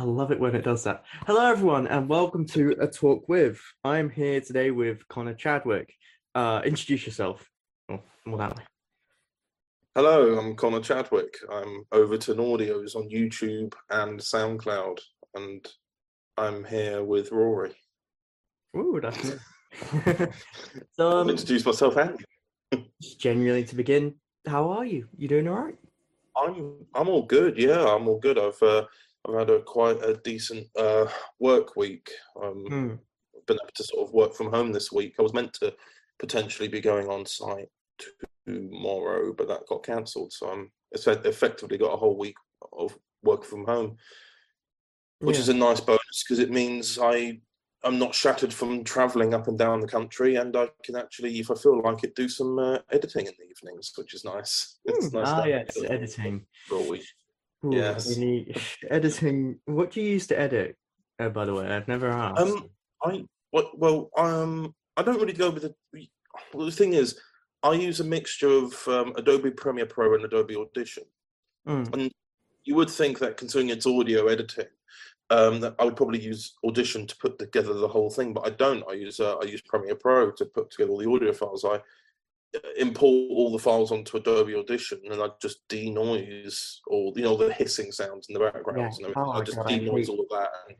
I love it when it does that. Hello, everyone, and welcome to A Talk With. I'm here today with Connor Chadwick. Uh, introduce yourself. Oh, more that way. Hello, I'm Connor Chadwick. I'm Overton Audios on YouTube and SoundCloud, and I'm here with Rory. Ooh, that's so, I'll um, introduce myself and just genuinely to begin, how are you? You doing all right? I'm I'm all good. Yeah, I'm all good. I've uh, I've had a quite a decent uh, work week. Um, Hmm. been able to sort of work from home this week. I was meant to potentially be going on site tomorrow, but that got cancelled. So I'm effectively got a whole week of work from home. which Yeah. is a nice bonus because it means I I'm not shattered from traveling up and down the country, and I can actually, if I feel like it, do some uh, editing in the evenings, which is nice. It's Hmm. nice. to Ah, have editing. for a week. Ooh, Yes. really- editing. What do you use to edit? Uh, by the way, I've never asked. Um, I what well um I don't really go with the. Well, the thing is, I use a mixture of um, Adobe Premiere Pro and Adobe Audition. And You would think that considering it's audio editing, um, that I would probably use Audition to put together the whole thing, but I don't. I use uh, I use Premiere Pro to put together all the audio files. I import all the files onto Adobe Audition, and I just denoise all you know the hissing sounds in the backgrounds and everything. Oh I just God, I denoise all of that and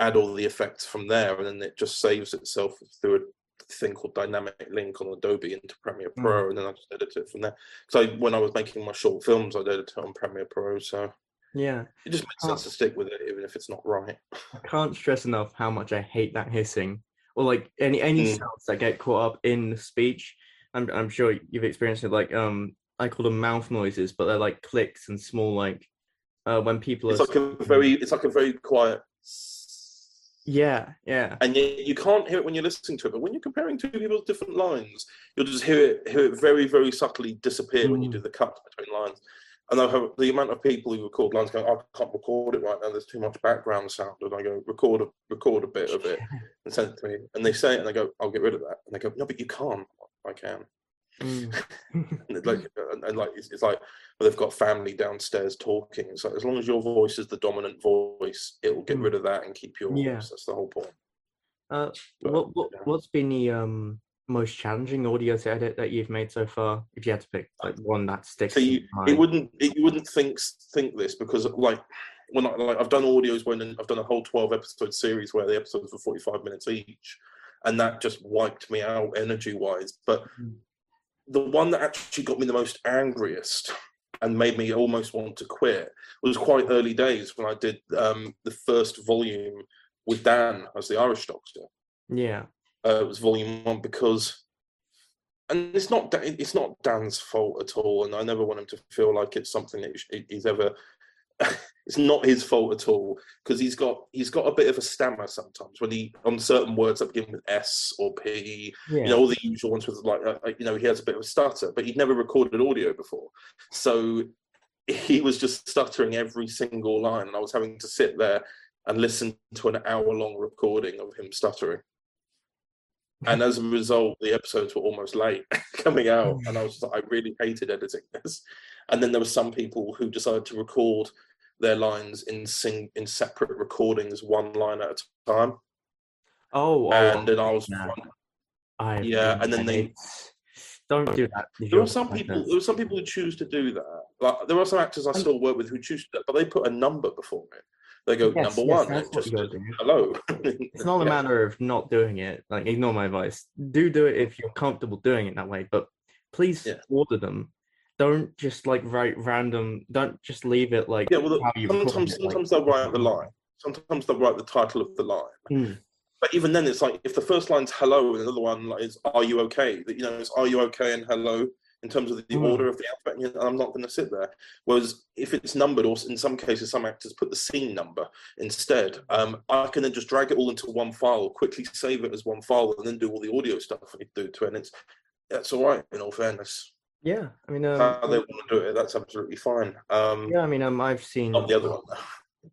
add all the effects from there, and then it just saves itself through a thing called Dynamic Link on Adobe into Premiere Mm. Pro, and then I just edit it from there. So when I was making my short films, I'd edit it on Premiere Pro. So Yeah. it just makes Oh. sense to stick with it, even if it's not right. I can't stress enough how much I hate that hissing or like any any Mm. sounds that get caught up in the speech. I'm I'm sure you've experienced it. Like um, I call them mouth noises, but they're like clicks and small like uh when people It's are. like a very, it's like a very quiet. yeah, yeah, And yet you can't hear it when you're listening to it, but when you're comparing two people's different lines, you'll just hear it, hear it very, very subtly disappear when you Mm. do the cut between lines. And I have the amount of people who record lines going, I can't record it right now. There's too much background sound, and I go, record a record a bit of it and send it to me. And they say it, and I go, I'll get rid of that. And they go, No, but you can't. I can. Mm. And it's like, and, and like it's, it's like well, they've got family downstairs talking. It's like as long as your voice is the dominant voice, it will get Mm. rid of that and keep yours. Yeah. That's the whole point. Uh, But, what what yeah. what's been the um most challenging audio to edit that you've made so far? If you had to pick like one that sticks. So you, it wouldn't it, you wouldn't think think this because like when I like I've done audios when I've done a whole twelve episode series where the episodes were forty five minutes each, and that just wiped me out energy wise. But Mm. the one that actually got me the most angriest and made me almost want to quit was quite early days when I did um, the first volume with Dan as the Irish Doctor Yeah. uh, it was volume one because and it's not it's not dan's fault at all and i never want him to feel like it's something that he's ever it's not his fault at all because he's got he's got a bit of a stammer sometimes when he on certain words that begin with s or p Yeah. you know all the usual ones with like uh, you know he has a bit of a stutter but he'd never recorded audio before so he was just stuttering every single line and i was having to sit there and listen to an hour long recording of him stuttering and as a result the episodes were almost late coming out and i was just like i really hated editing this. And then there were some people who decided to record their lines in sing in separate recordings one line at a time. Oh, oh, and then i was I Yeah, and then they- don't do that. there you're some people there are some people who choose to do that. Like there are some actors i still work with who choose to do that but they put a number before it they go Yes, number yes, one that's and what just you gotta do. hello It's not a Yeah. matter of not doing it. Like, ignore my advice. Do do it if you're comfortable doing it that way. But please Yeah. order them. Don't just like write random. Don't just leave it like yeah well how you sometimes it, like- sometimes they'll write the line sometimes they'll write the title of the line Hmm. But even then, it's like if the first line's hello and another one like is are you okay? That you know, it's are you okay and hello in terms of the Mm. order of the alphabet. And I'm not going to sit there. Whereas if it's numbered, or in some cases, some actors put the scene number instead. Um, I can then just drag it all into one file, quickly save it as one file, and then do all the audio stuff I need to do to it. And it's that's all right. In all fairness, Yeah, I mean, um, how they want to do it, that's absolutely fine. Um, yeah, I mean, um, I've seen Not the other one.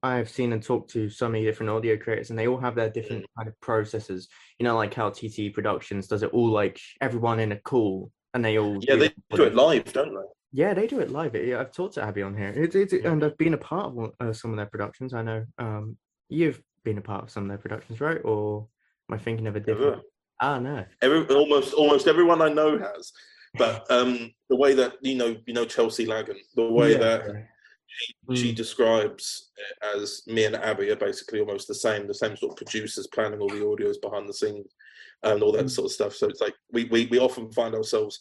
I've seen and talked to so many different audio creators, and they all have their different kind of processes. You know, like how TT Productions does it all like everyone in a call, and they all Yeah, they do it live, don't they? Yeah, they do it live. I've talked to Abby on here. It's, it's, and I've been a part of one, uh, some of their productions. I know um, you've been a part of some of their productions, right? Or am I thinking of a different? Never. Ah, no. Every, almost almost everyone I know has. But um, the way that you know you know Chelsea Lagan, the way Yeah. that she, she Mm. describes it as me and Abby are basically almost the same, the same sort of producers planning all the audios behind the scenes and all that Mm. sort of stuff. So it's like we we, we often find ourselves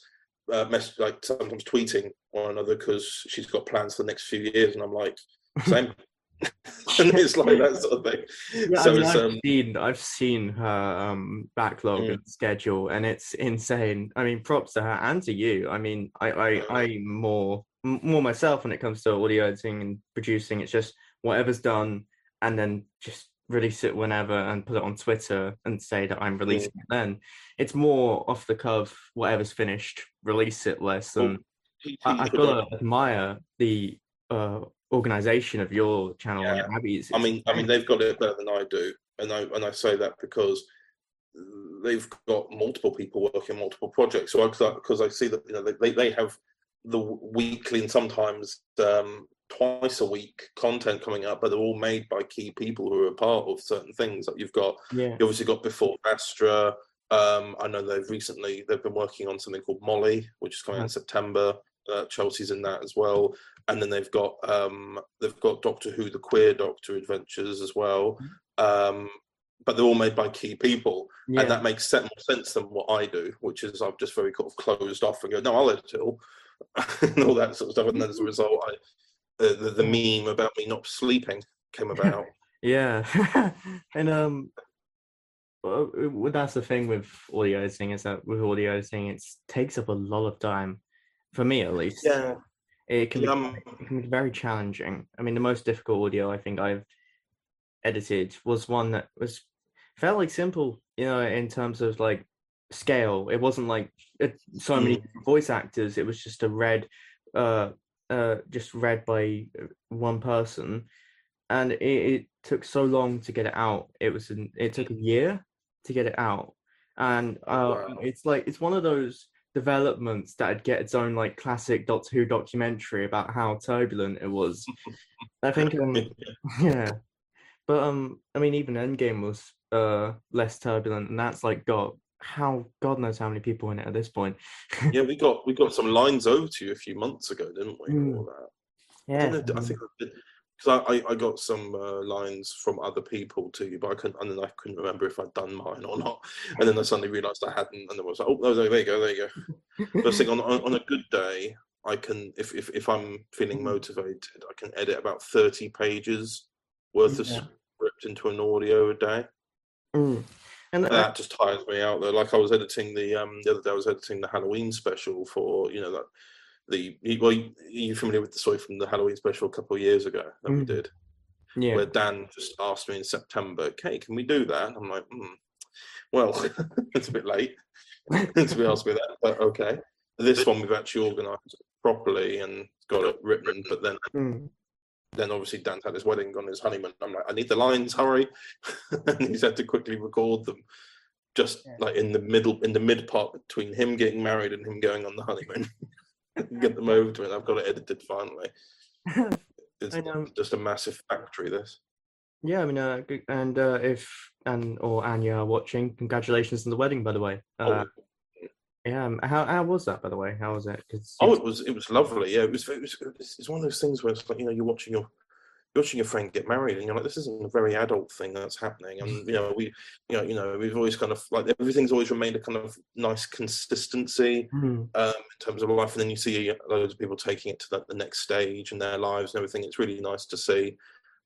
uh, mess, like sometimes tweeting one another because she's got plans for the next few years, and I'm like same. and it's like that sort of thing. Yeah, so I mean, I've um, seen I've seen her um backlog Mm. and schedule, and it's insane. I mean, props to her and to you. I mean, I I I'm more more myself when it comes to audio editing and producing. It's just whatever's done, and then just release it whenever and put it on Twitter and say that I'm releasing it. Then it's more off the cuff. Whatever's finished, release it less Well, I, I've got uh, to admire the uh organization of your channel Yeah. and Abby's. I mean, I mean, they've got it better than I do, and I and I say that because they've got multiple people working multiple projects. So I because I see that you know they they have the weekly and sometimes um, twice a week content coming up, but they're all made by key people who are a part of certain things. Like you've got yeah. you obviously got before Astra. Um, I know they've recently they've been working on something called Molly, which is coming out in September. Uh, Chelsea's in that as well, and then they've got um, they've got Doctor Who: The Queer Doctor Adventures as well. Um, but they're all made by key people, Yeah. and that makes sen- more sense than what I do, which is I'm just very kind of closed off and go, no, I'll edit it all, and all that sort of stuff. And then as a result, I the, the, the meme about me not sleeping came about. Yeah, and um, well, that's the thing with audio editing is that with audio editing, it takes up a lot of time, for me at least. yeah, it can be um, it can be very challenging. I mean, the most difficult audio I think I've edited was one that was fairly simple, you know, in terms of like scale. It wasn't like it, so many Mm. voice actors. It was just a red uh, uh, just read by uh, one person, and it, it took so long to get it out. It was an, it took a year to get it out, and uh, Wow. it's like it's one of those developments that'd get its own like classic Doctor Who documentary about how turbulent it was. I think, um, yeah, but um, I mean, even Endgame was uh less turbulent, and that's like got how God knows how many people in it at this point. yeah, we got we got some lines over to you a few months ago, didn't we? Mm. All that. yeah, I, know, I think because I, I, I got some uh, lines from other people to you, but I couldn't, and then I couldn't remember if I'd done mine or not. And then I suddenly realised I hadn't, and then I was like, oh, no, there you go, there you go. But I was thinking on, on, on a good day, I can, if, if if I'm feeling Mm. motivated, I can edit about thirty pages worth of script into an audio a day. Mm. And uh, That just tires me out though. Like I was editing the um the other day, I was editing the Halloween special for you know that the you- well you- you're familiar with the story from the Halloween special a couple of years ago that we Mm. did yeah, where Dan just asked me in September, "Okay, can we do that?" I'm like, hmm, "Well, it's a bit late to be asked me that, but okay." This one we've actually organised properly and got it written, but then Mm. Then obviously Dan's had his wedding on his honeymoon. I'm like, I need the lines, hurry, and he's had to quickly record them, just Yeah. like in the middle, in the mid part between him getting married and him going on the honeymoon. Get them over to it. I've got it edited finally. It's just a massive factory. This. yeah. I mean, uh, and uh, if and or Anya are watching, congratulations on the wedding, by the way. Uh, oh, yeah, um, how how was that, by the way? How was it? Oh, it was it was lovely. Yeah, it was. It was it's it's one of those things where it's like you know you're watching your you're watching your friend get married, and you're like, this isn't a very adult thing that's happening. And you know we you know you know we've always kind of like everything's always remained a kind of nice consistency Mm. um, in terms of life, and then you see loads of people taking it to the, the next stage in their lives and everything. It's really nice to see.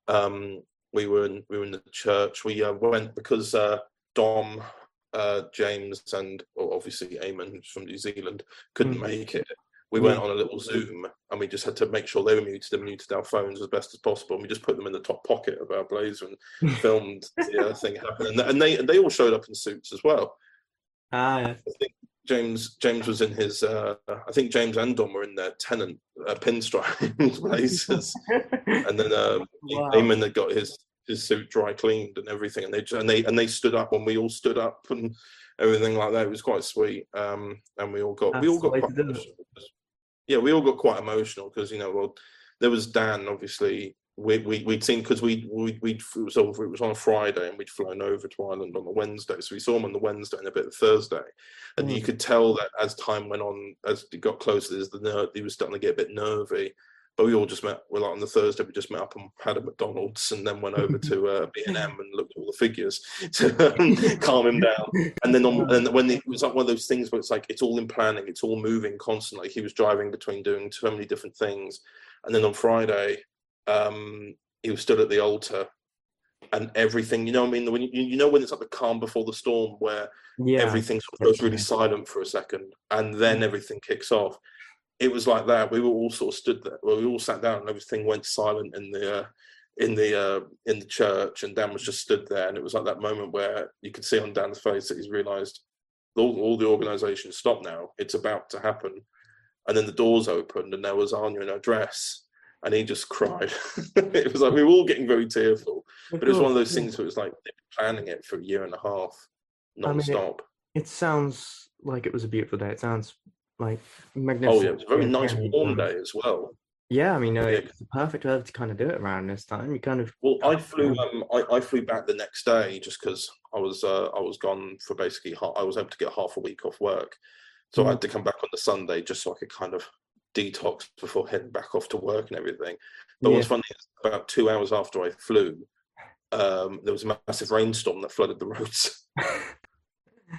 Um, we were in we were in the church. We uh, went because uh, Dom, uh, James, and well, obviously Eamon, from New Zealand, couldn't Mm. make it. We went on a little Zoom, and we just had to make sure they were muted and muted our phones as best as possible. And we just put them in the top pocket of our blazer and filmed the uh, thing happen. And, and they and they all showed up in suits as well. Ah, yeah. I think James James was in his. Uh, I think James and Dom were in their Tennant uh, pinstripe blazers, and then uh, Wow. Eamon had got his his suit dry cleaned and everything, and they and they and they stood up when we all stood up and everything like that. It was quite sweet, um, and we all got we all got quite emotional. yeah, we all got quite emotional because you know, well, there was Dan. Obviously, we we we'd seen because we we we it was over. It was on a Friday, and we'd flown over to Ireland on the Wednesday. So we saw him on the Wednesday and a bit of Thursday, and mm. you could tell that as time went on, as it got closer, there's the nerve. He was starting to get a bit nervy. But we all just met. Well, like on the Thursday, we just met up and had a McDonald's, and then went over to uh, B and M and looked at all the figures to um, calm him down. And then on, and when it was like one of those things where it's like it's all in planning, it's all moving constantly. He was driving between doing so many different things, and then on Friday, um, he was stood at the altar, and everything. You know, I mean, when you, you know when it's like the calm before the storm, where yeah. everything sort of goes really silent for a second, and then everything kicks off it was like that. We were all sort of stood there. Well, we all sat down, and everything went silent in the uh, in the uh, in the church, and Dan was just stood there. And it was like that moment where you could see on Dan's face that he's realised all, all the organisation stopped now. It's about to happen. And then the doors opened, and there was Anya in her dress, and he just cried. it was like we were all getting very tearful, but it was one of those things where it was like planning it for a year and a half, non-stop. I mean, it, it sounds like it was a beautiful day. It sounds like magnificent. Oh yeah, it was a very nice warm day as well. Yeah, I mean, uh, yeah. it's the perfect weather to kind of do it around this time. You kind of well, I flew. Um, I, I flew back the next day just because I was uh, I was gone for basically half, I was able to get half a week off work, so mm. I had to come back on the Sunday just so I could kind of detox before heading back off to work and everything. But yeah. what's funny is about two hours after I flew, um, there was a massive rainstorm that flooded the roads.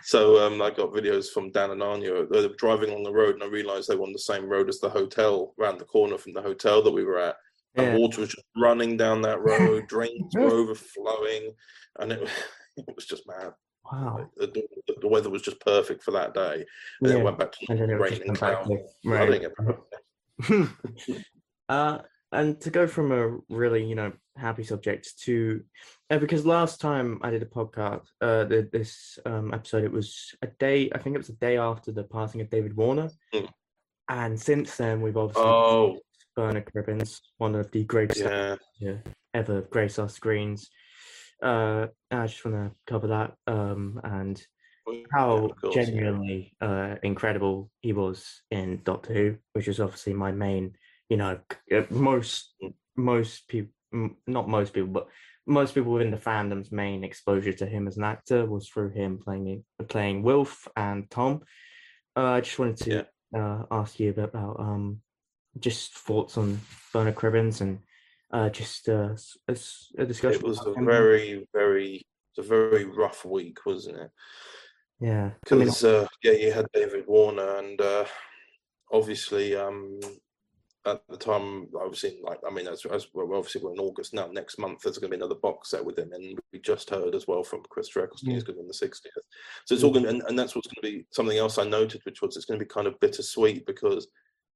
So um, I got videos from Dan and Anya. They were driving on the road, and I realised they were on the same road as the hotel, around the corner from the hotel that we were at. Yeah. And water was just running down that road, drains were overflowing, and it, it was just mad. Wow. The, the, the, weather was just perfect for that day. And yeah. it went back to raining and cloud, right. uh, and to go from a really, you know, happy subject to uh, because last time I did a podcast, uh, the, this um, episode, it was a day. I think it was a day after the passing of David Warner, mm. and since then we've obviously oh. Bernard Cribbins, one of the greatest yeah. ever grace our screens. Uh, I just want to cover that um, and how yeah, genuinely yeah. uh, incredible he was in Doctor Who, which is obviously my main. You know, uh, most most people, not most people, but most people within the fandom's main exposure to him as an actor was through him playing playing Wilf and Tom. Uh, I just wanted to yeah. uh, ask you about um, just thoughts on Bernard Cribbins and uh, just uh, a, a discussion. It was a him. very, very, a very rough week, wasn't it? Yeah, because I mean, uh, yeah, you had David Warner and uh, obviously um, at the time I was in like I mean as, as well, obviously we're in August now next month there's going to be another box set with him and we just heard as well from Chris Eccleston he's going to be in the 60th so it's all going to, and, and that's what's going to be something else I noted which was it's going to be kind of bittersweet because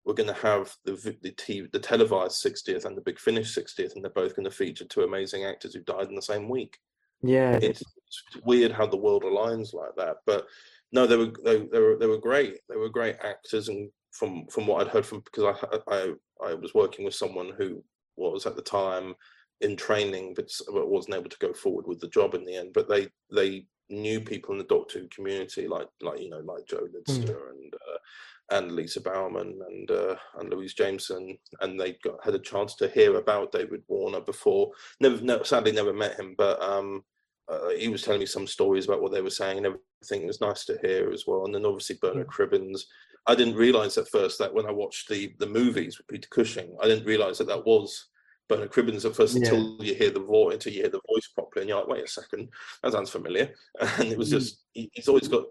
we're going to have the the, TV, the televised 60th and the Big Finish 60th and they're both going to feature two amazing actors who died in the same week. Yeah it's, it's weird how the world aligns like that but no they were they, they were they were great. They were great actors and from from what I'd heard from because I I I was working with someone who was at the time in training but wasn't able to go forward with the job in the end. But they they knew people in the Doctor Who community like like you know like Joe Lidster mm. and uh, and Lisa Bowerman and uh, and Louise Jameson, and they got had a chance to hear about David Warner before. Never, no, sadly, never met him, but um, uh, he was telling me some stories about what they were saying and everything. It was nice to hear as well. And then obviously Bernard yeah. Cribbins I didn't realize at first that when I watched the the movies with Peter Cushing, I didn't realize that that was Bernard Cribbins at first yeah. until you hear the voice until you hear the voice properly, and you're like, wait a second, that sounds familiar. And it was mm. just he, he's always got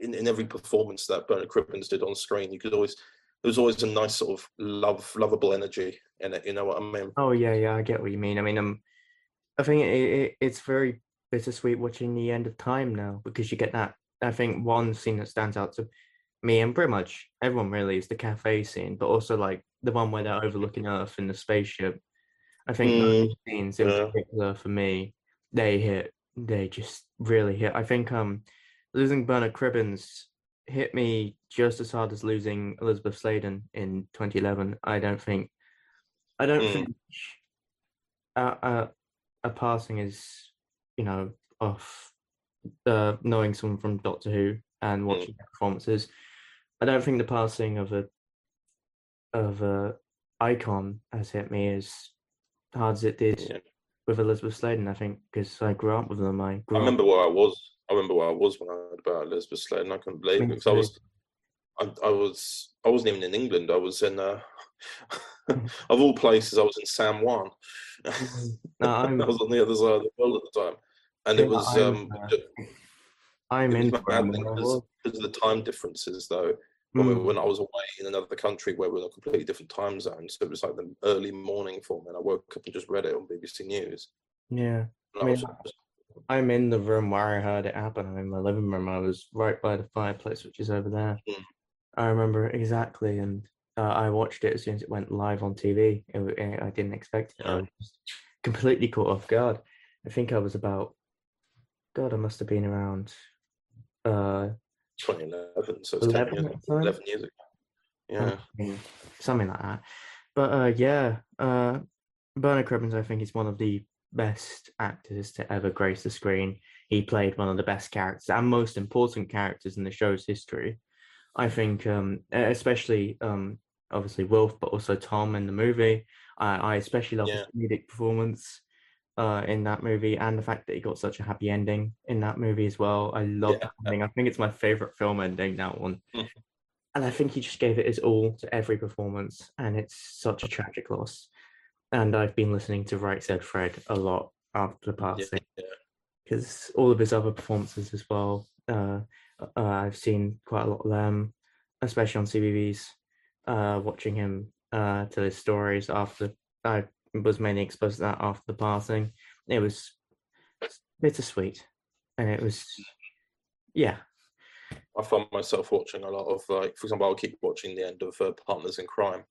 in, in every performance that Bernard Cribbins did on screen, you could always there was always a nice sort of love lovable energy in it. You know what I mean? Oh yeah, yeah, I get what you mean. I mean, um, I think it, it, it's very bittersweet watching the end of time now because you get that. I think one scene that stands out to me and pretty much everyone really is the cafe scene, but also like the one where they're overlooking Earth in the spaceship. I think mm, those scenes in yeah. particular for me, they hit, they just really hit. I think um losing Bernard Cribbins hit me just as hard as losing Elizabeth Sladen in 2011. I don't think, I don't mm. think a, a, a passing is, you know, off uh, knowing someone from Doctor Who and mm. watching mm. performances I don't think the passing of a of a icon has hit me as hard as it did Yeah. with Elizabeth Sladen. I think because I grew up with them. I grew I up- remember where I was. I remember where I was when I heard about Elizabeth Sladen. I couldn't believe it because I was, I, I was, I wasn't even in England. I was in, uh, of all places, I was in San Juan. No, I'm- I was on the other side of the world at the time, and it was I'm, um, uh, I'm it in was for it maddening when I because, was. because of the time differences, though. When, we- Mm, when I was away in another country where we're in a completely different time zone, so it was like the early morning for me, and I woke up and just read it on BBC News. yeah. I mean, I'm in the room where I heard it happen. I'm in my living room. I was right by the fireplace, which is over there. Mm. I remember exactly, and uh, I watched it as soon as it went live on TV. It, wa- eh, I didn't expect it. I was completely caught off guard. I think I was about, God, I must have been around, uh, 2011, so it's 10 years, at 11 years ago. Yeah. something, something like that. But uh, yeah, uh, Bernard Cribbins, I think, is one of the best actors to ever grace the screen. He played one of the best characters and most important characters in the show's history. I think, um, especially um, obviously Wilf, but also Tom in the movie. I, I especially love Yeah. his comedic performance uh, in that movie, and the fact that he got such a happy ending in that movie as well. I love Yeah. that ending. I think it's my favorite film ending. That one and I think he just gave it his all to every performance, and it's such a tragic loss. And I've been listening to Right Said Fred a lot after the Yeah, passing yeah. because all of his other performances as well. Uh, uh, I've seen quite a lot of them, especially on CBBC. Uh, watching him uh, tell his stories after I was mainly exposed to that after the passing. It was bittersweet, and it was yeah, I find myself watching a lot of like, for example, I'll keep watching the end of uh, Partners in Crime.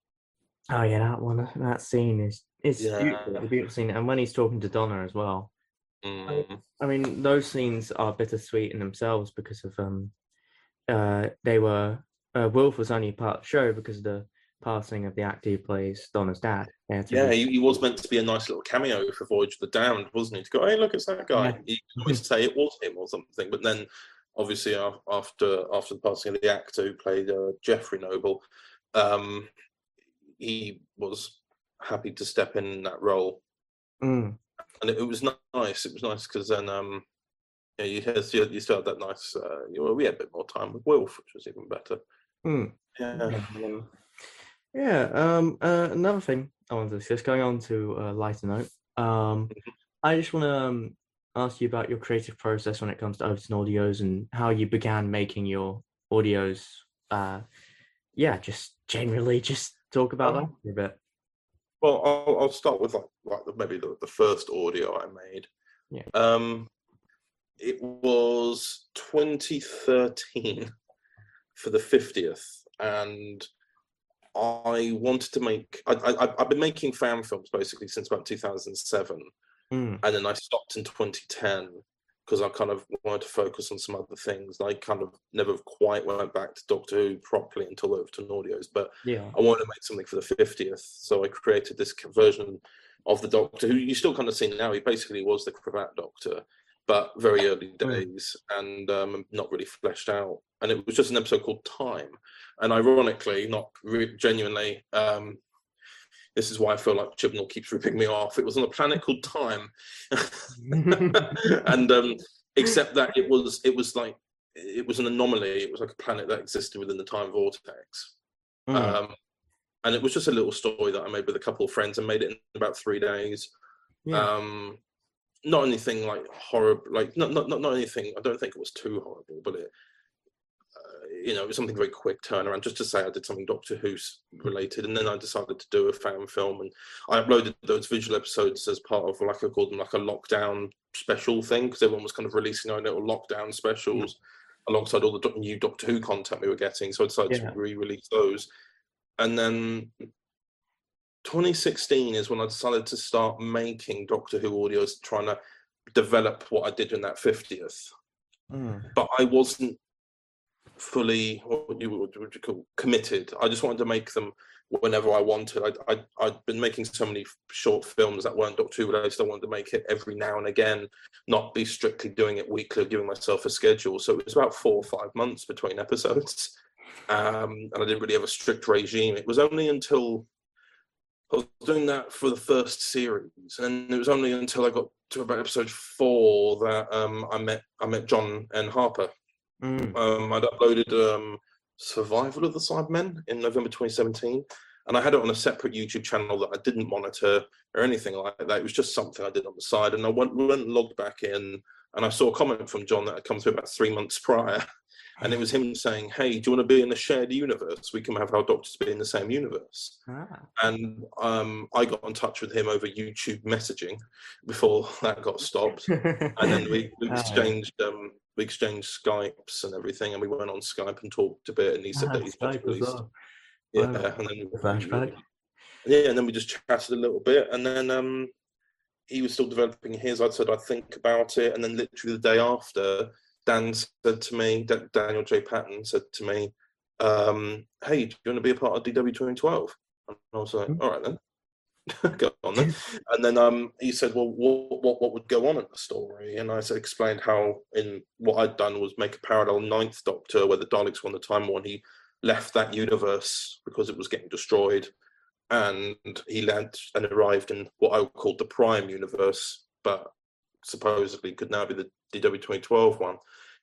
Oh yeah, that one, that scene is it's Yeah. beautiful, a beautiful scene, and when he's talking to Donna as well. Mm, I mean, those scenes are bittersweet in themselves because of um, uh, they were uh, Wilf was only part of the show because of the passing of the actor who plays Donna's dad. Yeah, he, he was meant to be a nice little cameo for Voyage of the Damned, wasn't he? To go, hey, look, it's that guy. Yeah. He could always say it was him or something, but then obviously after after the passing of the actor who played uh, Jeffrey Noble, um, he was happy to step in that role, Mm, and it, it was nice. It was nice because then. Um, yeah, you, you, you still had that nice. Uh, you know, we had a bit more time with Wilf, which was even better. mm. Yeah, Yeah, um, yeah. Um, uh, another thing I wanted to discuss, going on to a lighter note. Um, I just want to um, ask you about your creative process when it comes to Overton Audios and how you began making your audios. Uh, yeah, just generally, just talk about that Um, for a bit. Well, I'll, I'll start with like, like the, maybe the, the first audio I made. Yeah. Um, it was 2013 for the 50th, and I wanted to make. I, I, I've been making fan films basically since about 2007, Mm, and then I stopped in 2010 because I kind of wanted to focus on some other things. I kind of never quite went back to Doctor Who properly until Overton Audios, but yeah. I wanted to make something for the 50th. So I created this version of the Doctor, who you still kind of see now. He basically was the Cravat Doctor, but very early days and um, not really fleshed out. And it was just an episode called Time. And ironically, not re- genuinely, um, this is why I feel like Chibnall keeps ripping me off. It was on a planet called Time. and um, except that it was it was like it was an anomaly. It was like a planet that existed within the time vortex. Mm, Um, and it was just a little story that I made with a couple of friends and made it in about three days. yeah. Um, not anything like horrible, like not, not not not anything. I don't think it was too horrible, but it, uh, you know, it was something very quick turnaround. Just to say, I did something Doctor Who's related, and then I decided to do a fan film, and I uploaded those visual episodes as part of like I called them like a lockdown special thing because everyone was kind of releasing their own little lockdown specials alongside all the new Doctor Who content we were getting. So I decided Yeah. to re-release those, and then 2016 is when I decided to start making Doctor Who audios, trying to develop what I did in that 50th. mm, But I wasn't fully what would you, what would you call committed. I just wanted to make them whenever I wanted. I, I, I'd been making so many short films that weren't Doctor Who related. I wanted to make it every now and again, not be strictly doing it weekly, or giving myself a schedule. So it was about four or five months between episodes. um, and I didn't really have a strict regime. It was only until I was doing that for the first series, and it was only until I got to about episode four that um, I met I met John and Harper. Mm. Um, I'd uploaded um, Survival of the Cybermen in November 2017, and I had it on a separate YouTube channel that I didn't monitor or anything like that. It was just something I did on the side, and I went, went and logged back in, and I saw a comment from John that had come through about three months prior, and it was him saying, "Hey, do you want to be in a shared universe? We can have our doctors be in the same universe." Ah. And um, I got in touch with him over YouTube messaging before that got stopped, and then we, we Ah. exchanged um, we exchanged Skypes and everything, and we went on Skype and talked a bit, and he said Ah, that he's as released. well. Yeah, Wow. and then Flashback. yeah, and then we just chatted a little bit, and then um, he was still developing his. I said I'd think about it, and then literally the day after, Dan said to me, Da- Daniel J. Patton said to me, um, "Hey, do you want to be a part of DW 2012?" And I was like, Hmm. "All right then." go on then. And then um, he said, "Well, what, what what would go on in the story?" And I said, explained how in what I'd done was make a parallel Ninth Doctor where the Daleks won the Time War, and he left that universe because it was getting destroyed, and he landed and arrived in what I called the Prime universe, but supposedly could now be the DW 2012 one,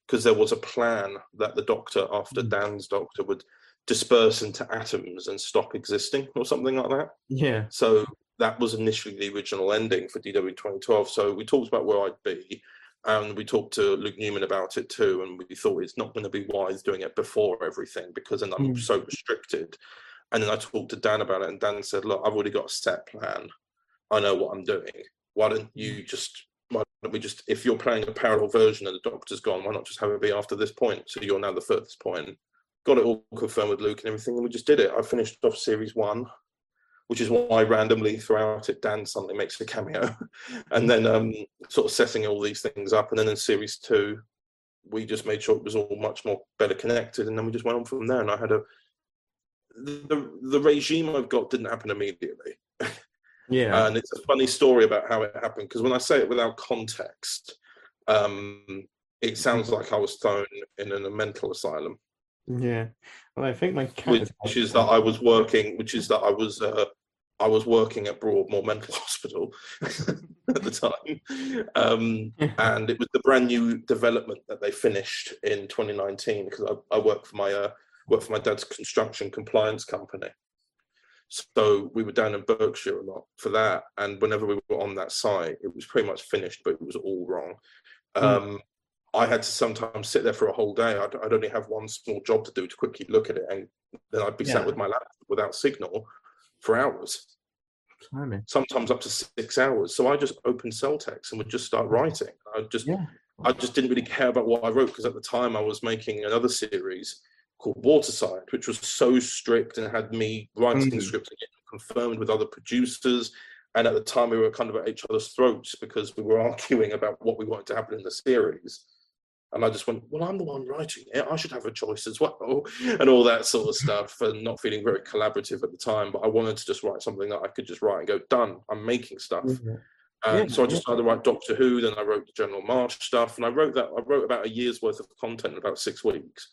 because there was a plan that the Doctor, after Mm. Dan's Doctor, would disperse into atoms and stop existing, or something like that. Yeah. So that was initially the original ending for DW 2012. So we talked about where I'd be, and we talked to Luke Newman about it too. And we thought it's not going to be wise doing it before everything because then I'm Mm. so restricted. And then I talked to Dan about it, and Dan said, "Look, I've already got a set plan. I know what I'm doing. Why don't you just?" We just, if you're playing a parallel version and the doctor's gone, why not just have it be after this point? So you're now the furthest point. Got it all confirmed with Luke and everything, and we just did it. I finished off series one, which is why randomly throughout it, Dan suddenly makes a cameo, and then um, sort of setting all these things up. And then in series two, we just made sure it was all much more better connected, and then we just went on from there. And I had a the the regime I've got didn't happen immediately, Yeah. and it's a funny story about how it happened because when I say it without context, um, it sounds like I was thrown in a mental asylum yeah. Well, I think my cat which, which is that I was working, which is that I was uh, I was working at Broadmoor Mental Hospital at the time, um, and it was the brand new development that they finished in 2019 because I, I work for my uh, work for my dad's construction compliance company. So we were down in Berkshire a lot for that, and whenever we were on that site, it was pretty much finished, but it was all wrong. Mm. Um, I had to sometimes sit there for a whole day. I'd, I'd only have one small job to do to quickly look at it, and then I'd be Yeah. sat with my laptop without signal for hours, Blimey. sometimes up to six hours. So I just opened Celtx and would just start writing. I just, Yeah. I just didn't really care about what I wrote because at the time I was making another series called Waterside, which was so strict and had me writing Mhm. scripts and getting confirmed with other producers. And at the time, we were kind of at each other's throats because we were arguing about what we wanted to happen in the series. And I just went, well, I'm the one writing it. I should have a choice as well, and all that sort of stuff. And not feeling very collaborative at the time, but I wanted to just write something that I could just write and go, done. I'm making stuff. Yeah. Um, Yeah, so I just started to write Doctor Who, then I wrote the General Marsh stuff, and I wrote that. I wrote about a year's worth of content in about six weeks,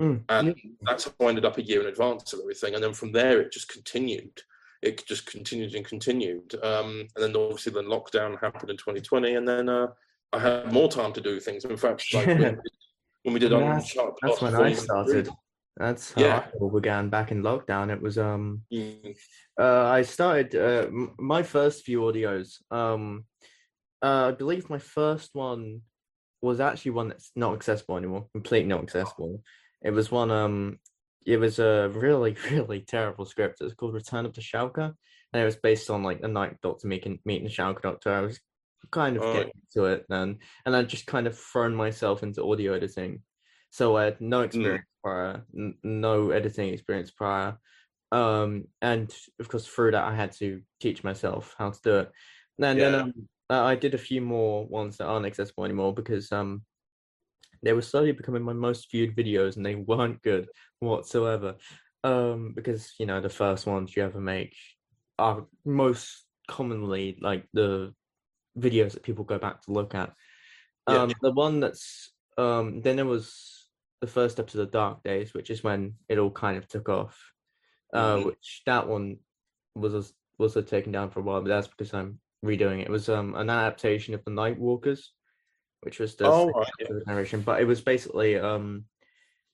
Mm. and that's how I ended up a year in advance of everything. And then from there, it just continued. It just continued and continued. Um, and then obviously, then lockdown happened in 2020, and then uh, I had more time to do things. In fact, like when, we did- when we did on that's- Sharp That's when I started. That's how Yeah. I all began back in lockdown. It was um Mm, uh I started uh m- my first few audios. Um uh I believe my first one was actually one that's not accessible anymore, completely not accessible. It was one um it was a really, really terrible script. It's called Return of the Shalka. And it was based on like a night doctor meeting meeting the Shalka doctor. I was kind of Oh. getting into it then. And I just kind of thrown myself into audio editing. So I had no experience prior, n- no editing experience prior. Um, and of course, through that, I had to teach myself how to do it. And then um, I did a few more ones that aren't accessible anymore because um, they were slowly becoming my most viewed videos, and they weren't good whatsoever. Um, because you know the first ones you ever make are most commonly like the videos that people go back to look at. Yeah. Um, the one that's um, then there was the first episode of the Dark Days, which is when it all kind of took off. Uh, Mhm. which that one was was was taken down for a while, but that's because I'm redoing it. It was um an adaptation of the Night Walkers, which was the Oh, right, narration, but it was basically um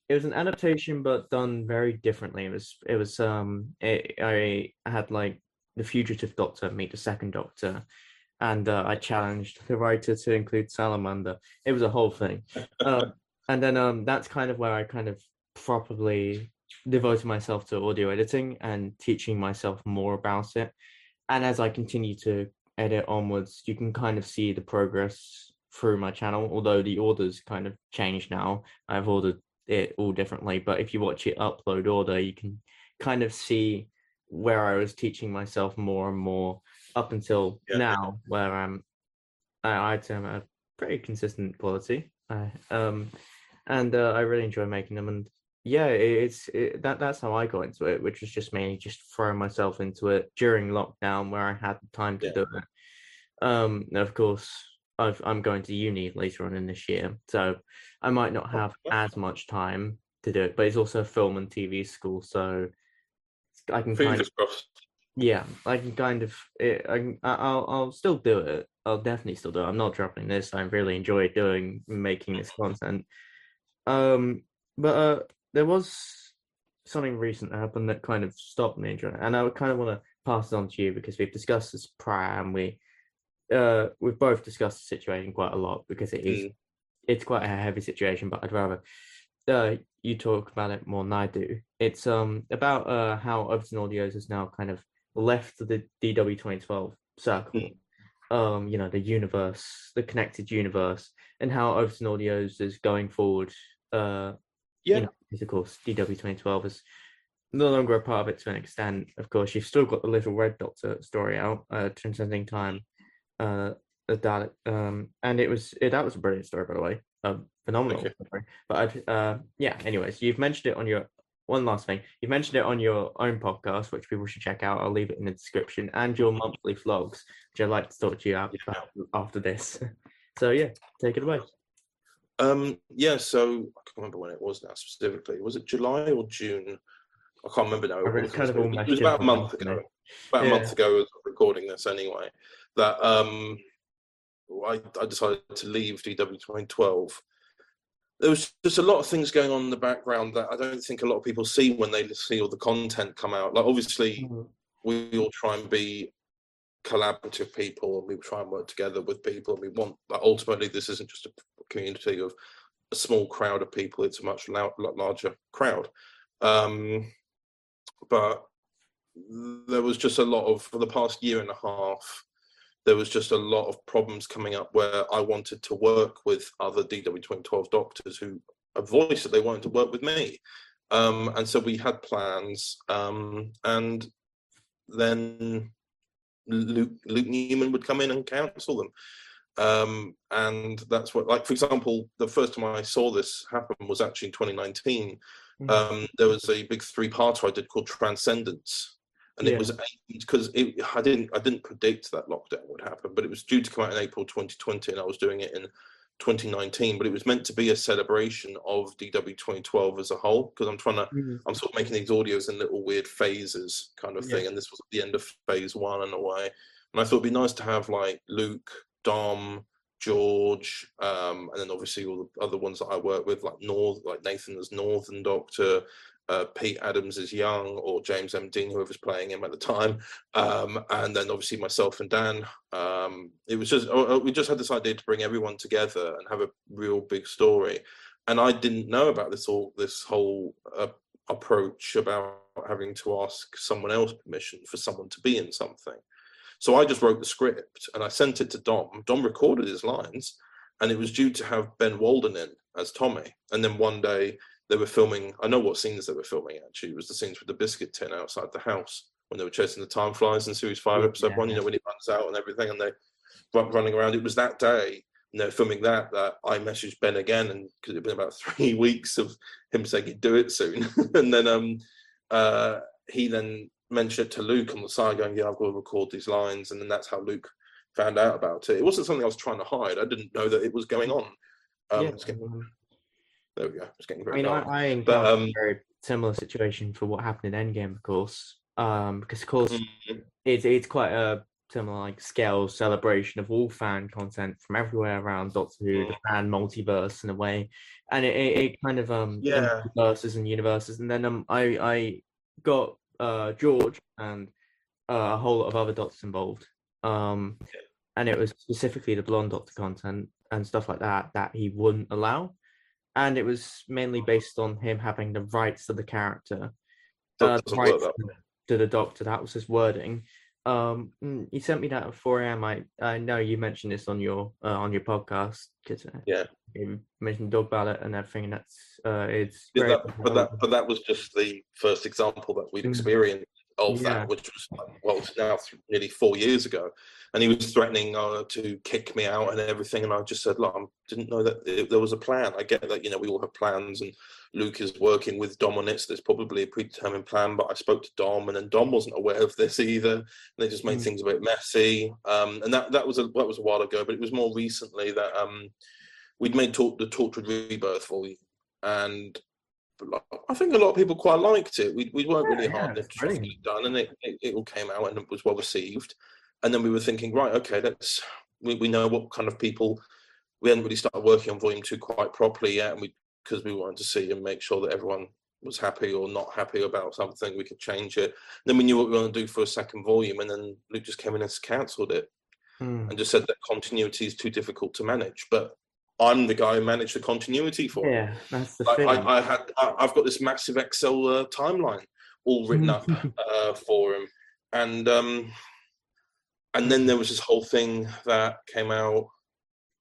it was an adaptation but done very differently. It was it was um it, I had like the fugitive Doctor meet the second Doctor, and uh, I challenged the writer to include Salamander. It was a whole thing, um, and then um that's kind of where I kind of properly devoted myself to audio editing and teaching myself more about it. And as I continue to edit onwards, you can kind of see the progress through my channel. Although the orders kind of changed now, I've ordered it all differently. But if you watch it upload order, you can kind of see where I was teaching myself more and more up until Yeah. now, where I'm, I, I'd say I'm a pretty consistent quality. I, um, and uh, I really enjoy making them. And yeah, it, it's it, that that's how I got into it, which was just mainly just throwing myself into it during lockdown, where I had the time to Yeah. do it. Um, of course, I've, I'm going to uni later on in this year, so I might not have as much time to do it. But it's also a film and TV school, so I can kind of Fingers crossed. yeah, I can kind of. It, I can, I- I'll I'll still do it. I'll definitely still do it. I'm not dropping this. I really enjoy doing making this content. Um, but uh, there was something recent that happened that kind of stopped me enjoying it, and I would kind of want to pass it on to you because we've discussed this prior, and we uh we've both discussed the situation quite a lot because it is Mm. it's quite a heavy situation, but I'd rather uh, you talk about it more than I do. It's um about uh how Overton Audios has now kind of left the DW 2012 circle. Um, you know, the universe, the connected universe, and how Overton Audios is going forward. Uh, Yeah. you know, because of course DW 2012 is no longer a part of it to an extent. Of course, you've still got the Little Red Doctor story out, uh, Transcending Time. Uh, Dalek, um, and it was it, that was a brilliant story, by the way, um, phenomenal story. But I'd, uh, yeah, anyways, you've mentioned it on your one last thing. You've mentioned it on your own podcast, which people should check out. I'll leave it in the description, and your monthly vlogs, which I'd like to talk to you about after this. So yeah, take it away. Um, yeah, so I can't remember when it was now specifically. Was it July or June? I can't remember now. I really kind of it was about a month ago. About a month ago, I was recording this anyway. That um, I, I decided to leave DW 2012. There was just a lot of things going on in the background that I don't think a lot of people see when they see all the content come out. Like obviously, we all try and be collaborative people and we try and work together with people and we want like, ultimately this isn't just a community of a small crowd of people it's a much lot larger crowd um but there was just a lot of for the past year and a half there was just a lot of problems coming up where i wanted to work with other dw 2012 doctors who a voice that they wanted to work with me um and so we had plans um and then Luke, Luke Newman would come in and counsel them. Um, and that's what, like, for example, the first time I saw this happen was actually in 2019. Mhm. Um, there was a big three-parter I did called Transcendence, and Yeah. it was because I didn't I didn't predict that lockdown would happen, but it was due to come out in April 2020, and I was doing it in 2019. But it was meant to be a celebration of DW 2012 as a whole, because I'm trying to Mhm. I'm sort of making these audios in little weird phases kind of Yeah. thing. And this was at the end of phase one in a way. And I thought it'd be nice to have like Luke, Dom, George, um, and then obviously all the other ones that I work with, like North, like Nathan as Northern Doctor, uh, Pete Adams as Young, or James M. Dean, whoever's playing him at the time, um, and then obviously myself and Dan. Um, it was just oh, oh, we just had this idea to bring everyone together and have a real big story and I didn't know about this all this whole uh, approach about having to ask someone else permission for someone to be in something. So I just wrote the script and I sent it to Dom. Dom recorded his lines, and it was due to have Ben Walden in as Tommy. And then one day they were filming. I know what scenes they were filming actually. It was the scenes with the biscuit tin outside the house when they were chasing the time flies in series five, Yeah, episode one. You know when he runs out and everything, and they run, running around. It was that day and they're filming that that I messaged Ben again and because it'd been about three weeks of him saying he'd do it soon. and then um uh he then mentioned it to Luke on the side going, Yeah, I've got to record these lines and then that's how Luke found out about it. It wasn't something I was trying to hide. I didn't know that it was going on. Um yeah, There we go. It's getting I very mean, I, dark. I But, encountered um, a very similar situation for what happened in Endgame, of course. Um, because of course Mm, it's it's quite a similar like scale celebration of all fan content from everywhere around Doctor Who, the Mm. fan multiverse in a way, and it, it, it kind of um Yeah. verses and universes, and then um I I got uh George and uh, a whole lot of other Doctors involved, um, and it was specifically the Blonde Doctor content and stuff like that that he wouldn't allow, and it was mainly based on him having the rights to the character uh, doesn't rights to- the doctor. That was his wording. Um, mm, he sent me that at 4 a.m. I I know you mentioned this on your uh, on your podcast. 'cause, uh, Yeah. you mentioned dog ballot and everything, and that's uh, it's Yeah, that, but that but that was just the first example that we'd Mm. experienced of Yeah. that, which was well, it's now nearly four years ago, and he was threatening uh, to kick me out and everything, and I just said, look, I didn't know that it, there was a plan. I get that you know we all have plans, and Luke is working with Dom on it, so there's probably a predetermined plan. But I spoke to Dom, and then Dom wasn't aware of this either, and they just made Mm. things a bit messy. Um, and that that was a that was a while ago, but it was more recently that um, we'd made talk, the Tortured Rebirth volume, and I think a lot of people quite liked it. We we weren't Yeah, really yeah, hard it's to try to get it done, and it, it, it all came out and it was well received. And then we were thinking, right, okay, let's we, we know what kind of people we hadn't really started working on volume two quite properly yet, and we because we wanted to see and make sure that everyone was happy or not happy about something, we could change it. then we knew what we were going to do for a second volume, and then Luke just came in and cancelled it Mm. and just said that continuity is too difficult to manage. But I'm the guy who managed the continuity for him. Yeah, that's the I, thing. I, I had I, I've got this massive Excel uh, timeline all written up uh, for him, and um, and then there was this whole thing that came out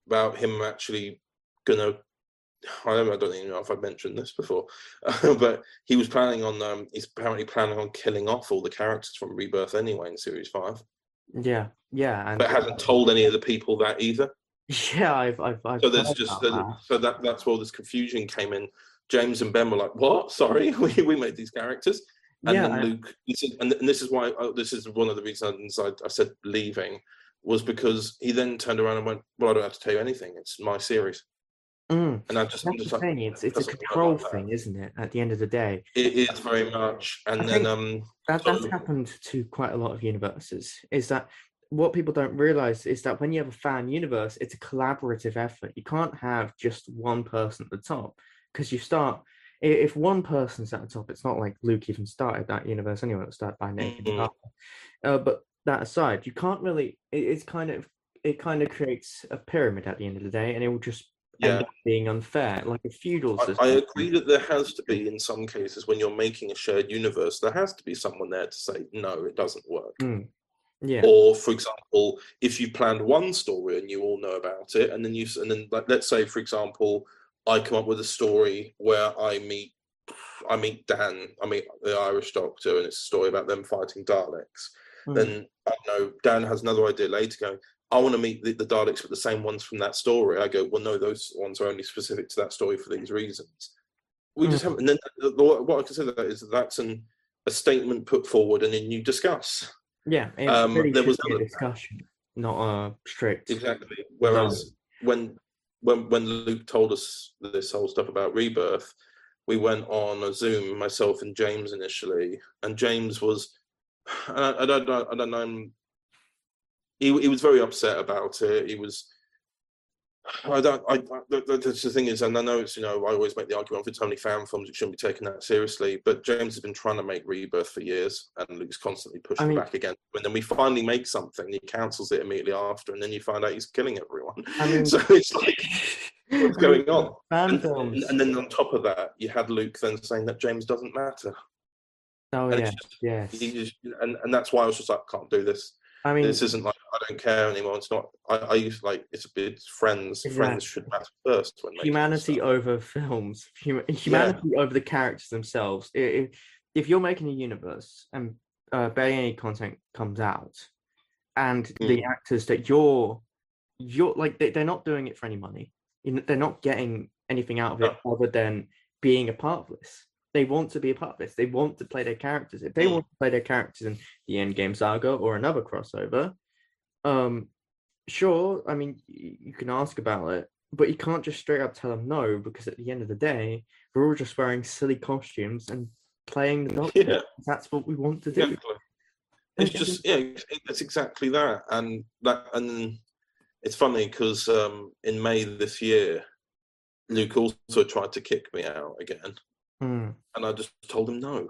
about him actually gonna. I don't, I don't even know if I've mentioned this before, but he was planning on. Um, he's apparently planning on killing off all the characters from Rebirth anyway in series five, yeah, yeah, and but hasn't told any of the people that either. Yeah, I've I've, I've So there's just about the, that. so that that's where all this confusion came in. James and Ben were like, "What? Sorry, we, we made these characters." And yeah, then Luke, and, and this is why uh, this is one of the reasons I, I said leaving was because he then turned around and went, "Well, I don't have to tell you anything. It's my series." mm, And I just, I'm just like, thing. It's it's a control like thing, isn't it? At the end of the day, it is very much. And I then, um, that that's So- happened to quite a lot of universes. Is that what people don't realize is that when you have a fan universe, it's a collaborative effort. You can't have just one person at the top because you start. If one person's at the top, it's not like Luke even started that universe anyway. It started by Nick. and Mhm. Uh, but that aside, you can't really. It, it's kind of it kind of creates a pyramid at the end of the day, and it will just yeah, end up being unfair, like a feudal I, system. I agree that there has to be in some cases when you're making a shared universe, there has to be someone there to say, "No, it doesn't work." Mm. Yeah. or for example if you planned one story and you all know about it and then you and then like, let's say for example i come up with a story where i meet i meet dan i meet the irish doctor and it's a story about them fighting daleks Mm. then i know dan has another idea later going i want to meet the, the daleks but the same ones from that story i go well no those ones are only specific to that story for these reasons we just have and then the, the, what i consider that is that's an a statement put forward and then you discuss Yeah, Um, there was a discussion, not a strict. Exactly. Whereas when when when Luke told us this whole stuff about rebirth, we went on a Zoom, myself and James initially, and James was, I, I don't know, I don't know, he he was very upset about it. He was. I don't. I, I the, thing is, and I know it's you know I always make the argument if it's only fan films, it shouldn't be taken that seriously. But James has been trying to make Rebirth for years, and Luke's constantly pushing mean- back again. And then we finally make something, he cancels it immediately after, and then you find out he's killing everyone. I mean- so it's like, what's going on? Fan And, films. and then on top of that, you had Luke then saying that James doesn't matter. oh and yeah, just- yes. Just, and and that's why I was just like, can't do this. I mean, this isn't like I don't care anymore. It's not. I, I used like it's a bit friends. Friends should matter first when humanity over films, hum- humanity over the characters themselves. If, if you're making a universe and uh, barely any content comes out, and the Mm. actors that you're, you're like they, they're not doing it for any money. They're not getting anything out of it other than being a part of this. They want to be a part of this. They want to play their characters. If they Mm. want to play their characters in the Endgame saga or another crossover, um, sure. I mean, you can ask about it, but you can't just straight up tell them no because at the end of the day, we're all just wearing silly costumes and playing the doctor. Yeah. That's what we want to do. Exactly. It's just yeah, it's exactly that, and that, and it's funny because um, in May this year, Luke also tried to kick me out again, Hmm. and I just told him no.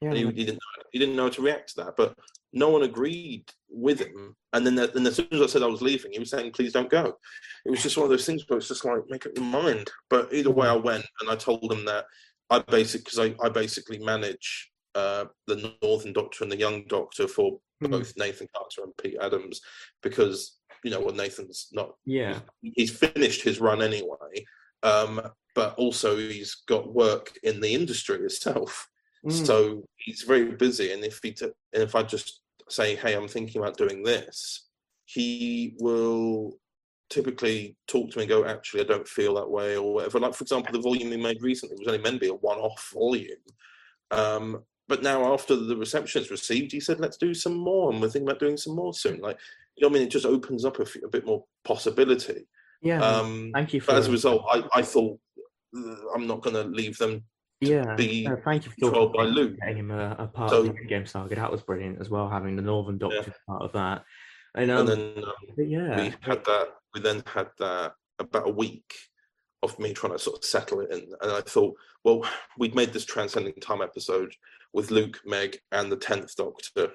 Yeah, And he, he didn't know, he didn't know how to react to that, but no one agreed with him. And then, and as soon as I said I was leaving, he was saying, "Please don't go." It was just one of those things where it's just like make up your mind. But either way, I went and I told him that I basically because I, I basically manage uh, the Northern Doctor and the Young Doctor for Hmm. both Nathan Carter and Pete Adams because you know well Nathan's not yeah, he's finished his run anyway, um, but also he's got work in the industry itself. Mm. So he's very busy, and if he t- and if I just say, "Hey, I'm thinking about doing this," he will typically talk to me and go, "Actually, I don't feel that way," or whatever. Like for example, the volume we made recently was only meant to be a one-off volume. Um, but now, after the reception is received, he said, "Let's do some more," and we're thinking about doing some more soon. Like, you know, what I mean, it just opens up a bit more possibility. Yeah. Um, thank you as a result, I, I thought uh, I'm not going to leave them yeah. be no, thank you for controlled by Luke. getting him a, a part So- of the game saga. That was brilliant as well, having the Northern Doctor Yeah. part of that. And, um, and then um, yeah, we had that. We then had that about a week of me trying to sort of settle it in, and I thought, well, we'd made this transcending time episode with Luke, Meg, and the tenth Doctor.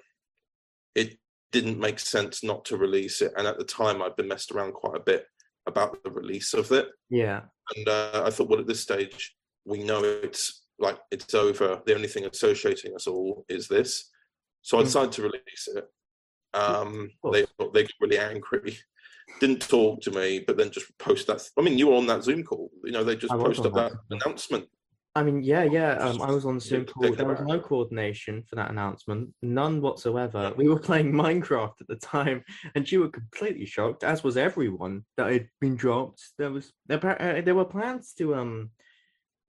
It didn't make sense not to release it, and at the time, I'd been messed around quite a bit about the release of it, yeah, and uh, I thought, well, at this stage, we know it's like it's over. The only thing associating us all is this, so I Mm. decided to release it. Um, they they got really angry, didn't talk to me, but then just post that. I mean, you were on that Zoom call. You know, they just posted that that announcement. I mean, yeah, yeah. Um, I was on the Zoom call. There was no coordination for that announcement, none whatsoever. We were playing Minecraft at the time, and you were completely shocked, as was everyone, that it had been dropped. There was there, uh, there were plans to um,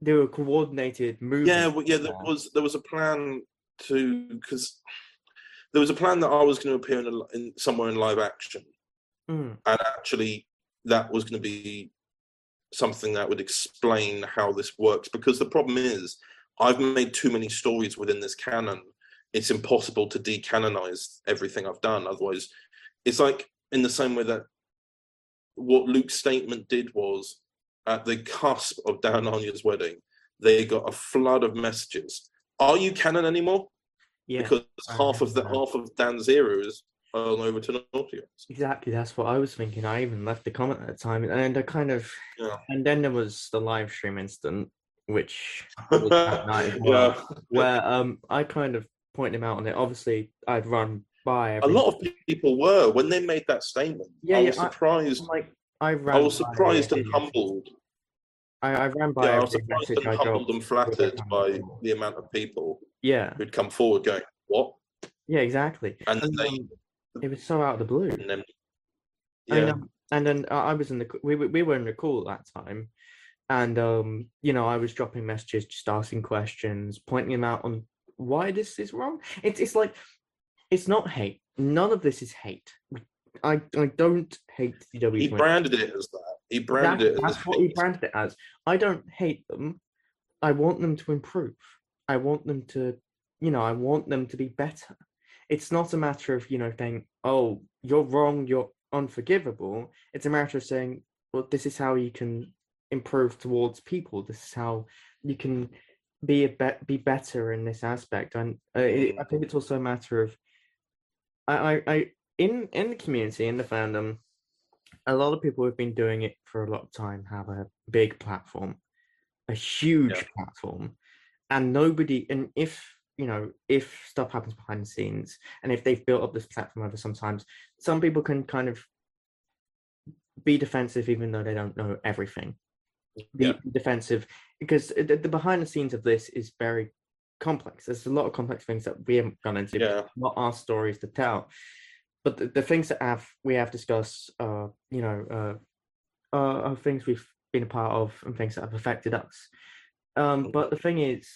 do a coordinated move. Yeah, well, yeah. There was there was a plan to because there was a plan that I was going to appear in, a, in somewhere in live action, Mm, and actually that was going to be something that would explain how this works because the problem is i've made too many stories within this canon. It's impossible to decanonize everything i've done. Otherwise it's like in the same way that what luke's statement did was at the cusp of dan anya's wedding they got a flood of messages. Are you canon anymore? Yeah, because half of the half of dan's era is on over to Nautilus. exactly. That's what I was thinking. I even left the comment at the time, and I kind of, Yeah. and then there was the live stream incident, which was that night yeah. where um, I kind of pointed him out on it. Obviously, I'd run by A lot of people were when they made that statement. Yeah, I yeah, was I- surprised. like I ran. I was surprised and humbled. I, I ran by. Yeah, I was surprised and I humbled and flattered by the amount of people Yeah, who'd come forward going, "What?" yeah, exactly. And then And, they, um, it was so out of the blue. and then, yeah, um, and then uh, I was in the we were- we were in the call at that time, and um, you know, I was dropping messages, just asking questions, pointing them out on why this is wrong. It's it's like it's not hate. None of this is hate. I I don't hate CW. he branded it as that. He branded That- it as that's what he branded it as. I don't hate them. I want them to improve. I want them to, you know, I want them to be better. It's not a matter of, you know, saying, oh, you're wrong, you're unforgivable. It's a matter of saying, well, this is how you can improve towards people. This is how you can be a be- be better in this aspect. And uh, it, I think it's also a matter of, I, I, I, in in the community, in the fandom, a lot of people who've been doing it for a lot of time have a big platform, a huge Yeah. platform, and nobody. And if you know, if stuff happens behind the scenes, and if they've built up this platform over sometimes, some people can kind of be defensive even though they don't know everything. Be Yeah. defensive because the, the behind the scenes of this is very complex. There's a lot of complex things that we haven't gone into. Yeah. Not our stories to tell but the, the things that have we have discussed uh you know uh, uh are things we've been a part of and things that have affected us um but the thing is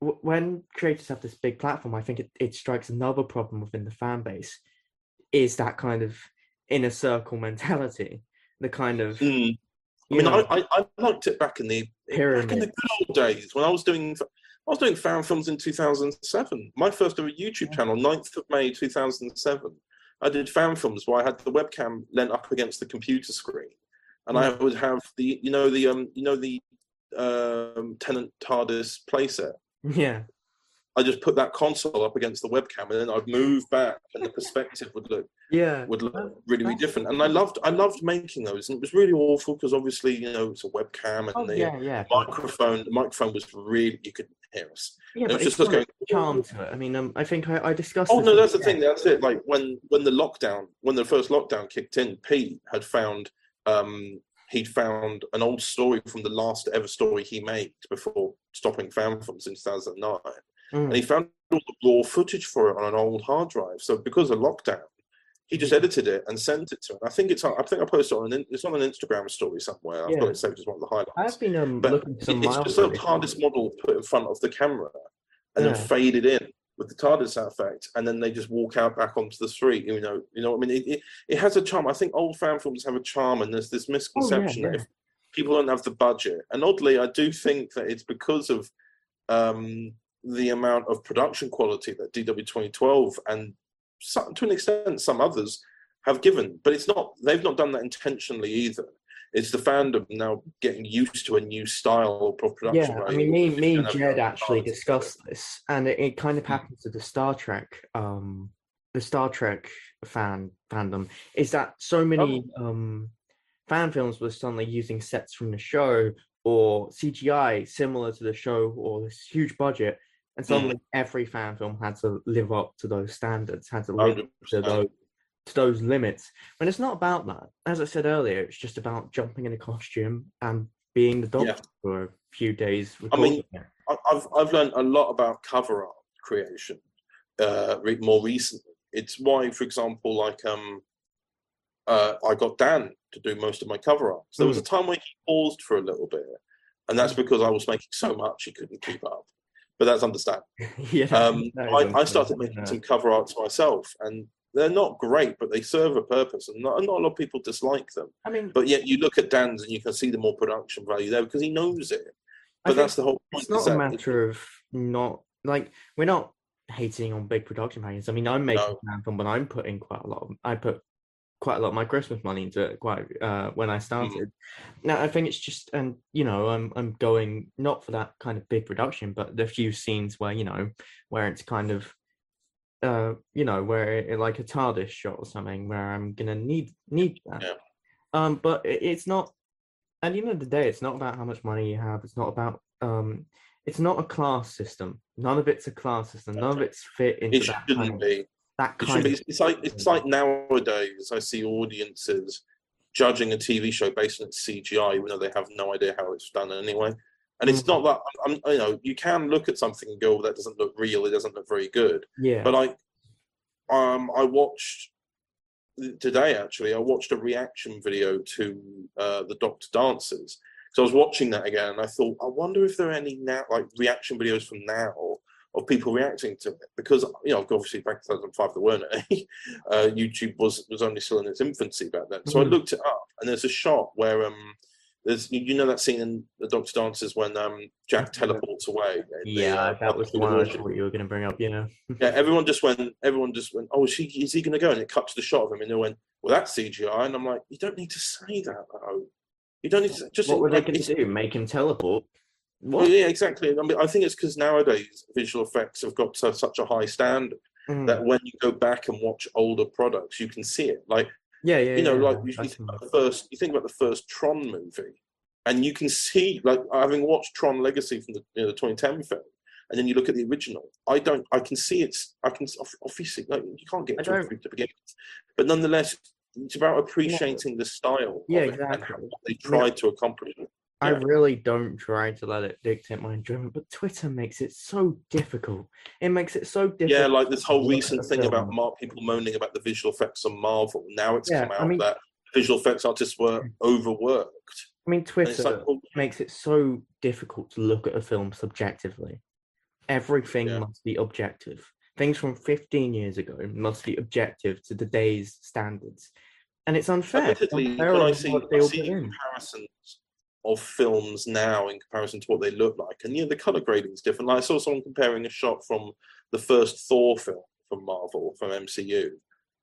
when creators have this big platform i think it, it strikes another problem within the fan base is that kind of inner circle mentality the kind of Mm. I mean, know, I, I, liked it back in the back in the good old days when I was doing I was doing fan films in 2007. My first ever YouTube channel, 9th of May 2007. I did fan films where I had the webcam lent up against the computer screen, and I would have the you know the um you know the um Tennant TARDIS playset. Yeah, I just put that console up against the webcam, and then I'd move back, and the perspective would look yeah. would look really, really that's- different. And I loved I loved making those, and it was really awful because obviously you know it's a webcam and Oh the yeah, yeah. microphone the microphone was really you could hear us. Yeah, it was just us going, charm to it. I mean, um, I think I, I discussed. Oh no, that's the Jeff. thing. That's it. Like when when the lockdown, when the first lockdown kicked in, Pete had found um he'd found an old story from the last ever story he made before stopping fan films in 2009, Mm. and he found all the raw footage for it on an old hard drive. So because of lockdown, he just edited it and sent it to him. I think it's on, I think I posted it on an, it's on an Instagram story somewhere. I've got it saved as one of the highlights. I've been um, But looking some it's just a it. TARDIS model put in front of the camera and Yeah. then faded in with the TARDIS effect, and then they just walk out back onto the street. You know, you know. What I mean, it, it, it has a charm. I think old fan films have a charm, and there's this misconception Oh, yeah. that if people don't have the budget, and oddly, I do think that it's because of um, the amount of production quality that DW 2012 and some, to an extent some others have given, but it's not. They've not done that intentionally either. It's the fandom now getting used to a new style of production. Yeah, I mean, me, me and Jed actually discussed this, and it, it kind of happens to the Star Trek, um, the Star Trek fan fandom. Is that so many um fan films were suddenly using sets from the show or CGI similar to the show or this huge budget, and suddenly every fan film had to live up to those standards, had to live to 100%. those to those limits. And it's not about that. As I said earlier, it's just about jumping in a costume and being the doctor Yeah. for a few days. I mean, recording it. I- I've I've learned a lot about cover art creation uh, re- more recently. It's why, for example, like um, uh, I got Dan to do most of my cover art. So there was a time where he paused for a little bit, and that's because I was making so much he couldn't keep up. But that's understandable. yeah, Um, that is I, I started making yeah. some cover arts myself, and they're not great, but they serve a purpose, and not, not a lot of people dislike them. I mean, But yet, you look at Dan's, and you can see the more production value there because he knows it. But that's the whole point. it's not a that- matter of not like we're not hating on big production values. I mean, I'm making No. a fan film, but I'm putting quite a lot. Of, I put quite a lot of my Christmas money into it. Quite uh, when I Mm. started. Now I think it's just, and you know, I'm I'm going not for that kind of big production, but the few scenes where you know where it's kind of. Uh, you know, where it, like a TARDIS shot or something, where I'm gonna need need that. Yeah. Um, but it, it's not. At the end of the day, it's not about how much money you have. It's not about um, it's not a class system. None of it's a class system. None of it's fit into It that shouldn't be. That kind be. of. It's, like it's like nowadays I see audiences judging a TV show based on its CGI, even though they have no idea how it's done anyway. And it's Mhm. not that I'm, you know you can look at something and go, well, that doesn't look real. It doesn't look very good. Yeah. But I, um, I watched today actually. I watched a reaction video to uh, the Doctor Dances. So I was watching that again, and I thought, I wonder if there are any now like reaction videos from now of people reacting to it because you know obviously back in 2005 there weren't any. Uh, YouTube was was only still in its infancy back then. So I Mhm. looked it up, and there's a shot where um. There's, you know that scene in the Doctor Dances when um, Jack teleports away. in the, yeah, uh, that was the one I washroom? thought you were going to bring up. Yeah. Yeah, everyone just went. Everyone just went. Oh, is he is he going to go? And it cuts the shot of him, and they went, "Well, that's CGI." And I'm like, you don't need to say that though. You don't need to just. What were they like, going to do? Make him teleport? Well, yeah, exactly. I mean, I think it's because nowadays visual effects have got to such a high standard Mm. that when you go back and watch older products, you can see it. Like yeah, yeah. you know, yeah, like yeah, you, that's think about the first, you think about the first Tron movie, and you can see, like, having watched Tron Legacy from the you know, the 2010 film, and then you look at the original. I don't, I can see it's, I can obviously, like, you can't get it don't- the beginning, but nonetheless, it's about appreciating the style. Yeah, of it and how- exactly. what they tried to accomplish. I really don't try to let it dictate my enjoyment, but Twitter makes it so difficult. It makes it so difficult. Yeah, like this whole recent thing about people moaning about the visual effects on Marvel. Now it's Yeah, come I out mean- that visual effects artists were overworked. I mean, Twitter like, well, makes it so difficult to look at a film subjectively. Everything Yeah. must be objective. Things from 15 years ago must be objective to today's standards. and it's unfair. Admittedly, when I see, I see comparisons of films now in comparison to what they look like, and you know the color grading is different. Like I saw someone comparing a shot from the first Thor film from Marvel from MCU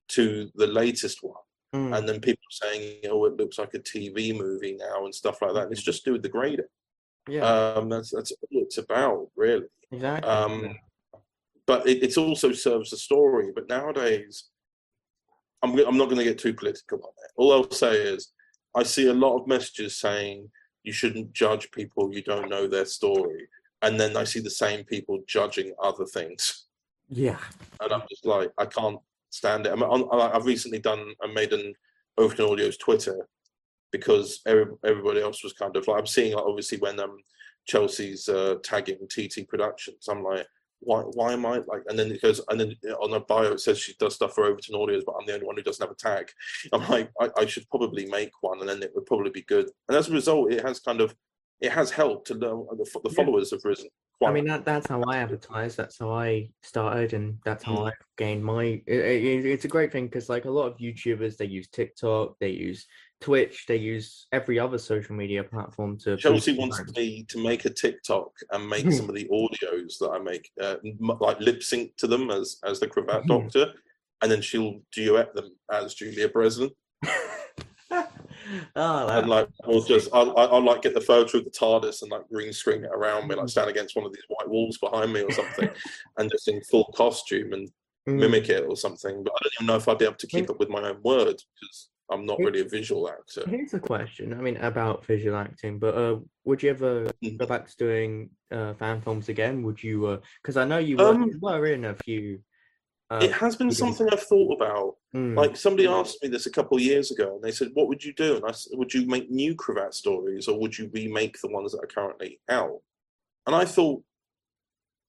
to the latest one, Mm, and then people saying, "Oh, it looks like a TV movie now" and stuff like that. And it's just to do with the grading. yeah, Um, that's that's all it's about, really. exactly. Um, but it, it also serves the story. But nowadays, I'm I'm not going to get too political on it. All I'll say is, I see a lot of messages saying you shouldn't judge people you don't know their story, and then I see the same people judging other things, yeah, and I'm just like, I can't stand it. I'm, I'm, I've recently done I made an Overton Audio's Twitter because every, everybody else was kind of like I'm seeing like, obviously when um Chelsea's uh, tagging TT Productions, I'm like, why why am I like? And then it goes and then on her bio it says she does stuff for Overton Audios, but I'm the only one who doesn't have a tag. I'm like, I, I should probably make one, and then it would probably be good. And as a result, it has kind of it has helped to the, the Yeah. followers have risen. Quite I mean that that's how I advertise. That's how I started, and that's how Mm. I gained my. It, it, it's a great thing because like a lot of YouTubers, they use TikTok, they use Twitch, they use every other social media platform to. Chelsea wants me to make a TikTok and make some of the audios that I make, uh, like lip sync to them as as the cravat Mhm. doctor, and then she'll duet them as Julia Breslin, oh, and like we'll just I'll, I'll I'll, like get the photo of the TARDIS and like green screen it around me, like stand against one of these white walls behind me or something, and just in full costume and mm, mimic it or something. But I don't even know if I'd be able to keep Think- up with my own words because I'm not really a visual actor. Here's a question. I mean, about visual acting, but uh, would you ever Mhm. go back to doing uh, fan films again? Would you? Because I know you were, Um, you were in a few. Uh, It has been something I've thought about. mm, Like somebody asked me this a couple of years ago, and they said, "What would you do?" And I said, "Would you make new cravat stories, or would you remake the ones that are currently out?" And I thought,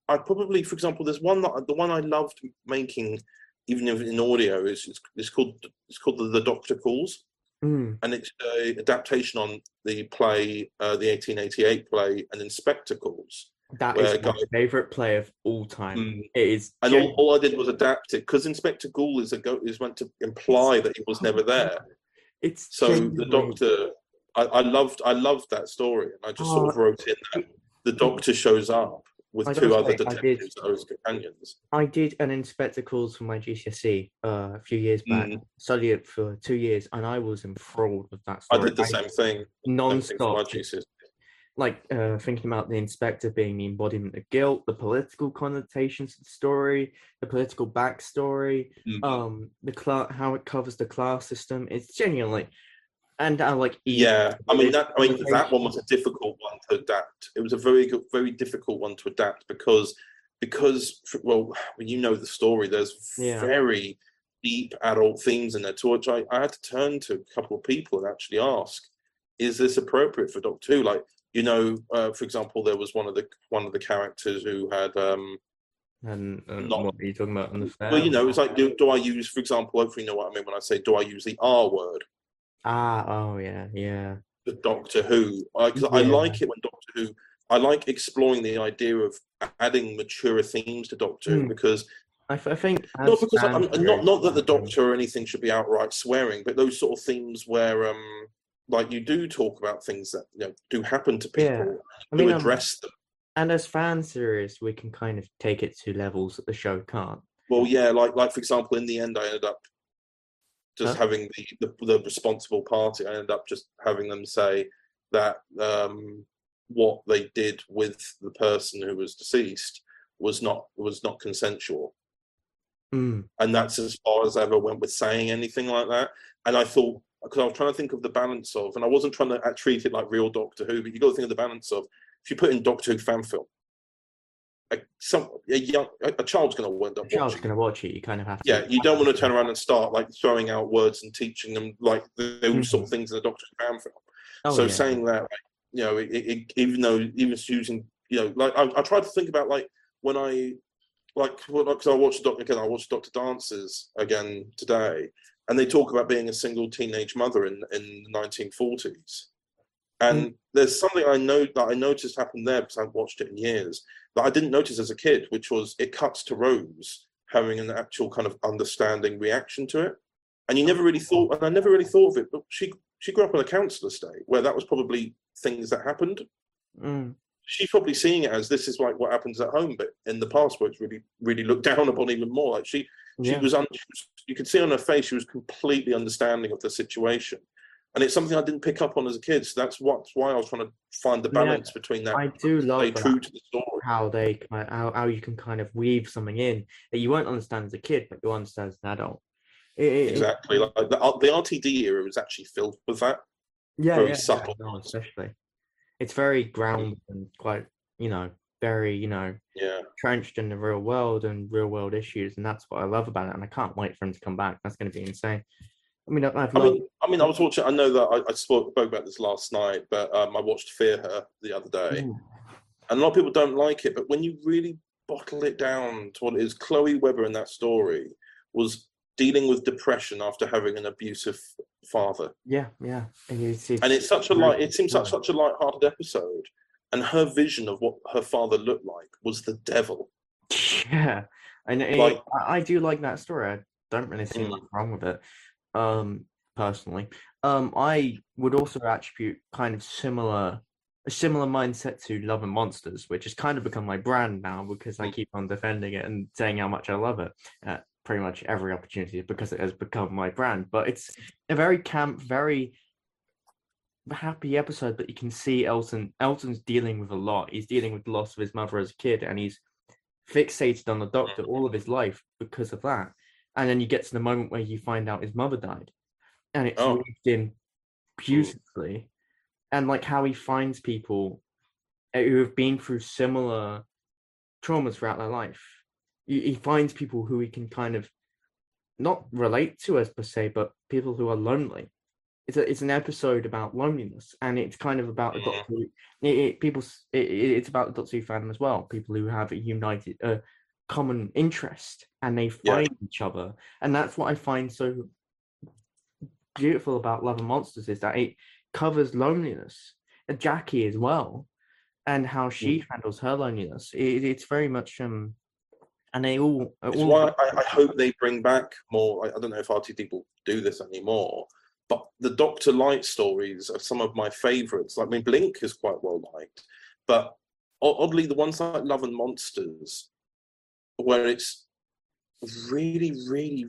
I'd probably, for example, there's one that the one I loved making, even if in audio, is it's, it's called it's called the, the Doctor Calls, mm, and it's a adaptation on the play, uh, the 1888 play, and Inspector Calls. That is my guy- favorite play of all time. Mm. It is. And all, all I did was adapt it because Inspector Goole is a go- is meant to imply that he was never there. It's So the doctor, I, I loved, I loved that story, and I just sort of Oh, wrote in that the doctor shows up with I two other say, I did- detectives that are his companions. I did an inspector calls for my GCSE uh, a few years back. Mm. Studied it for two years, and I was enthralled with that story. I did the same thing. same thing non-stop. Like uh, thinking about the inspector being the embodiment of guilt, the political connotations of the story, the political backstory, Mm. um, the cla- how it covers the class system. It's genuinely, and I like easy Yeah, I mean that. I mean that one was a difficult one to adapt. It was a very good, very difficult one to adapt because because well, you know the story, there's Yeah. very deep adult themes in there. To which I, I had to turn to a couple of people and actually ask, is this appropriate for Doctor Who? Like you know, uh, for example, there was one of the one of the characters who had um, And, and Not- what are you talking about on the well, you know, it's like do, do I use, for example, hopefully you know what I mean when I say do I use the R word? Ah, oh yeah, yeah, the Doctor Who. I, 'cause I Yeah. like it when Doctor Who. I like exploring the idea of adding maturer themes to Doctor Who Hmm. because I, f- I think not because I'm, not not that the Doctor or anything should be outright swearing, but those sort of themes where um like you do talk about things that you know do happen to people. Yeah. I to mean, um, address them. and as fan series, we can kind of take it to levels that the show can't. Well, yeah, like like for example, in the end, I ended up just Huh? having the, the the responsible party. I ended up just having them say that um, what they did with the person who was deceased was not was not consensual, Mm, and that's as far as I ever went with saying anything like that. And I thought because I was trying to think of the balance of, and I wasn't trying to treat it like real Doctor Who, but you got to think of the balance of if you put in Doctor Who fan film. A, some a young a, a child's going to end up the child's going to watch it. You kind of have to. yeah, you don't want to turn around and start like throwing out words and teaching them like those sort of mm-hmm. things in a Doctor fan film. Oh, so yeah. saying that, like, you know, it, it, even though even using, you know, like I, I try to think about like when I, like, because I watched Doctor again, I watched Doctor Dances again today, and they talk about being a single teenage mother in in the 1940s, and there's something I know that I noticed happened there because I've watched it in years that I didn't notice as a kid, which was it cuts to Rose having an actual kind of understanding reaction to it. and you never really thought, and I never really thought of it, but she she grew up on a council estate where that was probably things that happened. Mm. She's probably seeing it as this is like what happens at home, but in the past where it's really really looked down upon even more. Like she she Yeah. was, un- she was you could see on her face she was completely understanding of the situation. And it's something I didn't pick up on as a kid. So that's what's why I was trying to find the Yeah, balance between that. I do love that. true to the story. how they how, how you can kind of weave something in that you won't understand as a kid but you understand as an adult It- it- it- Exactly. Like the, uh, the RTD era was actually filled with that. yeah, very yeah, subtle. yeah, no, especially it's very grounded and quite you know very you know Yeah. trenched in the real world and real world issues and that's what i love about it and i can't wait for him to come back that's going to be insane i mean I- i've I mean, I mean, I was watching. I know that I, I spoke, spoke about this last night, but um, I watched Fear Her the other day, and a lot of people don't like it. But when you really bottle it down to what it is, Chloe Webber in that story was dealing with depression after having an abusive father, yeah yeah and it's, and it's such a light. It seems such such a light-hearted episode, and her vision of what her father looked like was the devil. Yeah, and it, Like- I, I do like that story. I don't really see anything much wrong with it, um, personally. Um, I would also attribute kind of similar, a similar mindset to Love and Monsters, which has kind of become my brand now because I Mm. keep on defending it and saying how much I love it at pretty much every opportunity because it has become my brand. But it's a very camp, very happy episode but you can see elton elton's dealing with a lot he's dealing with the loss of his mother as a kid and he's fixated on the doctor all of his life because of that and then you get to the moment where you find out his mother died. And it's Oh. weaved in beautifully. And like how he finds people uh, who have been through similar traumas throughout their life. He, finds people who he can kind of not relate to as per se but people who are lonely. It's a, it's an episode about loneliness and it's kind of about the Mhm. doctor who, it, it, people it- it's about the doctor who fandom as well. People who have a united uh, common interest and they Yeah. find each other and that's what i find so beautiful about love and monsters is that it covers loneliness and jackie as well and how hmm. she handles her loneliness it, it's very much um and they all uh, It's all why I, I hope they bring back more. I, I don't know if RTD will do this anymore, but the Doctor Light stories are some of my favourites. Like, I mean, Blink is quite well liked, but oddly, the ones like Love and Monsters, where it's really, really,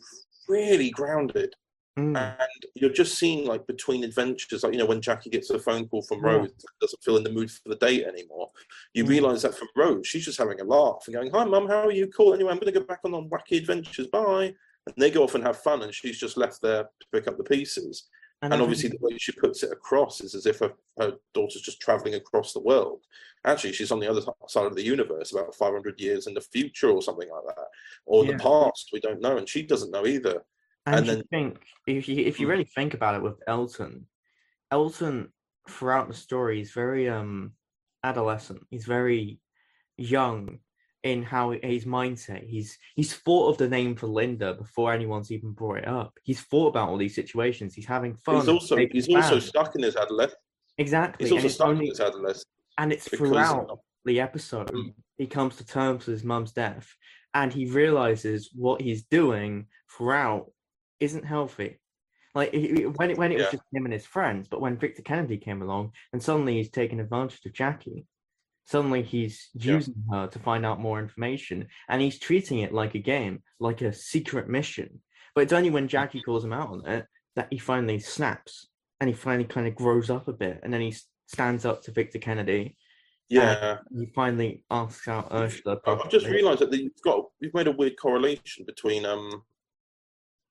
really grounded, Mm, and you're just seeing like between adventures, like you know when Jackie gets a phone call from Yeah. Rose, doesn't feel in the mood for the date anymore. You Mm. realise that from Rose, she's just having a laugh and going, "Hi, mum, how are you? Cool. Anyway, I'm going to go back on on wacky adventures. Bye." And they go off and have fun, and she's just left there to pick up the pieces. And think- obviously, the way she puts it across is as if her, her daughter's just traveling across the world. Actually, she's on the other side of the universe, about 500 years in the future or something like that, or Yeah. the past. We don't know, and she doesn't know either. And, And then- think if you if you Mm. really think about it with Elton, Elton throughout the story is very um adolescent. He's very young in how his mindset. He's he's thought of the name for Linda before anyone's even brought it up. He's thought about all these situations. He's having fun. He's also he's also stuck in his adolescence. exactly. He's and also it's stuck only- in his adolescence and it's throughout of- the episode Mm. he comes to terms with his mum's death and he realizes what he's doing throughout isn't healthy like he- he- when it, when it was just him and his friends but when victor kennedy came along and suddenly he's taking advantage of jackie suddenly he's Yeah. using her to find out more information and he's treating it like a game like a secret mission but it's only when jackie calls him out on it that he finally snaps and he finally kind of grows up a bit and then he stands up to victor kennedy yeah. he finally asks out Ursula. I've just realised that you've got you've made a weird correlation between um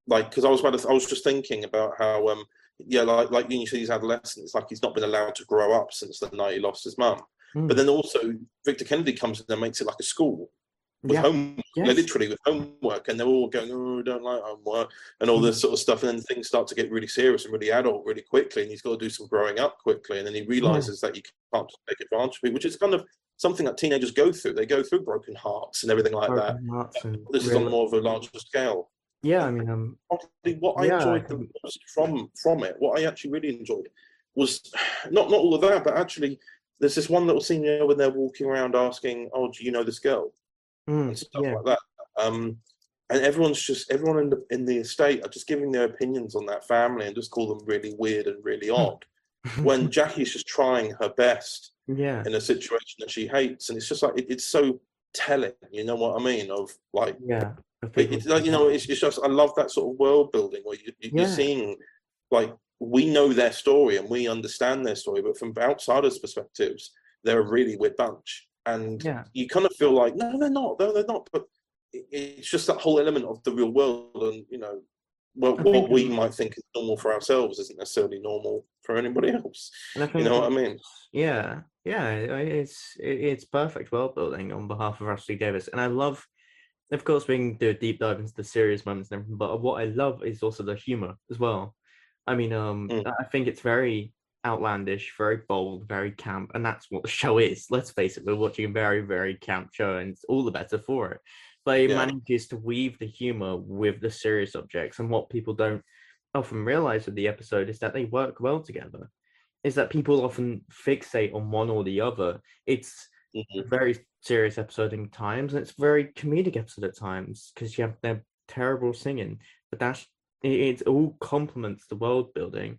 like because I was about to, I was just thinking about how um yeah like like when you see his adolescence like he's not been allowed to grow up since the night he lost his mum Mm, but then also Victor Kennedy comes in and makes it like a school with yeah, home yes. literally with homework and they're all going oh I don't like homework and all Mm. this sort of stuff and then things start to get really serious and really adult really quickly and he's got to do some growing up quickly and then he realizes that you can't take advantage of it which is kind of something that teenagers go through. They go through broken hearts and everything like that. broken and this is on more of a larger scale. Yeah, I mean, um, what I Yeah, enjoyed the think- most from from it what I actually really enjoyed was not not all of that but actually there's this one little scene you know, when they're walking around asking oh do you know this girl mm, and stuff yeah, like that. Um, and everyone's just everyone in the in the estate are just giving their opinions on that family and just call them really weird and really odd. when Jackie's just trying her best yeah, in a situation that she hates, and it's just like it, it's so telling. You know what I mean? Of like yeah. it- it's like you know it's, it's just i love that sort of world building where you, you- Yeah. you're seeing like we know their story and we understand their story but from outsiders perspectives they're a really weird bunch. And yeah, you kind of feel like no they're not no they're not. But it's just that whole element of the real world and you know well, what we might think is normal for ourselves isn't necessarily normal for anybody else. You know what i mean? Yeah, yeah, it's it's perfect world building on behalf of T Davies, and I love. Of course, we can do a deep dive into the serious moments and everything, but what I love is also the humor as well. I mean, um, Mm. I think it's very outlandish, very bold, very camp, and that's what the show is. Let's face it, we're watching a very, very camp show, and it's all the better for it. But it Yeah. manages to weave the humor with the serious objects, and what people don't often realize with the episode is that they work well together. Is that people often fixate on one or the other. It's Mhm. a very serious episode in times, and it's a very comedic episode at times because you have their terrible singing, but that's it, it all complements the world building.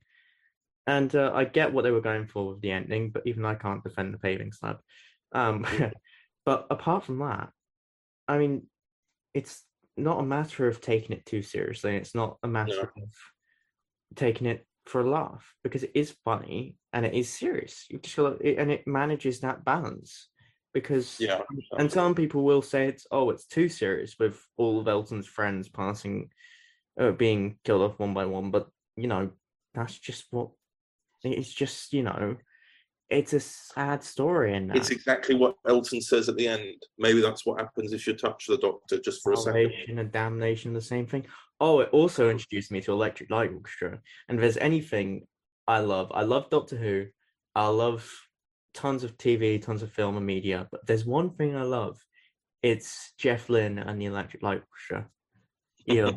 And uh, I get what they were going for with the ending, but even I can't defend the paving slab. Um, but apart from that, I mean, it's not a matter of taking it too seriously. It's not a matter of taking it for a laugh because it is funny and it is serious. You just gotta, it, and it manages that balance because yeah and some people will say it's oh it's too serious with all of Elton's friends passing, uh, being killed off one by one. But you know that's just what it's just you know it's a sad story and it's exactly what elton says at the end maybe that's what happens if you touch the doctor just for a second salvation and damnation the same thing. Oh, it also introduced me to Electric Light Orchestra. And if there's anything I love, I love Doctor Who. I love tons of TV, tons of film and media. But there's one thing I love. It's Jeff Lynne and the Electric Light Orchestra. Yeah.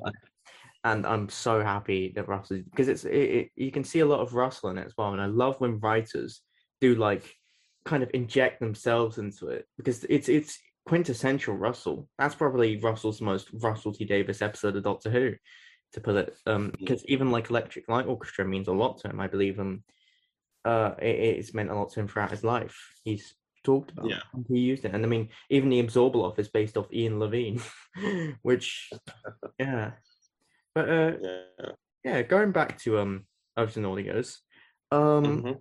And I'm so happy that Russell because it's it, it, you can see a lot of Russell in it as well. And I love when writers do like kind of inject themselves into it because it's it's quintessential Russell. That's probably Russell's most Russell T Davies episode of Doctor Who, to put it. Um, because even like Electric Light Orchestra means a lot to him. I believe um, uh, it, it's meant a lot to him throughout his life. He's talked about. Yeah. it, He used it, and I mean, even the Abzorbaloff is based off Ian Levine, which, yeah. But uh, yeah yeah, going back to um Overton Audios, um, Mhm.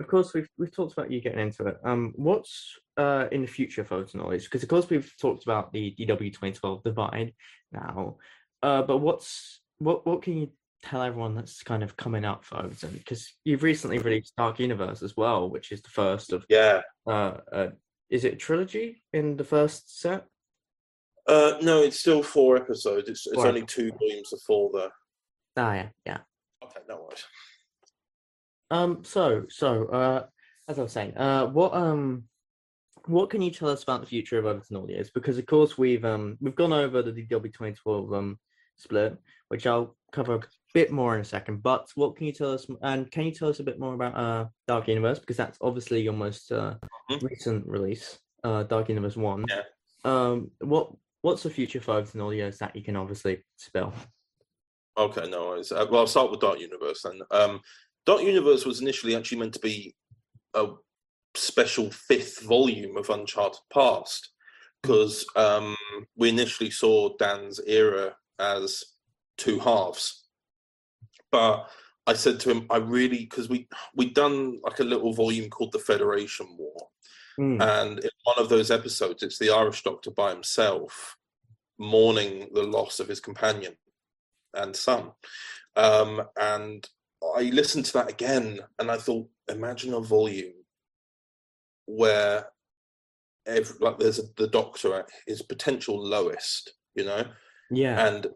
of course we've we've talked about you getting into it. Um, what's uh in the future for Audios? Because of course we've talked about the DW 2012 divide now, uh, but what's what what can you tell everyone that's kind of coming up for Overton? Because you've recently released Dark Universe as well, which is the first of yeah uh, uh is it a trilogy in the first set? Uh, no, it's still four episodes. It's, it's Four only two volumes of four, though. Ah, yeah, yeah. Okay, no worries. Um. So, so, uh, as I was saying, uh, what um, what can you tell us about the future of Overton Audios? Because of course we've um we've gone over the DW 2012 um split, which I'll cover a bit more in a second. But what can you tell us? And can you tell us a bit more about uh Dark Universe? Because that's obviously your most uh, Mhm. recent release, uh, Dark Universe One. Yeah. Um. What What's the future for Overton Audios that you can obviously spell? Okay, no worries. Uh, well, I'll start with Dark Universe then. Um, Dark Universe was initially actually meant to be a special fifth volume of Uncharted Past because um, we initially saw Dan's era as two halves. But I said to him, I really because we we'd done like a little volume called the Federation War, Mm, and in one of those episodes, it's the Irish doctor by himself mourning the loss of his companion and son. Um, and I listened to that again, and I thought, imagine a volume where every, like there's a, the doctor at his potential lowest, you know, yeah. and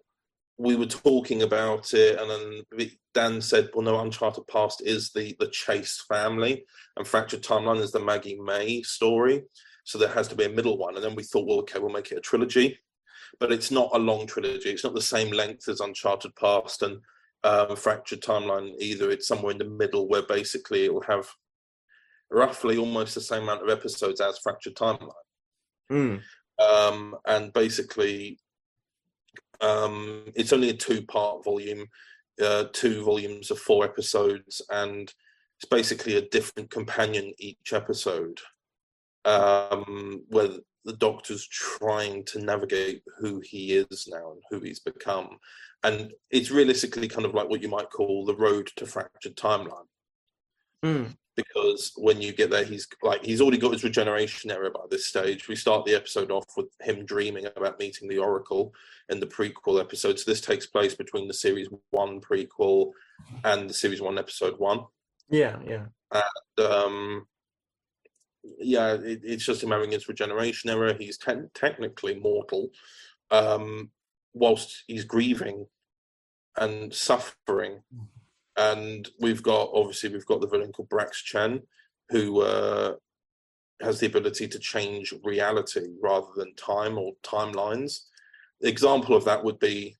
we were talking about it, and then Dan said, "Well, no, Uncharted Past is the the Chase family, and Fractured Timeline is the Maggie May story. So there has to be a middle one." And then we thought, "Well, okay, we'll make it a trilogy, but it's not a long trilogy. It's not the same length as Uncharted Past and um, Fractured Timeline either. It's somewhere in the middle where basically it will have roughly almost the same amount of episodes as Fractured Timeline." Mm, um, and basically Um, it's only a two-part volume, uh, two volumes of four episodes, and it's basically a different companion each episode, um, where the Doctor's trying to navigate who he is now and who he's become, and it's realistically kind of like what you might call the road to fractured timeline. Mm. Because when you get there, he's like he's already got his regeneration error by this stage. We start the episode off with him dreaming about meeting the Oracle in the prequel episode. So this takes place between the series one prequel and the series one episode one. Yeah, yeah. And, um, yeah, it, it's just him having his regeneration error. He's te- technically mortal, um, whilst he's grieving and suffering. And we've got obviously we've got the villain called Brax Chen, who uh, has the ability to change reality rather than time or timelines. The example of that would be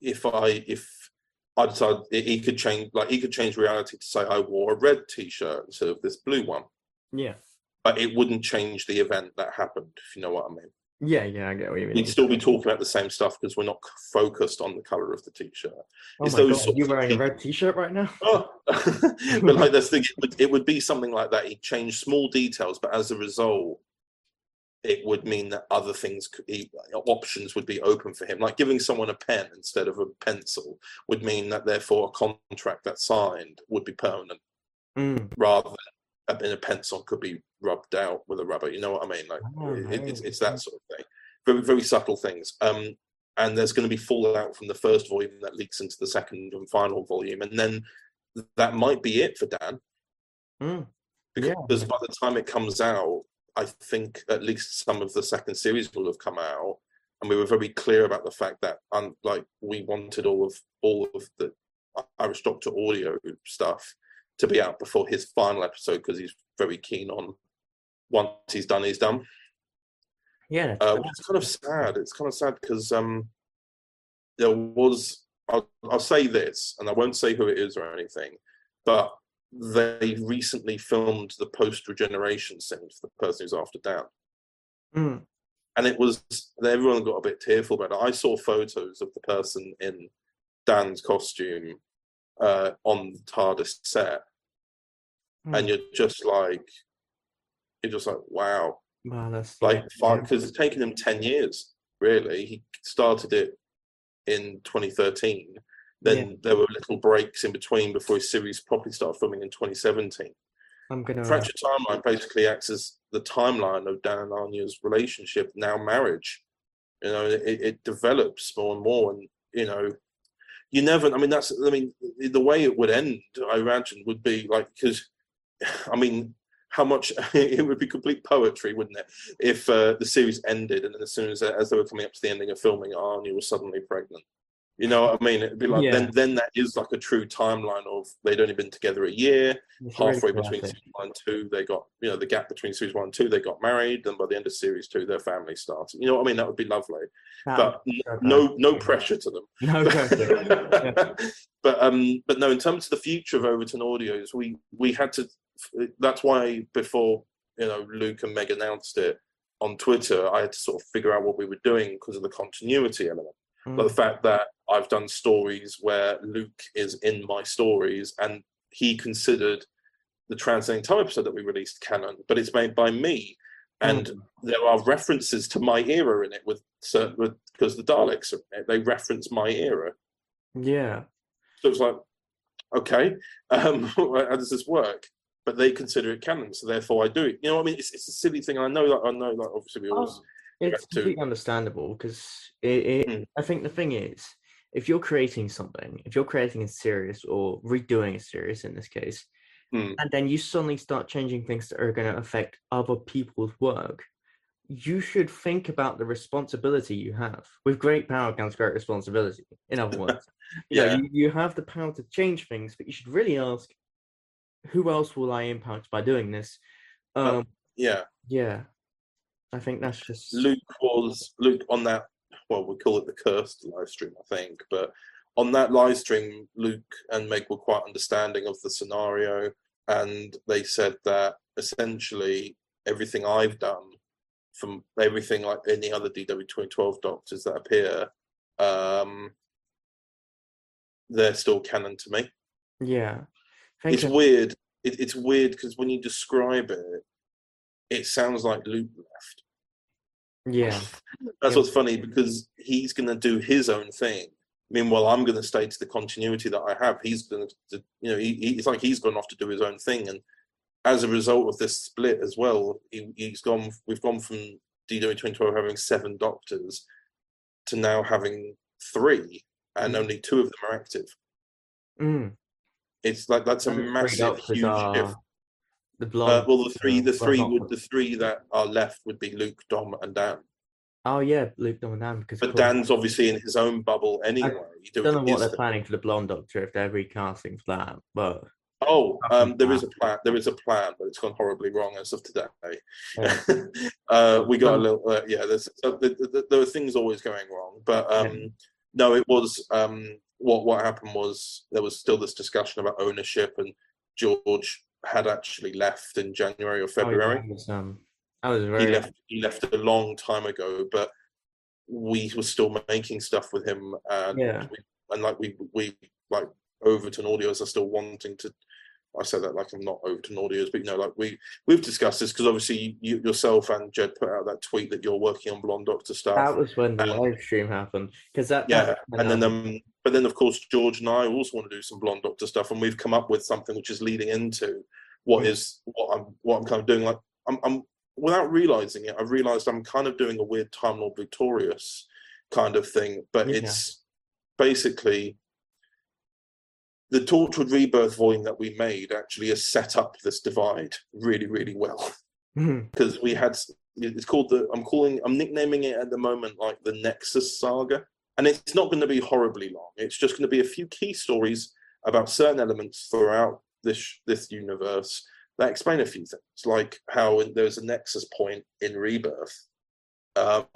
if I if I decided he could change like he could change reality to say I wore a red t-shirt instead of this blue one. Yeah. But it wouldn't change the event that happened, if you know what I mean. Yeah, yeah, I get what you mean. You'd still be talking about the same stuff because we're not focused on the color of the t-shirt. Oh it's my those God, you of wearing a red t-shirt right now? Oh. but like this thing, it would, it would be something like that. He'd change small details, but as a result, it would mean that other things, could, he, options would be open for him. Like giving someone a pen instead of a pencil would mean that therefore a contract that's signed would be permanent, Mm. rather than in a pencil could be rubbed out with a rubber. You know what I mean? Like Oh, it, it's, it's that sort of thing. Very very subtle things. Um, and there's going to be fallout from the first volume that leaks into the second and final volume, and then that might be it for Dan Mm. because Yeah. by the time it comes out, I think at least some of the second series will have come out, and we were very clear about the fact that, um, like, we wanted all of all of the Irish Doctor audio stuff to be out before his final episode because he's very keen on once he's done, he's done. Yeah. Uh, is kind of sad. It's kind of sad because um, there was. I'll, I'll say this, and I won't say who it is or anything, but they recently filmed the post regeneration scene for the person who's after Dan, Mm. and it was everyone got a bit tearful about it. I saw photos of the person in Dan's costume uh, on the TARDIS set, Hmm. and you're just like, you're just like, wow, Wow, that's like fine yeah. because it's taken him 10 years really he started it in 2013 then Yeah. there were little breaks in between before his series properly started filming in 2017 I'm gonna. fractured timeline basically acts as the timeline of dan and anya's relationship now marriage you know it, it develops more and more and you know you never i mean that's i mean the way it would end i imagine would be like because i mean how much it would be complete poetry wouldn't it if uh, the series ended and then as soon as as they were coming up to the ending of filming Arnie was suddenly pregnant you know what i mean it'd be like Yeah. then then that is like a true timeline of they'd only been together a year It's halfway between series one and two, they got you know the gap between series one and two, they got married, and by the end of series two, their family started. You know what I mean? That would be lovely, That but be so no no pressure to them. No pressure. but um, but no, in terms of the future of Overton Audios, we we had to. That's why before you know Luke and Meg announced it on Twitter, I had to sort of figure out what we were doing because of the continuity element. Mm. But the fact that I've done stories where Luke is in my stories and he considered the Transcending Time episode that we released canon, but it's made by me. And Mm. there are references to my era in it with certain with, because the Daleks are in it, they reference my era. Yeah. So it's like, okay, um, how does this work? But they consider it canon, so therefore I do it. You know what I mean? It's, it's a silly thing. I know that I know that. obviously we Oh, always It's to- completely understandable because Mm. I think the thing is, if you're creating something, if you're creating a series or redoing a series in this case, Mm. and then you suddenly start changing things that are going to affect other people's work, you should think about the responsibility you have. With great power comes great responsibility. In other words, you know, Yeah. you, you have the power to change things, but you should really ask, who else will I impact by doing this? Um, Uh, yeah. yeah, I think that's just Luke was Luke on that. Well, we call it the cursed live stream, I think. But on that live stream, Luke and Meg were quite understanding of the scenario, and they said that essentially everything I've done, from everything like any other DW twenty twelve doctors that appear, um, they're still canon to me. Yeah. It's weird. It, it's weird because when you describe it, it sounds like Luke left. Yeah. That's Yeah. what's funny because he's going to do his own thing. Meanwhile, I'm going to stay to the continuity that I have. He's going to, you know, he, he- it's like he's gone off to do his own thing, and as a result of this split as well, he, he's gone. We've gone from DW 2012 having seven doctors to now having three, and Mm. only two of them are active. Mm. It's like that's a And massive, huge are shift. The Uh, blonde. well, the three, uh, the three not would the- three that are left would be Luke, Dom, and Dan. Oh yeah, Luke Dominant because But of course- Dan's obviously in his own bubble anyway. I don't know what they're thing. planning for the blonde doctor if they're recasting for that, but Oh, um, there is a plan. There is a plan, but it's gone horribly wrong as of today. yeah. uh, we got a little, uh, yeah. There's, uh, there, there- there are things always going wrong, but um. No, it was um, what what happened was there was still this discussion about ownership, and George had actually left in January or Oh, yeah, February. that was, um, was he very left he left a long time ago but we were still making stuff with him and Yeah. we, and like we we like overton audios are still wanting to i say that like i'm not overton audios but you know like we we've discussed this because obviously you yourself and jed put out that tweet that you're working on blonde doctor stuff that was when the and- live stream happened because that yeah and then um, um but then of course george and i also want to do some blonde doctor stuff and we've come up with something which is leading into what Mm. what i'm what i'm kind of doing like i'm, I'm without realizing it i've realized i'm kind of doing a weird time lord victorious kind of thing but Yeah. it's basically the Torchwood rebirth volume that we made actually has set up this divide really really well. Because we had it's called the i'm calling i'm nicknaming it at the moment like the nexus saga. And it's not going to be horribly long. It's just going to be a few key stories about certain elements throughout this this universe that explain a few things like how there's a nexus point in rebirth. Um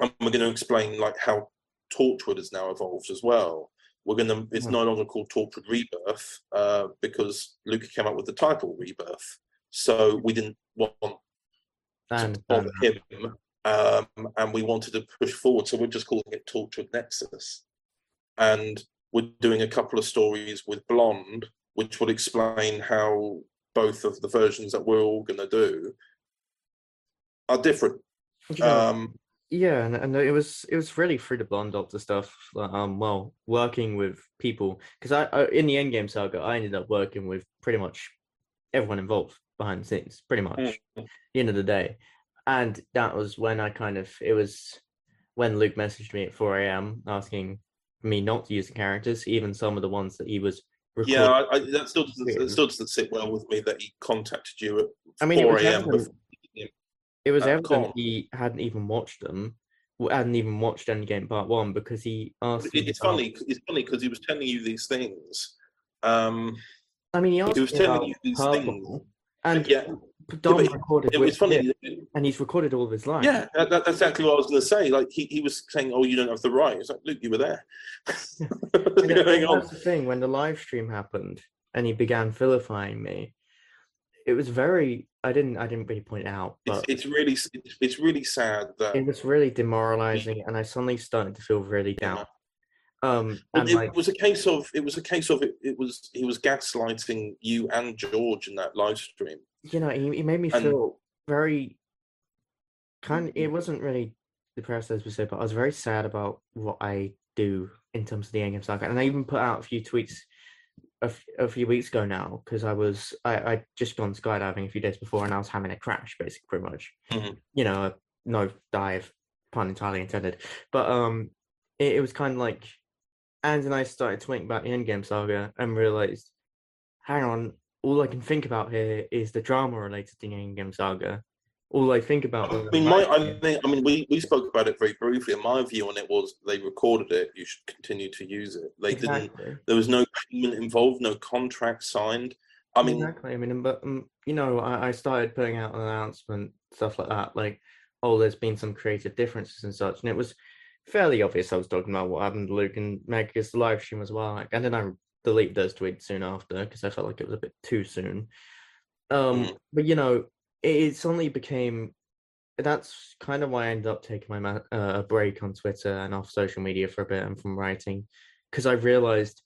and we're going to explain like how torchwood has now evolved as well we're going to it's Hmm. no longer called torchwood rebirth uh because luca came up with the title rebirth so we didn't want and, to bother him, um, and we wanted to push forward. So we're just calling it Torchwood Nexus, and we're doing a couple of stories with Blonde, which will explain how both of the versions that we're all going to do are different. Um, yeah and, and it was it was really through the blonde doctor stuff um well working with people because I, I in the endgame saga i ended up working with pretty much everyone involved behind the scenes pretty much Mm. at the end of the day and that was when i kind of it was when luke messaged me at 4 a.m asking me not to use the characters even some of the ones that he was recording. yeah, I, I, that still doesn't, that still doesn't sit well with me that he contacted you at I mean, it 4 was a.m. It was uh, evident Con. he hadn't even watched them, hadn't even watched Endgame Part One because he asked. It- It's about- funny. It's funny because he was telling you these things. Um, I mean, he asked was telling you these Purple, things. and yeah, Dom but recorded it was funny. him, and he's recorded all of his life. Yeah, that, that- that's exactly what I was going to say. Like he, he was saying, "Oh, you don't have the right." It's like, Luke, you were there. And What's that- going on? the thing. When the live stream happened and he began vilifying me, it was very. I didn't. I didn't really point it out, It's, but it's really, it's, it's really sad that it was really demoralizing, and I suddenly started to feel really Yeah. down. Um, Well, it like, was a case of it was a case of it, it was he was gaslighting you and George in that live stream. you know, he, he made me and- feel very kind. It wasn't really depressed as we said, but I was very sad about what I do in terms of the Endgame saga, and I even put out a few tweets a, f- a few weeks ago now because I was I I just gone skydiving a few days before, and I was having a crash, basically, pretty much. Mhm. You know, no dive, pun entirely intended, but um, it, it was kind of like, and then I started tweeting about the Endgame saga and realized, hang on, all I can think about here is the drama related to the Endgame saga. All I think about. I mean, my, I mean, I mean, we, we spoke about it very briefly, and my view on it was they recorded it. You should continue to use it. They didn't. exactly. There was no payment involved, no contract signed. I mean, exactly. I mean, but um, you know, I, I started putting out an announcement, stuff like that, like, oh, there's been some creative differences and such, and it was fairly obvious I was talking about what happened to Luke and Meg because the live stream as well. Like, and then I deleted those tweets soon after because I felt like it was a bit too soon. Um, Mm. but you know, it, it suddenly became that's kind of why I ended up taking my ma- uh, a break on Twitter and off social media for a bit and from writing, because I realized,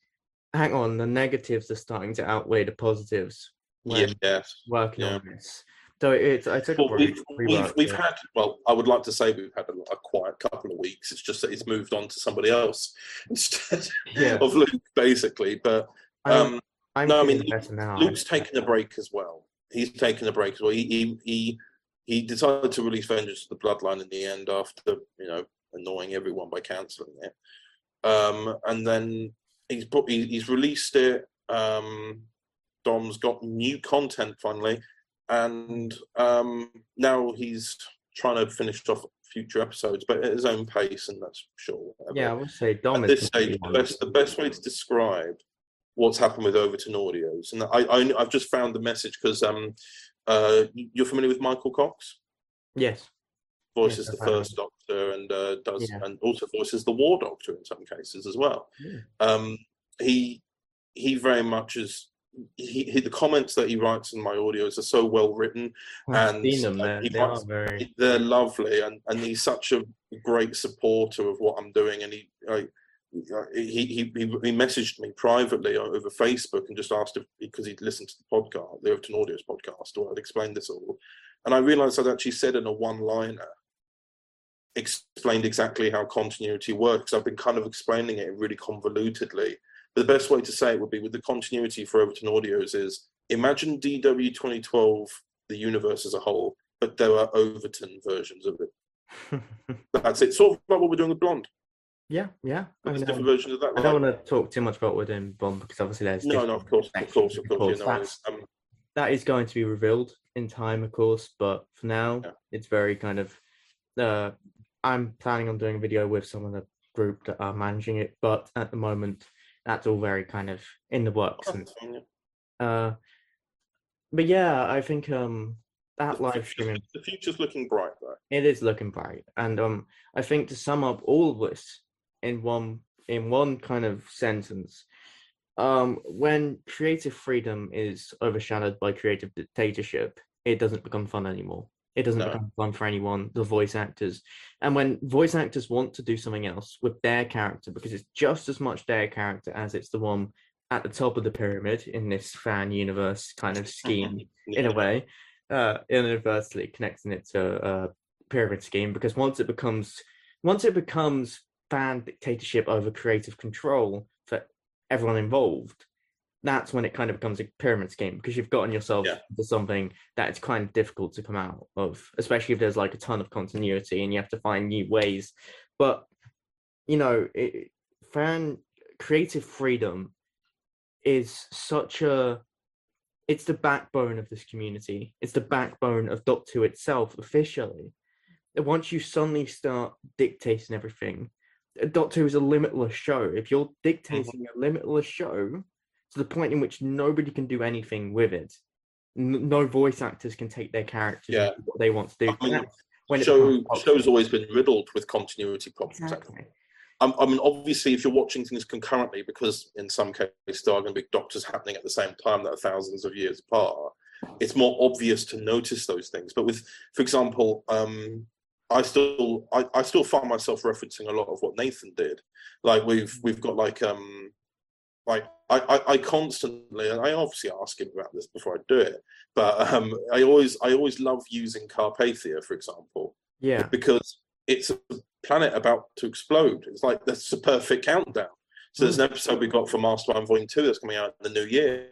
hang on, the negatives are starting to outweigh the positives when Yes. working yeah. on this. So it's I took a Well, break. we've, we've, we've had, well, I would like to say we've had a, a quiet couple of weeks. It's just that it's moved on to somebody else instead yeah. of Luke, basically. But I'm, um, I'm no, I mean, better now. Luke's taken a break as well. He's taken a break as well. He, he, he, he decided to release Vengeance of the Bloodline in the end after, you know, annoying everyone by cancelling it. Um, and then he's put, he, he's released it. Um, Dom's got new content finally, and um, now he's trying to finish off future episodes, but at his own pace, and that's sure. whatever. Yeah, I would say Dom At is this stage, the best, the best way to describe what's happened with Overton Audios, and I, I I've just found the message because um, uh, you're familiar with Michael Cox, Yes. voices Yes, the am. First Doctor, and uh, does Yeah. and also voices the War Doctor in some cases as well. Yeah. Um, he he very much is. He, he the comments that he writes in my audios are so well written I've And, seen them. uh, They're, are very. they're lovely and and he's such a great supporter of what i'm doing and he like he, he he messaged me privately over facebook and just asked if because he'd listened to the podcast the overton audios podcast where i'd explained this all and i realized i'd actually said in a one liner explained exactly how continuity works i've been kind of explaining it really convolutedly but the best way to say it would be with the continuity for overton audios is imagine dw 2012 the universe as a whole but there are Overton versions of it. That's it. Sort of like what we're doing with Blonde. Yeah, yeah. I, mean, different um, versions of that. I don't want to talk too much about what we're doing Bond because obviously there's no, no, of course, of course, of course. You know, That's- um, that is going to be revealed in time, of course. But for now, Yeah. it's very kind of. Uh, I'm planning on doing a video with some of the group that are managing it, but at the moment, that's all very kind of in the works. And that's fine, yeah. uh, but yeah, I think um that The live streaming The future's looking bright, though. it is looking bright, and um I think to sum up all of this in one in one kind of sentence, um when creative freedom is overshadowed by creative dictatorship, it doesn't become fun anymore. It doesn't No. become fun for anyone, the voice actors. And when voice actors want to do something else with their character, because it's just as much their character as it's the one at the top of the pyramid in this fan universe kind of scheme, in a way, uh, inadvertently connecting it to a pyramid scheme. Because once it becomes, once it becomes fan dictatorship over creative control for everyone involved, that's when it kind of becomes a pyramid scheme because you've gotten yourself Yeah. into something that it's kind of difficult to come out of, especially if there's like a ton of continuity and you have to find new ways. But you know, it, fan creative freedom is such a it's the backbone of this community. It's the backbone of Doctor Who itself officially. And once you suddenly start dictating everything, Doctor Who is a limitless show. If you're dictating a limitless show to the point in which nobody can do anything with it, n- no voice actors can take their characters Yeah. what they want to do. I mean, when Show, show's always been riddled with continuity problems. exactly. Um, I mean, obviously, if you're watching things concurrently, because in some cases there are going to be doctors happening at the same time that are thousands of years apart, it's more obvious to notice those things. But with, for example, um, I still I, I still find myself referencing a lot of what Nathan did. Like we've we've got like um like I, I, I constantly and I obviously ask him about this before I do it, but um I always I always love using Carpathia, for example Yeah. because it's a planet about to explode. It's like that's a perfect countdown. So there's an episode we got for Mastermind Volume Two that's coming out in the new year,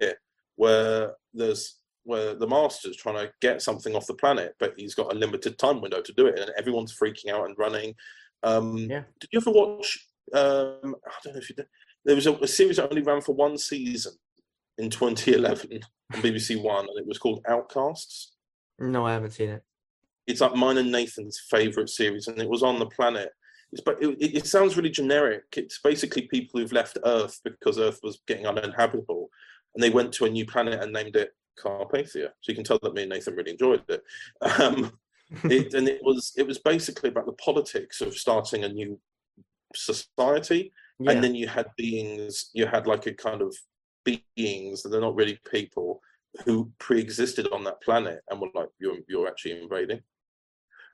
where there's where the master's trying to get something off the planet, but he's got a limited time window to do it, and everyone's freaking out and running. Um, Yeah. Did you ever watch? Um, I don't know if you did. There was a, a series that only ran for one season in 2011 on BBC One, and it was called Outcasts No, I haven't seen it. it's like mine and Nathan's favorite series, and it was on the planet. It's, but it, it it sounds really generic. It's basically people who've left Earth because Earth was getting uninhabitable, and they went to a new planet and named it Carpathia. So you can tell that me and Nathan really enjoyed it. Um, it and it was it was basically about the politics of starting a new society, yeah. and then you had beings, you had like a kind of beings that are not really people who pre-existed on that planet and were like, you're you're actually invading.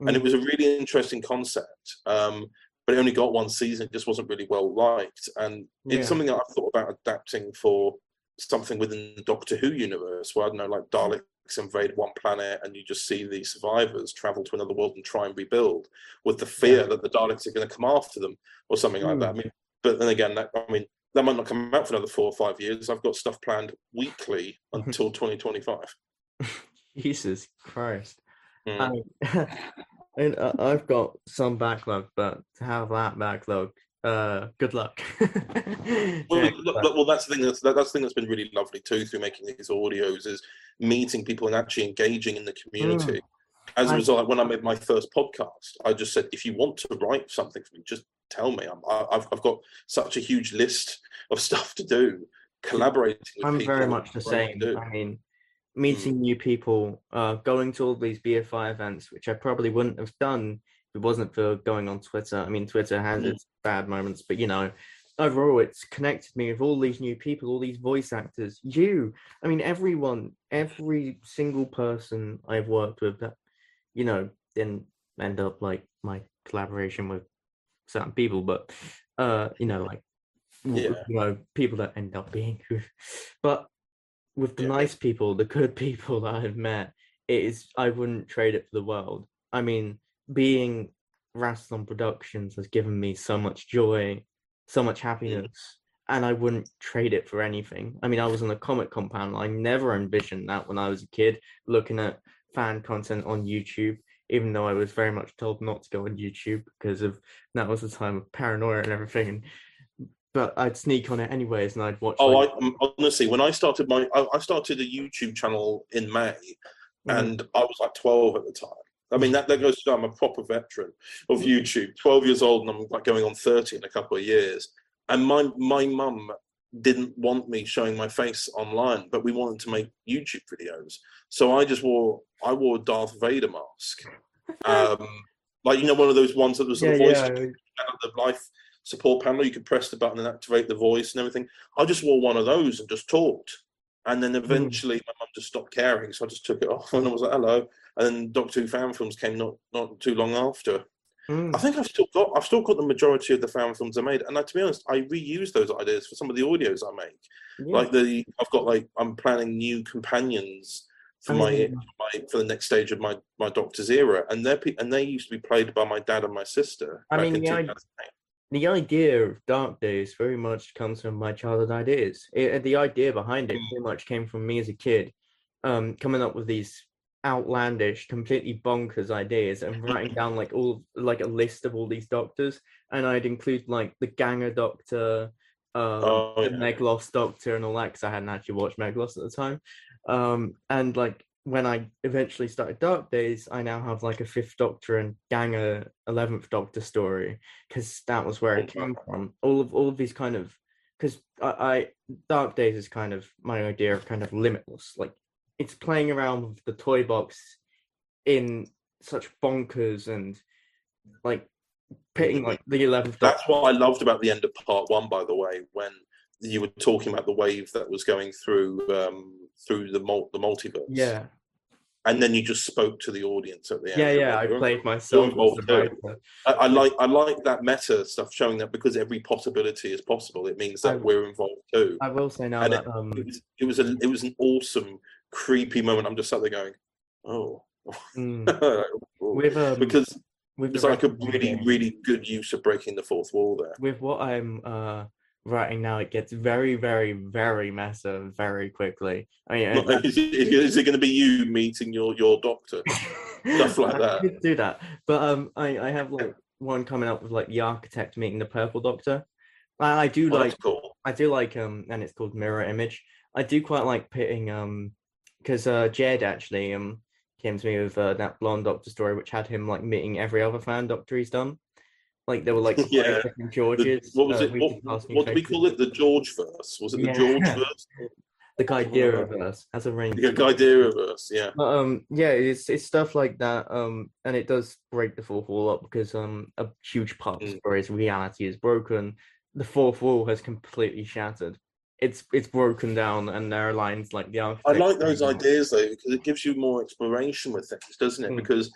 and it Mm. was a really interesting concept. Um, but it only got one season; it just wasn't really well liked, and Yeah. it's something that I've thought about adapting for something within the Doctor Who universe, where I don't know, like Daleks invade one planet, and you just see the survivors travel to another world and try and rebuild, with the fear that the Daleks are going to come after them or something like that. I mean, but then again, that, I mean, that might not come out for another four or five years. I've got stuff planned weekly until 2025. Jesus Christ. Mm. And I- I've got some backlog, but to have that backlog, uh, good luck. Well, Yeah, look, look, well, that's the thing. That's that, that's the thing that's been really lovely too through making these audios is meeting people and actually engaging in the community. As a result, when I made my first podcast, I just said, if you want to write something for me, just tell me. I'm, I, I've I've got such a huge list of stuff to do. Collaborating with I'm very much the is what I same. I mean, meeting new people, uh, going to all these BFI events, which I probably wouldn't have done it wasn't for going on Twitter. I mean, Twitter has Mm. its bad moments, but you know, overall, it's connected me with all these new people, all these voice actors. You, I mean, everyone, every single person I've worked with that, you know, didn't end up like my collaboration with certain people, but uh, you know, like Yeah. you know, people that end up being who but with the Yeah. nice people, the good people that I've met, it is I wouldn't trade it for the world. I mean, being Rassilon Productions has given me so much joy, so much happiness, and I wouldn't trade it for anything. I mean, I was on a Comic panel. I never envisioned that when I was a kid, looking at fan content on YouTube, even though I was very much told not to go on YouTube because of that was the time of paranoia and everything. But I'd sneak on it anyways, and I'd watch. Oh, like, I um, honestly, when I started my, I, I started a YouTube channel in May, mm, and I was like 12 at the time. I mean, that, that goes to show I'm a proper veteran of YouTube. 12 years old, and I'm like going on 30 in a couple of years. And my my mum didn't want me showing my face online, but we wanted to make YouTube videos. So I just wore I wore a Darth Vader mask, um, like you know one of those ones that was yeah, the voice yeah, the life support panel. You could press the button and activate the voice and everything. I just wore one of those and just talked. And then eventually my mum just stopped caring, so I just took it off and I was like, hello. And then Doctor Who fan films came not not too long after. mm, I think I've still got I've still got the majority of the fan films I made. And I, to be honest, I reuse those ideas for some of the audios I make. yeah. Like the I've got like I'm planning new companions for my, mean- my for the next stage of my my Doctor's era, and they're pe- and they used to be played by my dad and my sister. I mean, the i- the idea of Dark Days very much comes from my childhood ideas. It, the idea behind it Mm. pretty much came from me as a kid, um, coming up with these outlandish, completely bonkers ideas and writing down like all like a list of all these doctors, and I'd include like the Ganger Doctor, um, Oh, the yeah. Meglos Doctor, and all that because I hadn't actually watched Meglos at the time, um, and like when I eventually started Dark Days, I now have like a Fifth Doctor and Ganger Eleventh Doctor story because that was where it Oh, came from. All of all of these kind of because I, I Dark Days is kind of my idea of kind of limitless. Like it's playing around with the toy box in such bonkers and like pitting like the eleventh That's what I loved about the end of part one, by the way, when you were talking about the wave that was going through um, through the mul- the multiverse. Yeah, and then you just spoke to the audience at the end. yeah, yeah. I played myself as involved the too." writer. I, I like I like that meta stuff, showing that because every possibility is possible, it means that I- we're involved too. I will say now And that um, It was it was a it was an awesome, creepy moment. I'm just sat there going, oh, mm, with um, because with it's like a rest of my really game- really good use of breaking the fourth wall there. with what I'm uh writing now, it gets very, very, very massive very quickly. I mean, Is it, is it going to be you meeting your your doctor? stuff like I that. could do that, but um, I I have like one coming up with like the architect meeting the purple doctor. I, I do Oh, like cool. I do like um, and it's called mirror image. I do quite like pitting um, because uh Jed actually um came to me with uh, that blonde doctor story, which had him like meeting every other fan doctor he's done. Like there were like Yeah. different The- Georges. what was uh, it? we What, what did we call it? The George verse? Was it the Yeah. George verse? The Guidera reverse has a range. The Guidera verse, yeah. But, um, yeah, it's it's stuff like that. Um, and it does break the fourth wall up because um, a huge part of the Mm. story's reality is broken. The fourth wall has completely shattered. It's it's broken down, and there are lines like the other I like those ideas though because it gives you more exploration with things, doesn't it? Mm. Because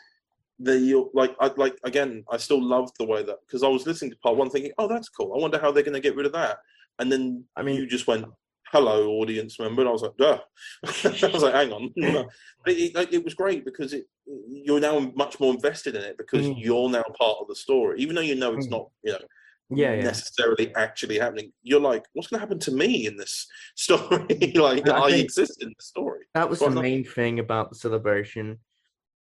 the like I like again I still loved the way that because I was listening to part one thinking oh that's cool I wonder how they're going to get rid of that and then I mean- you just went hello audience member and I was like duh I was like hang on but it, it, it was great because it you're now much more invested in it because Mm. you're now part of the story even though you know it's Mm. not you know Yeah, yeah. necessarily actually happening you're like what's going to happen to me in this story like I I, exist in the story That was Well, the main thing about the celebration,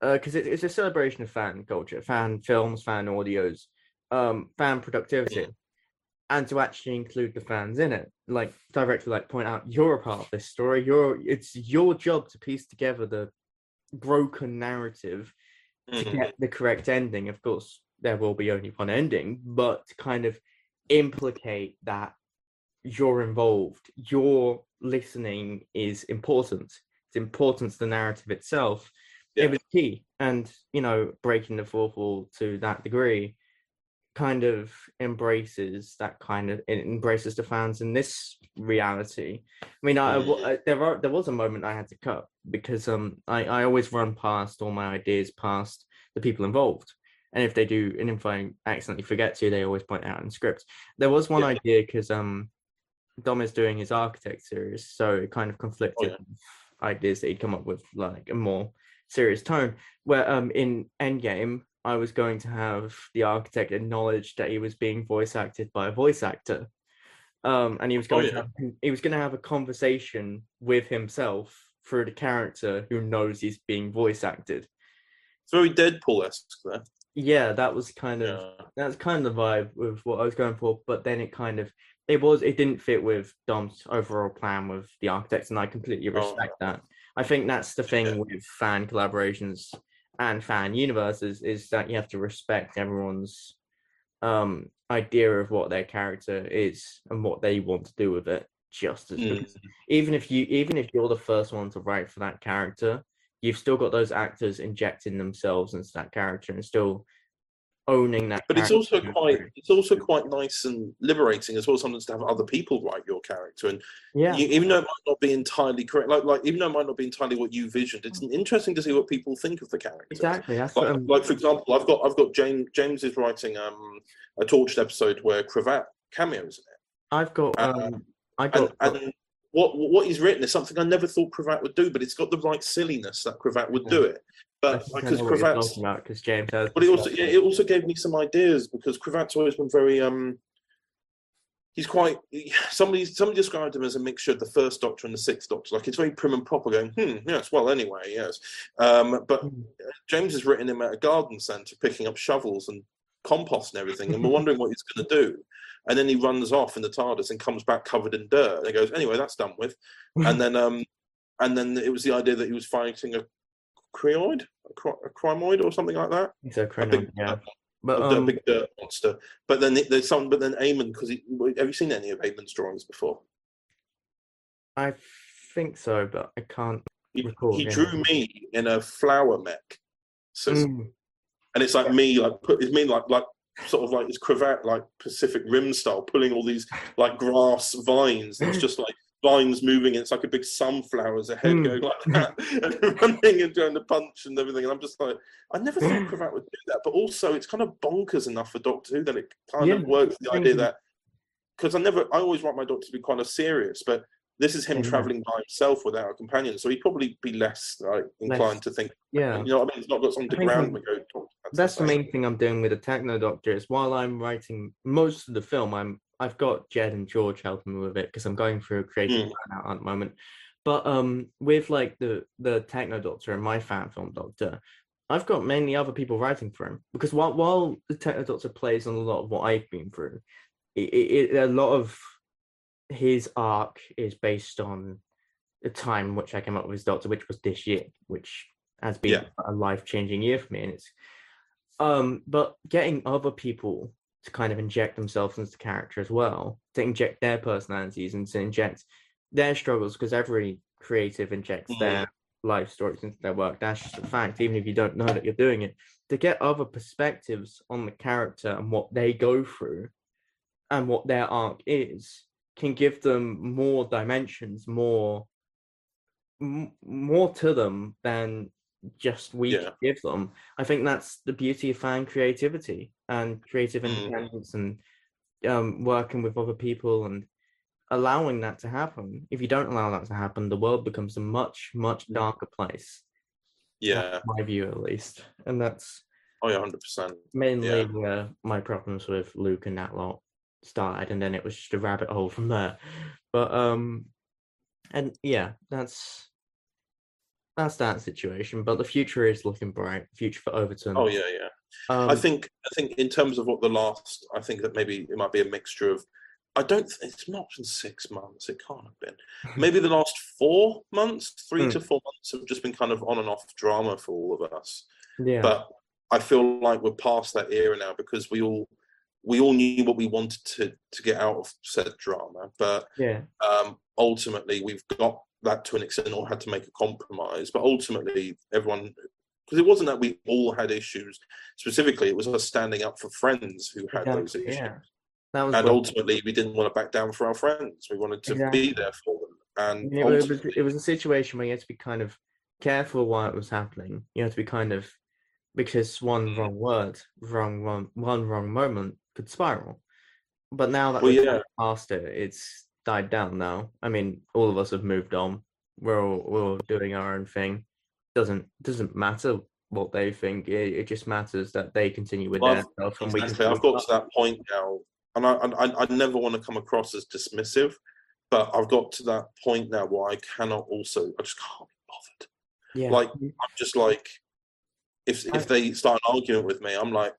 because it, it's a celebration of fan culture, fan films, fan audios, um, fan productivity, and to actually include the fans in it, like directly, like point out you're a part of this story. You're it's your job to piece together the broken narrative to Mhm. get the correct ending. Of course, there will be only one ending, but to kind of implicate that you're involved, your listening is important. It's important to the narrative itself. Yeah. It was key, and you know, breaking the fourth wall to that degree kind of embraces that kind of it embraces the fans in this reality. I mean, I, I there are there was a moment I had to cut because um I I always run past all my ideas past the people involved, and if they do, and if I accidentally forget to, they always point out in script. There was one Yeah. idea because um Dom is doing his architect series, so it kind of conflicted yeah. ideas that he'd come up with like a more serious tone. Where um in Endgame, I was going to have the architect acknowledge that he was being voice acted by a voice actor. Um, and he was Oh, going to have, he was going to have a conversation with himself through the character who knows he's being voice acted. it's very Deadpool-esque there Yeah, that was kind of yeah. that's kind of the vibe with what I was going for, but then it kind of it was it didn't fit with Dom's overall plan with the architects, and I completely Oh. respect that. I think that's the thing Yeah. with fan collaborations and fan universes is that you have to respect everyone's um idea of what their character is and what they want to do with it. Just as Mm. even if you even if you're the first one to write for that character, you've still got those actors injecting themselves into that character and still owning that. but it's also quite it's also quite nice and liberating as well sometimes to have other people write your character and yeah. you, even though it might not be entirely correct like like even though it might not be entirely what you visioned it's interesting to see what people think of the character Exactly. Like, like for example i've got i've got james james is writing um a torched episode where cravat cameos in it I've got. uh, Um, I and, got. and what what he's written is something I never thought Cravat would do, but it's got the right silliness that Cravat would do it. But because know Cravat's, because James has. but it also yeah, it. it also gave me some ideas because Cravat's always been very um. He's quite. Somebody somebody described him as a mixture of the first Doctor and the Sixth Doctor. Like it's very prim and proper. Going, hmm, yes. Well, anyway, yes. Um, but Hmm. James has written him at a garden centre, picking up shovels and compost and everything, and we're wondering what he's going to do. And then he runs off in the TARDIS and comes back covered in dirt. And he goes, anyway, that's done with. And then, um, and then it was the idea that he was fighting a creoid, a, cri- a crimoid, or something like that. It's a A big, yeah. a But dirt- um, big dirt monster. But then there's some. But then Eamon, because have you seen any of Eamon's drawings before? I think so, but I can't. He, Recall, he yeah. drew me in a flower mech. So Mm, and it's like me, like put it's me like like sort of like his cravat, like Pacific Rim style, pulling all these like grass vines. It's just like vines moving. And it's like a big sunflower's a head Mm. going like that, and running and doing the punch and everything. And I'm just like, I never thought cravat would do that. But also, it's kind of bonkers enough for Doctor Who that it kind of works. The idea that because I never, I always want my Doctor to be kind of serious, but. This is him Mhm. traveling by himself without a companion, so he'd probably be less like inclined Less- to think. yeah. You know what I mean? He's not got something to ground I'm- him go. "Oh, That's the main thing I'm doing with the Techno Doctor is while I'm writing most of the film, I'm I've got Jed and George helping me with it because I'm going through a creative Mm. at the moment. But um, with like the the Techno Doctor and my fan film Doctor, I've got many other people writing for him because while while the Techno Doctor plays on a lot of what I've been through, it, it, it a lot of his arc is based on the time which I came up with his Doctor, which was this year, which has been Yeah. a life changing year for me, and it's um, but getting other people to kind of inject themselves into the character as well, to inject their personalities and to inject their struggles, because every creative injects Mhm. their life stories into their work. That's just a fact, even if you don't know that you're doing it. To get other perspectives on the character and what they go through and what their arc is can give them more dimensions, more m- more to them than just we Yeah. give them. I think that's the beauty of fan creativity and creative Mm. independence and um, working with other people and allowing that to happen. If you don't allow that to happen, the world becomes a much, much Mm. darker place. Yeah. That's my view, at least. And that's Oh yeah, hundred percent. mainly where my problems with Luke and that lot started, and then it was just a rabbit hole from there. But um, and yeah, that's that's that situation. But the future is looking bright. Future for Overton. Oh yeah, yeah. um, I think I think in terms of what the last, I think that maybe it might be a mixture of. I don't. It's not been six months. It can't have been. Maybe the last four months, three Hmm. to four months, have just been kind of on and off drama for all of us. yeah, But I feel like we're past that era now because we all we all knew what we wanted to to get out of said drama. But yeah, um, ultimately we've got that to an extent or had to make a compromise but ultimately everyone because it wasn't that we all had issues specifically it was us standing up for friends who had those issues yeah. And ultimately we didn't want to back down for our friends we wanted to Exactly. be there for them and it was, it was a situation where you had to be kind of careful while it was happening. You had to be kind of because one Mm. wrong word, wrong one, one wrong moment could spiral. But now that Well, we're yeah. past it, it's died down now. I mean, all of us have moved on. We're all we're all doing our own thing. Doesn't doesn't matter what they think. It, it just matters that they continue with Well, their stuff and we exactly. I've got with to that point now and I, I, I never want to come across as dismissive but I've got to that point now where I cannot also I just can't be bothered yeah. like, I'm just like, if if they start an argument with me, I'm like,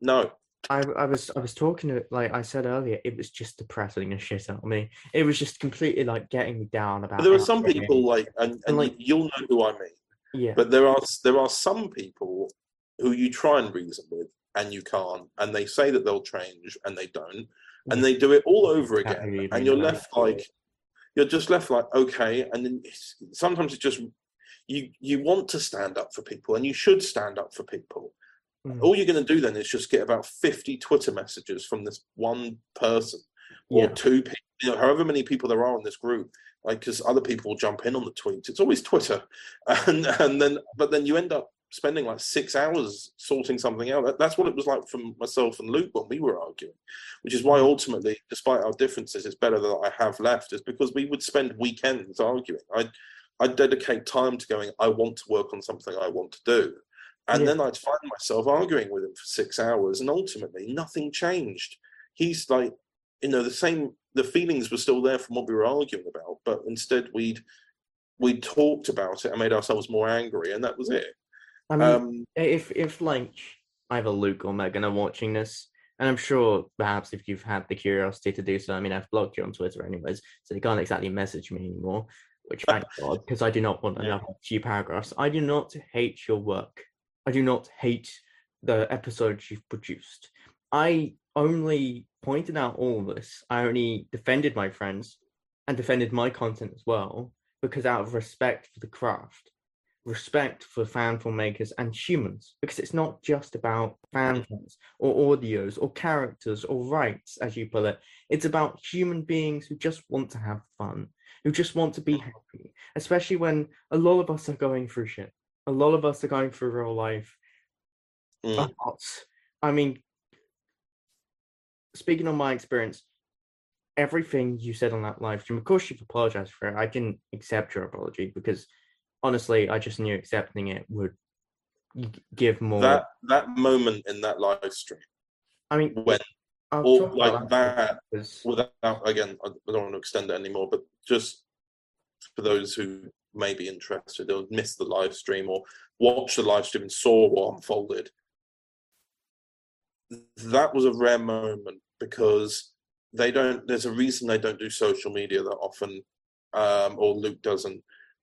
no, I, I was I was talking to like I said earlier, it was just depressing the shit out of me. It was just completely like getting me down about. But there are some people like, and, and like- you'll know who I mean. yeah, But there are there are some people who you try and reason with, and you can't, and they say that they'll change, and they don't, and they do it all over again, and you're left like, you're just left like, okay, and then it's, sometimes it's just you you want to stand up for people, and you should stand up for people. Mm. All you're going to do then is just get about 50 Twitter messages from this one person or yeah, two people, you know, however many people there are in this group, like because other people will jump in on the tweets. It's always Twitter, and and then but then you end up spending like six hours sorting something out. That, that's what it was like from myself and Luke when we were arguing, which is why ultimately, despite our differences, it's better that I have left. Is because we would spend weekends arguing. I I dedicate time to going. I want to work on something I want to do. And Yeah. then I'd find myself arguing with him for six hours, and ultimately nothing changed. He's like, you know, the same. The feelings were still there from what we were arguing about, but instead we'd we talked about it and made ourselves more angry, and that was it. I mean, Um, if if like either Luke or Megan are watching this, and I'm sure perhaps if you've had the curiosity to do so, I mean, I've blocked you on Twitter anyways, so you can't exactly message me anymore. Which thank God, because I do not want Yeah. another few paragraphs. I do not hate your work. I do not hate the episodes you've produced. I only pointed out all of this. I only defended my friends and defended my content as well because out of respect for the craft respect for fan filmmakers and humans because it's not just about fan mm. films or audios or characters or rights as you put it it's about human beings who just want to have fun who just want to be happy especially when a lot of us are going through shit a lot of us are going through real life mm, lot. i mean speaking on my experience everything you said on that live stream of course you've apologized for it i didn't accept your apology because honestly, I just knew accepting it would give more. that that moment in that live stream, I mean, when all like that, because- without again, I don't want to extend it anymore, but just for those who may be interested or missed the live stream or watched the live stream and saw what unfolded, that was a rare moment because they don't. There's a reason they don't do social media that often, um, or Luke doesn't.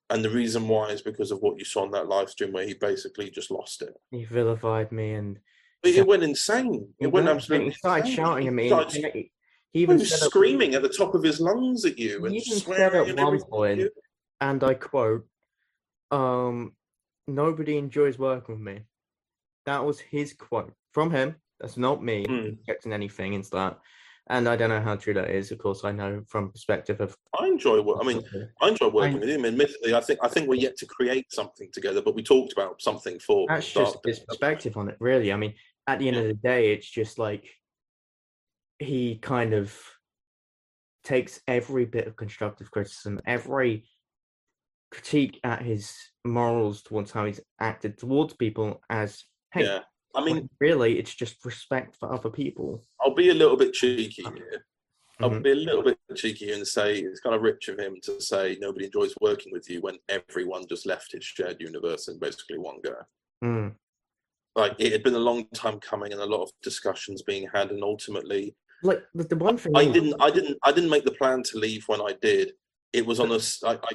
And the reason why is because of what you saw on that live stream where he basically just lost it. he vilified me and It, it went insane. he It went went- absolutely he started insane. shouting at me. He started he, he He was said at- screaming at the top of his lungs at you He and even swearing at one point- you. And I quote, um, nobody enjoys working with me. That was his quote from him. That's not me projecting anything into that. and I don't know how true that is. Of course, I know from perspective of. I enjoy what I mean. I enjoy working I, with him. Admittedly, I think I think we're yet to create something together, but we talked about something for. That's just his perspective on it, really. I mean, at the end yeah. of the day, it's just like he kind of takes every bit of constructive criticism, every critique at his morals towards how he's acted towards people as hey, yeah. I mean, really, it's just respect for other people. I'll be a little bit cheeky here. I'll mm-hmm. be a little bit cheeky and say it's kind of rich of him to say nobody enjoys working with you when everyone just left his shared universe in basically one go. Mm. Like it had been a long time coming and a lot of discussions being had, and ultimately, like the one thing I didn't, I didn't, I didn't make the plan to leave when I did. It was on a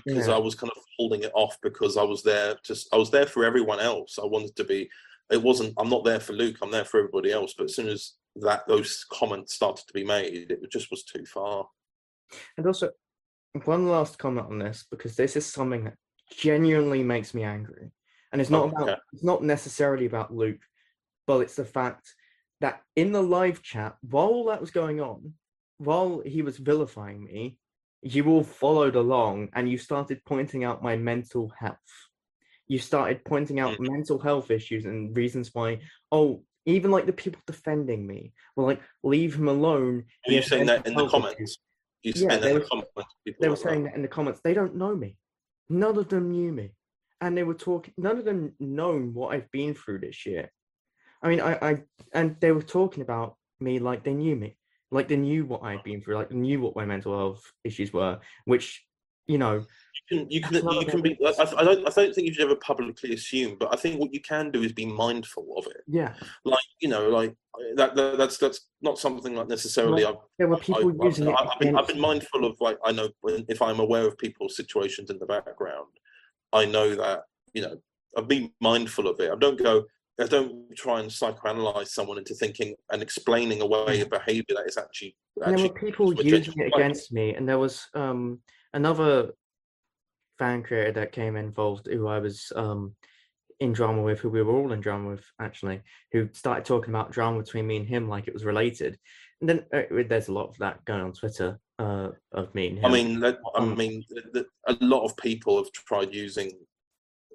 because I, I. I was kind of holding it off because I was there. Just I was there for everyone else. I wanted to be it wasn't i'm not there for luke i'm there for everybody else but as soon as that those comments started to be made it just was too far and also one last comment on this because this is something that genuinely makes me angry and it's not oh, about it's not necessarily about luke but it's the fact that in the live chat while that was going on while he was vilifying me you all followed along and you started pointing out my mental health. You started pointing out mm. mental health issues and reasons why oh even like the people defending me were like leave him alone. Are you saying that in the comments. You yeah, they were, the comments, they were saying that. that in the comments. They don't know me. None of them knew me. And they were talking none of them known what i've been through this year. I mean i i and they were talking about me like they knew me like they knew what i'd been through like they knew what my mental health issues were which you know You can you can you can be. I, I, don't I don't think you should ever publicly assume, but I think what you can do is be mindful of it. Yeah. Like you know, like that, that that's that's not something like necessarily. Like, there were people I, using I, it. I've been, I've been mindful of like I know when, if I'm aware of people's situations in the background, I know that you know I've been mindful of it. I don't go. I don't try and psychoanalyze someone into thinking and explaining away a behavior that is actually. actually there were people using it against me, and there was um, another fan creator that came involved who I was um, in drama with, who we were all in drama with actually, who started talking about drama between me and him like it was related. And then uh, there's a lot of that going on Twitter uh, of me and him. I mean, I um, mean, the, the, a lot of people have tried using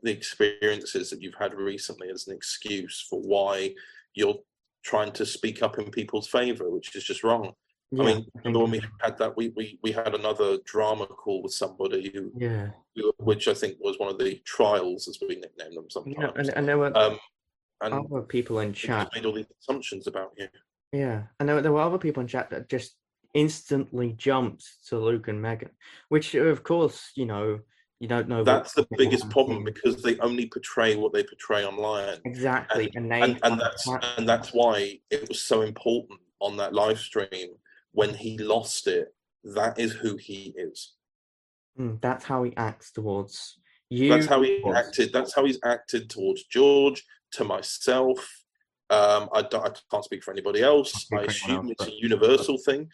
the experiences that you've had recently as an excuse for why you're trying to speak up in people's favor, which is just wrong. Yeah, I mean, remember when we had that, we, we, we had another drama call with somebody who, yeah, who, which I think was one of the trials, as we nicknamed them sometimes. Yeah, and, and there were um, and other people in chat made all these assumptions about you. Yeah, and there, there were other people in chat that just instantly jumped to Luke and Megan, which of course, you know, you don't know. That's the biggest problem because they only portray what they portray online. Exactly, and, and, and, and that's and that's why it was so important on that live stream when he lost it, that is who he is. Mm, that's how he acts towards you. That's how he acted. That's how he's acted towards George, to myself. Um, I, I, can't speak for anybody else. I assume else, it's a universal thing.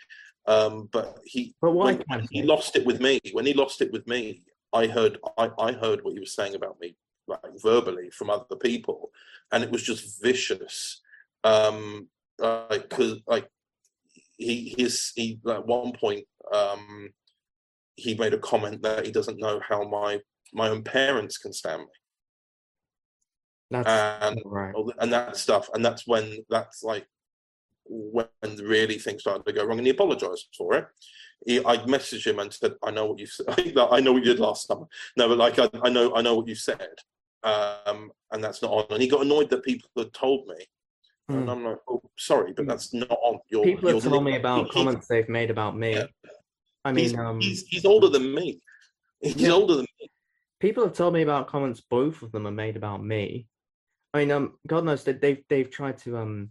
Um, but he, but when, when he lost it with me, when he lost it with me, I heard, I, I heard what he was saying about me, like verbally from other people, and it was just vicious. Um, like, cause like he his he at one point um, he made a comment that he doesn't know how my my own parents can stand me. That's and right. and that stuff, and that's when that's like when really things started to go wrong, and he apologized for it. He, I messaged him and said, "I know what you said. I know what you did last summer. No, but like I, I know, I know what you said, um, and that's not on." And he got annoyed that people had told me, Mm. And hmm. I'm like, oh, sorry, but hmm. that's not on your. People have told me about comments they've made about me. Yeah. I mean, he's, um, he's, he's older than me. He's yeah. older than me. People have told me about comments. Both of them are made about me. I mean, um, God knows that they've they've tried to um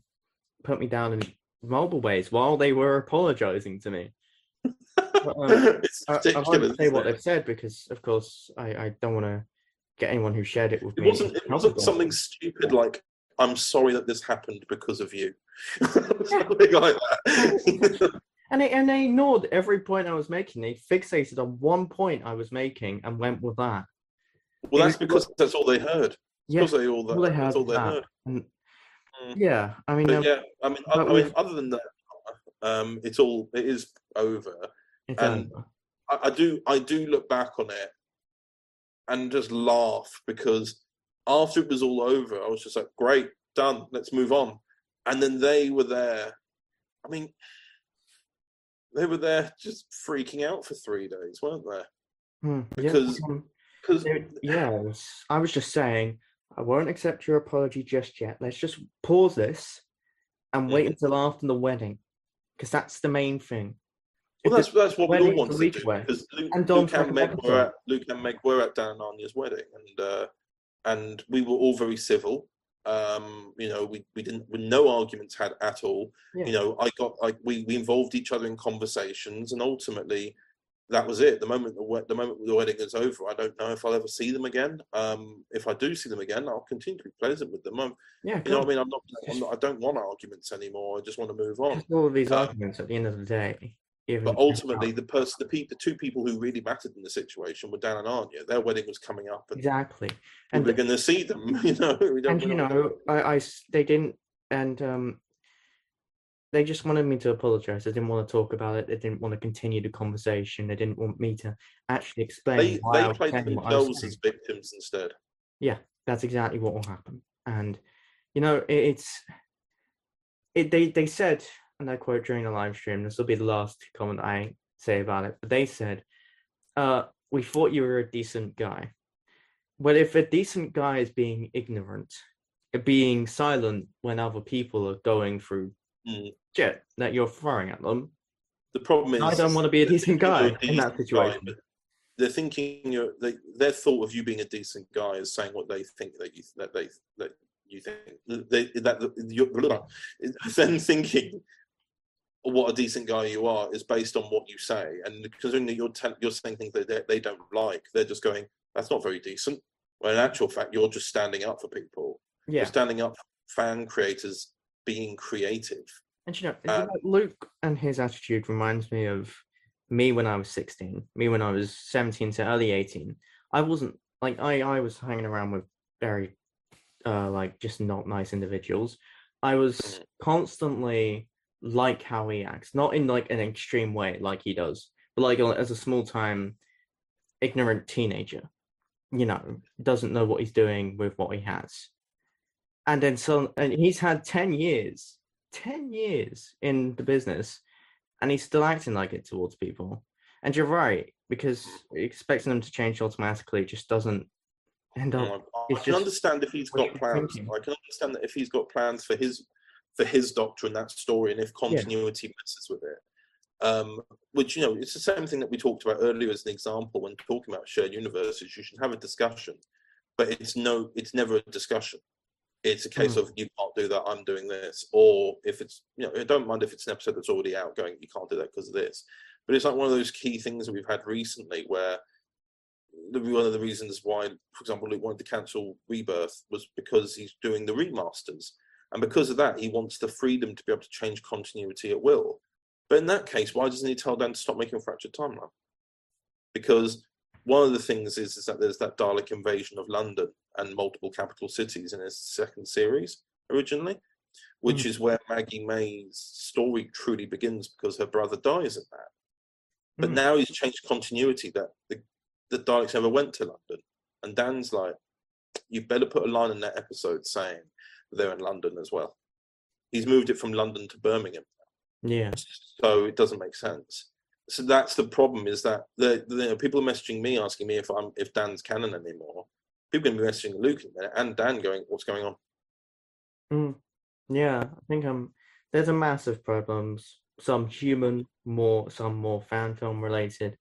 put me down in multiple ways while they were apologizing to me. Um, I, I won't say what they've said because, of course, I, I don't want to get anyone who shared it with it me. Wasn't, it wasn't something stupid like I'm sorry that this happened because of you. Something like that. and they and they ignored every point I was making. They fixated on one point I was making and went with that. Well, that's because that's all they heard. Yeah, they all, that, all they heard. That's all they that. heard. And, mm. Yeah, I mean, um, yeah, I mean, I, I mean, other than that, Um, it's all it is over. It's and- over. I, I do I do look back on it and just laugh because after it was all over, I was just like, great, done, let's move on. And then they were there. I mean, they were there just freaking out for three days, weren't they? Hmm, because- um, Because There- yes, I was just saying, I won't accept your apology just yet. Let's just pause this and wait Mhm. until after the wedding, because that's the main thing. If well, that's that's what we all wedding's want to week do because Luke, And Luke and Meg were at Luke and Meg were at Dan and Anya's wedding, and uh, and we were all very civil. Um, you know, we, we didn't with no arguments had at all. Yeah. You know, I got like we, we involved each other in conversations, and ultimately that was it. The moment the the moment the wedding is over, I don't know if I'll ever see them again. Um, if I do see them again, I'll continue to be pleasant with them. I'm, yeah, you know, what I mean, I'm not, I'm not. I don't want arguments anymore. I just want to move on. Because all of these Um, arguments at the end of the day, even But ultimately, the person, the people, the two people who really mattered in the situation were Dan and Anya. Their wedding was coming up, and exactly, and we're going to see them. You know, we don't. and you know, I, I they didn't, and um, they just wanted me to apologize. They didn't want to talk about it. They didn't want to continue the conversation. They didn't want me to actually explain they they played saying what I was themselves as victims instead. Yeah, that's exactly what will happen. And you know, it, it's it. They they said, and I quote during the live stream. This will be the last comment I say about it. But they said, uh, "We thought you were a decent guy." Well, if a decent guy is being ignorant, being silent when other people are going through Mm. shit that you're throwing at them, The problem is, I don't want to be a decent guy a in that decent guy, situation. They're thinking you're. They, their thought of you being a decent guy is saying what they think that you that they that you think they, that you're then thinking what a decent guy you are is based on what you say, and because only you're tell, you're saying things that they, they don't like, they're just going, "That's not very decent." When in actual fact, you're just standing up for people. Yeah, You're standing up for fan creators being creative. And you know, Uh, Luke and his attitude reminds me of me when I was 16, me when I was 17 to early 18. I wasn't like I I was hanging around with very uh like just not nice individuals. I was Mhm. constantly like how he acts, not in like an extreme way like he does, but like as a small time ignorant teenager, you know, doesn't know what he's doing with what he has. And then so and he's had 10 years 10 years in the business and he's still acting like it towards people. And you're right, because expecting them to change automatically just doesn't end up. Mm. know, I, I can just understand if he's got plans. thinking. I can understand that if he's got plans for his for his doctor in that story, and if continuity messes with it. Um, which you know, it's the same thing that we talked about earlier as an example when talking about shared universes. You should have a discussion, but it's no, it's never a discussion. It's a case Hmm. of you can't do that. I'm doing this, or if it's you know, I don't mind if it's an episode that's already out, going you can't do that because of this. But it's like one of those key things that we've had recently where one of the reasons why, for example, Luke wanted to cancel Rebirth was because he's doing the remasters, and because of that, he wants the freedom to be able to change continuity at will. But in that case, why doesn't he tell Dan to stop making a Fractured Timeline? Because one of the things is, is that there's that Dalek invasion of London and multiple capital cities in his second series originally, which is where Maggie May's story truly begins because her brother dies in that. But Mm. now he's changed continuity that the, the Daleks never went to London. And Dan's like, you better put a line in that episode saying they're in London as well. He's moved it from London to Birmingham, Yeah, so it doesn't make sense. So that's the problem is that the, the people are messaging me asking me if I'm if Dan's canon anymore. People to be messaging Luke and Dan going, what's going on? Mm. yeah. I think um, there's a massive problems. Some human, more some more fan film related.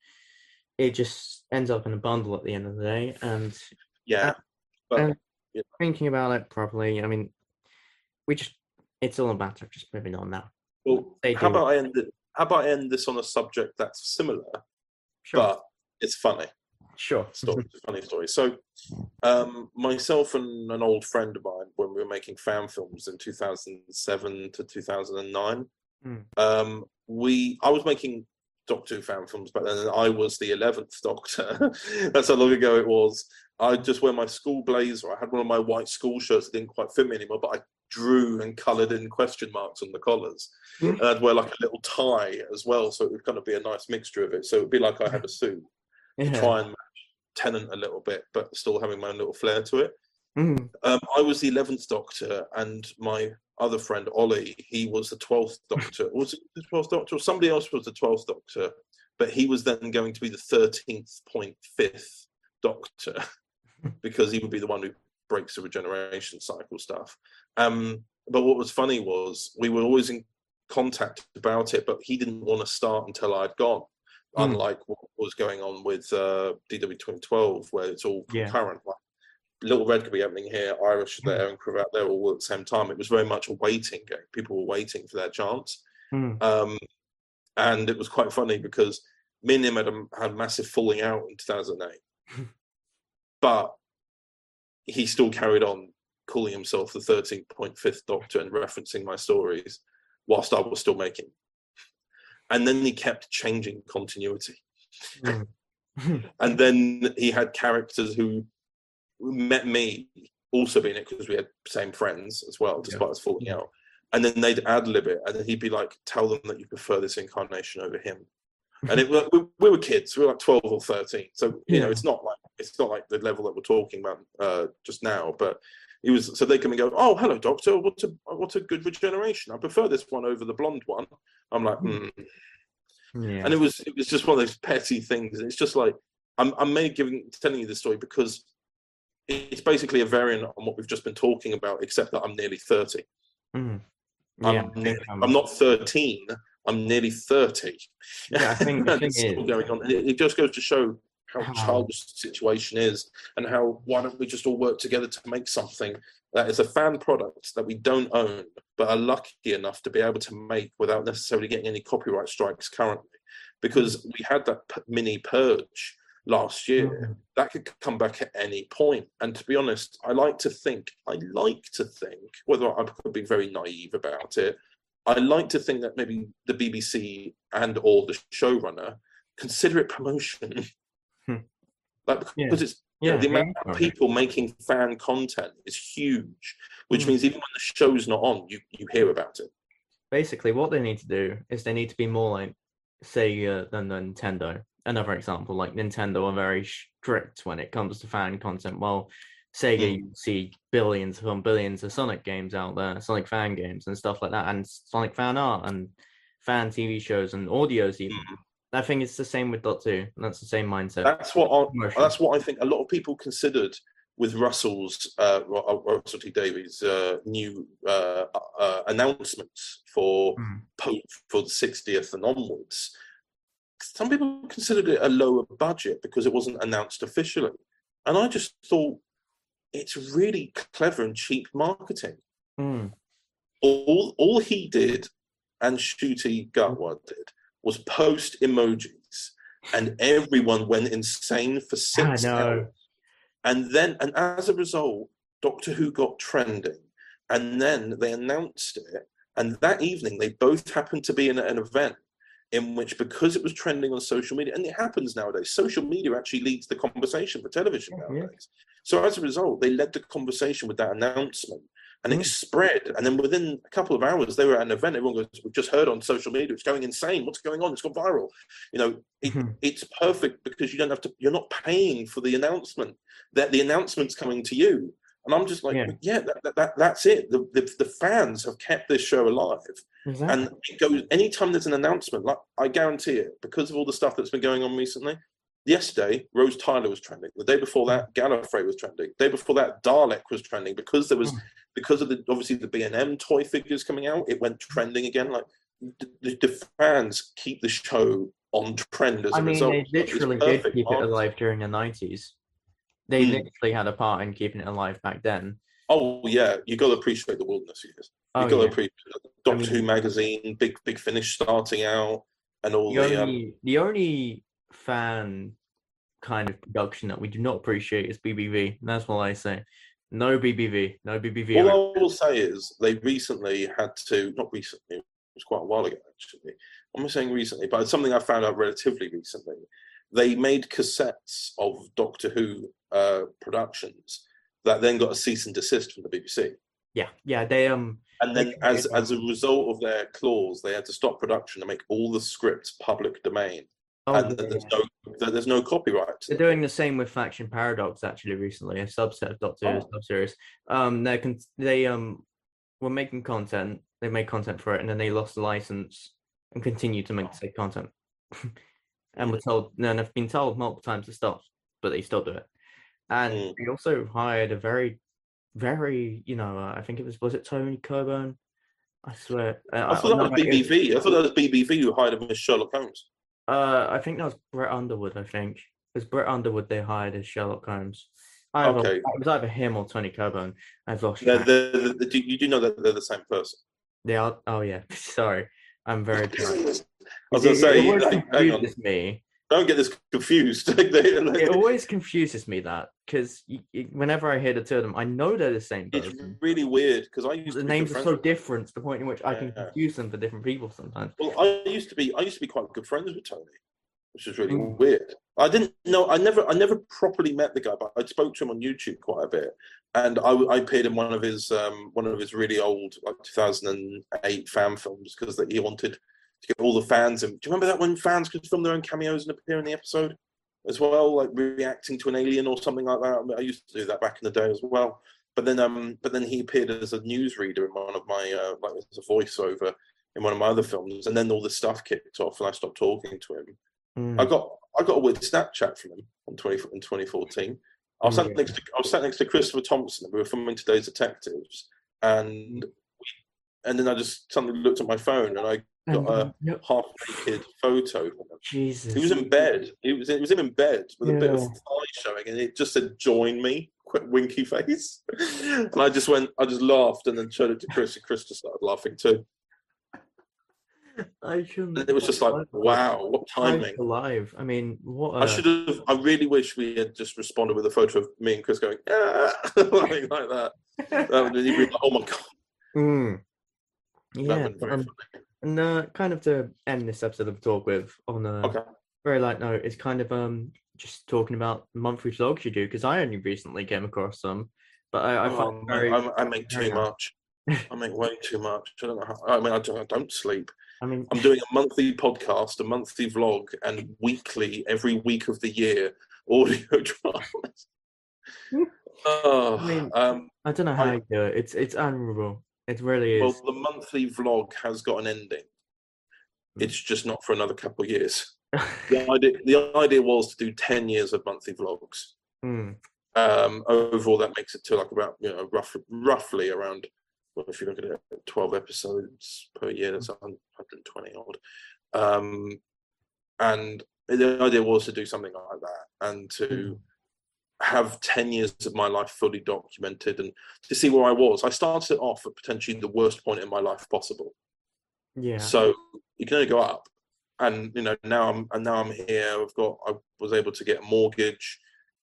It just ends up in a bundle at the end of the day, and Yeah, but and- thinking about it properly, I mean, we just it's all a matter of just moving on now. well, they how do. about I end it? How about I end this on a subject that's similar, Sure, but it's funny. sure. story, funny story. So, um, myself and an old friend of mine, when we were making fan films in 2007 to 2009, Mm. um, we I was making Doctor Who fan films back then, and I was the 11th Doctor. That's how long ago it was. I just wear my school blazer. I had one of my white school shirts that didn't quite fit me anymore, but I drew and coloured in question marks on the collars. Mm. And I'd wear like a little tie as well, so it would kind of be a nice mixture of it. So it'd be like I had a suit to try and match Tennant a little bit, but still having my own little flair to it. Mm. Um, I was the eleventh Doctor, and my other friend Ollie, he was the twelfth Doctor. was it the twelfth Doctor, or somebody else was the twelfth Doctor? But he was then going to be the thirteenth point fifth Doctor because he would be the one who breaks the regeneration cycle stuff. Um, but what was funny was we were always in contact about it, but he didn't want to start until I'd gone. Mm. Unlike what was going on with uh, DW 2012, where it's all Yeah. concurrent. Like Little Red could be happening here, Irish there, and Cravat there all at the same time. It was very much a waiting game. People were waiting for their chance. Mm. Um, and it was quite funny because me and him had a, had massive falling out in 2008. but he still carried on calling himself the 13.5th Doctor and referencing my stories whilst I was still making. And then he kept changing continuity. Mm. And then he had characters who met me also being it because we had same friends as well, despite us falling Yeah. out. And then they'd ad lib it, and then he'd be like, "Tell them that you prefer this incarnation over him." And it we, we were kids, we were like twelve or thirteen, so you know it's not like it's not like the level that we're talking about uh, just now. But he was so they come and go, "Oh, hello, doctor. What's a what's a good regeneration? I prefer this one over the blonde one." I'm like, hmm. yeah. and it was it was just one of those petty things. It's just like I'm I'm mainly giving telling you this story because it's basically a variant on what we've just been talking about, except that I'm nearly thirty. Mm. Yeah, I ne- think, um, I'm not thirteen. I'm nearly thirty. Yeah, I think the thing it's still is- going on. It, it just goes to show how How- childish the situation is, and how why don't we just all work together to make something that is a fan product that we don't own, but are lucky enough to be able to make without necessarily getting any copyright strikes currently, because we had that mini purge last year Mm. that could come back at any point. And to be honest, I like to think, I like to think, whether I could be very naive about it, I like to think that maybe the BBC and or the showrunner consider it promotion. Hmm. like Yeah. because it's you know, Yeah, the amount yeah. of people making fan content is huge, which Mm. means even when the show's not on, you you hear about it. basically what they need to do is they need to be more like Sega than Nintendo. Another example, like Nintendo are very strict when it comes to fan content, while Sega you see billions upon billions of Sonic games out there, Sonic fan games and stuff like that, and Sonic fan art and fan TV shows and audios even. Mm. I think it's the same with Dot 2. and That's the same mindset. That's what I, that's what I think. A lot of people considered with Russell's uh, uh, Russell T Davies' uh, new uh, uh, announcements for Mm. po- for the 60th and onwards. Some people considered it a lower budget because it wasn't announced officially, and I just thought it's really clever and cheap marketing. Mm. All all he did, and Ncuti Gatwa did, was post emojis, and everyone went insane for six hours. And then, and as a result, Doctor Who got trending, and then they announced it. And that evening, they both happened to be in an event in which, because it was trending on social media, and it happens nowadays, social media actually leads the conversation for television nowadays. So as a result, they led the conversation with that announcement, and it spread. And then within a couple of hours, they were at an event. Everyone goes, "We've just heard on social media. It's going insane. What's going on? It's gone viral." You know, it, Mhm. it's perfect because you don't have to. You're not paying for the announcement. That the announcement's coming to you. And I'm just like, Yeah. yeah, that, that, that, that's it. The, the the fans have kept this show alive, Exactly. and it goes anytime there's an announcement. Like I guarantee it, because of all the stuff that's been going on recently. Yesterday, Rose Tyler was trending. The day before that, Gallifrey was trending. The day before that, Dalek was trending because there was Mm. because of the obviously the B and M toy figures coming out. It went trending again. Like the, the, fans keep the show on trend as a I mean, result. they literally did keep it marketing. alive during the nineties. They Mm. literally had a part in keeping it alive back then. Oh yeah, you got to appreciate the wilderness years. You Oh, got to yeah. appreciate Doctor mean- Who magazine, Big Big Finish starting out, and all The the. Um, the only fan kind of production that we do not appreciate is BBV. And that's what I say. No BBV. No BBV. all I will say is they recently had to not recently. It was quite a while ago actually. I'm not saying recently, but it's something I found out relatively recently. They made cassettes of Doctor Who uh, productions that then got a cease and desist from the BBC. yeah, yeah. They um And then, They as as a result of their clause, they had to stop production and make all the scripts public domain, and that there's no that there's no copyright. They're doing the same with Faction Paradox actually recently, a subset of Doctor Who Oh. sub series. Um, they con- they um were making content. They made content for it, and then they lost the license and continued to make the same content. and were told, and have been told multiple times to stop, but they still do it. And Mm. they also hired a very, very, you know, uh, I think it was was it Tony Coburn? I swear. Uh, I thought that was BBV. I thought that was BBV who hired him as Sherlock Holmes. Uh, I think that was Brett Underwood. I think it was Brett Underwood they hired as Sherlock Holmes. Either, Okay. It was either him or Tony Coburn. I've lost track. they're, they're- do- you do know that they're the same person. They are. Oh yeah. Sorry, I'm very I was gonna say, it hang on, me. Don't get this confused. Like, they- like, It always confuses me that because whenever I hear the two of them, I know they're the same it's really weird because I used The to be names are so different to the point in which I can confuse them for different people sometimes. Well, I used to be I used to be quite good friends with Tony, which is really Mm. weird. I didn't know I never I never properly met the guy, but I spoke to him on YouTube quite a bit, and I, I appeared in one of his um, one of his really old like 2008 fan films because that he wanted get all the fans. And do you remember that when fans could film their own cameos and appear in the episode as well, like reacting to an alien or something like that? I, used to do that back in the day as well. But then, um, but then he appeared as a newsreader in one of my uh, like as a voiceover in one of my other films, and then all this stuff kicked off, and I stopped talking to him. Mm. I got I got a weird Snapchat from him on twenty in twenty fourteen. I was sat next to I was sat next to Christopher Thompson, we were filming Today's Detectives, and and then I just suddenly looked at my phone, and I And got a yep, half naked photo. From him. Jesus. He was in bed. He was it was in bed with a bit of Yeah. thigh showing, and it just said "Join me." Quick winky face, and I just went. I just laughed, and then showed it to Chris, and Chris just started laughing too. I shouldn't. And it was just like, wow, what timing! Alive. I mean, what? I a- should have. I really wish we had just responded with a photo of me and Chris going, ah, like, like that. That would be like, oh my god, Mm. Yeah, would be but, very um, and uh, kind of to end this episode of talk with on a Okay, very light note is kind of um just talking about monthly vlogs you do because I only recently came across some, but I, I Oh, very. I, I make too much. I make way too much. I don't know. How, I mean, I don't, I don't sleep. I mean, I'm doing a monthly podcast, a monthly vlog, and weekly every week of the year audio dramas. oh, mean, um, I don't know how I- you do it. It's it's admirable. It really is. well, the monthly vlog has got an ending. It's just not for another couple of years. The idea, the idea was to do 10 years of monthly vlogs. Hmm. Um, overall, that makes it to like about, you know, rough, roughly around, well, if you look at it, 12 episodes per year, that's 120 odd. Um, and the idea was to do something like that and to Mhm. Have 10 years of my life fully documented and to see where I was. I started it off at potentially the worst point in my life possible. Yeah. So you can only go up. And you know, now I'm and now I'm here. I've got I was able to get a mortgage.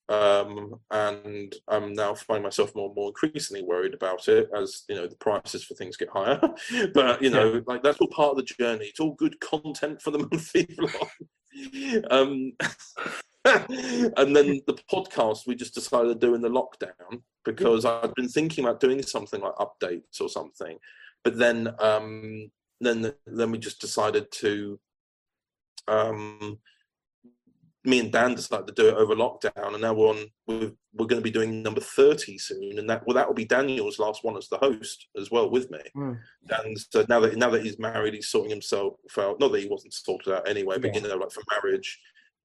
Um, and I'm now finding myself more and more increasingly worried about it as you know the prices for things get higher. but you know, like that's all part of the journey. It's all good content for the monthly vlog. um, and then the podcast we just decided to do in the lockdown because I'd been thinking about doing something like updates or something, but then um, then then we just decided to um, me and Dan decided to do it over lockdown, and now we're on. We're, we're going to be doing number thirty soon, and that well, that will be Daniel's last one as the host as well with me. Hmm. Dan's so now that now that he's married, he's sorting himself out. Not that he wasn't sorted out anyway, but Yeah. you know, like for marriage,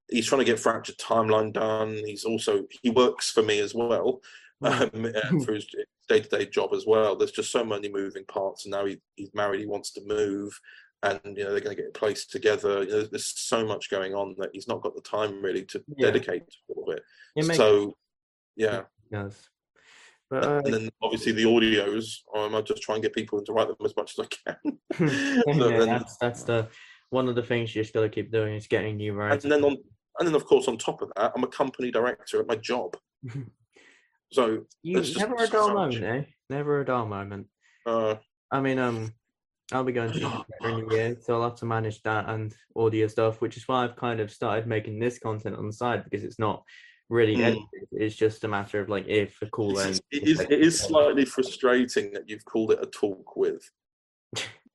he's trying to get fractured timeline done. He's also he works for me as well um, uh, for his day to day job as well. There's just so many moving parts, and now he, he's married. He wants to move, and you know they're going to get a place together. You know, there's so much going on that he's not got the time really to Yeah. dedicate to all of it. It makes so, yeah, sense. But uh, and then obviously the audios. Um, I just try and get people to write them as much as I can. yeah, So that's that's the one of the things you are still keep doing is getting new writers. and then on and then of course on top of that, I'm a company director at my job. So you never a dull moment, eh? Never a dull moment. uh, I mean, um, I'll be going to in a year, so I'll have to manage that and audio stuff, which is why I've kind of started making this content on the side because it's not really Mm. edited. It's just a matter of like if a cool It's- end. it is it is slightly frustrating that you've called it a talk with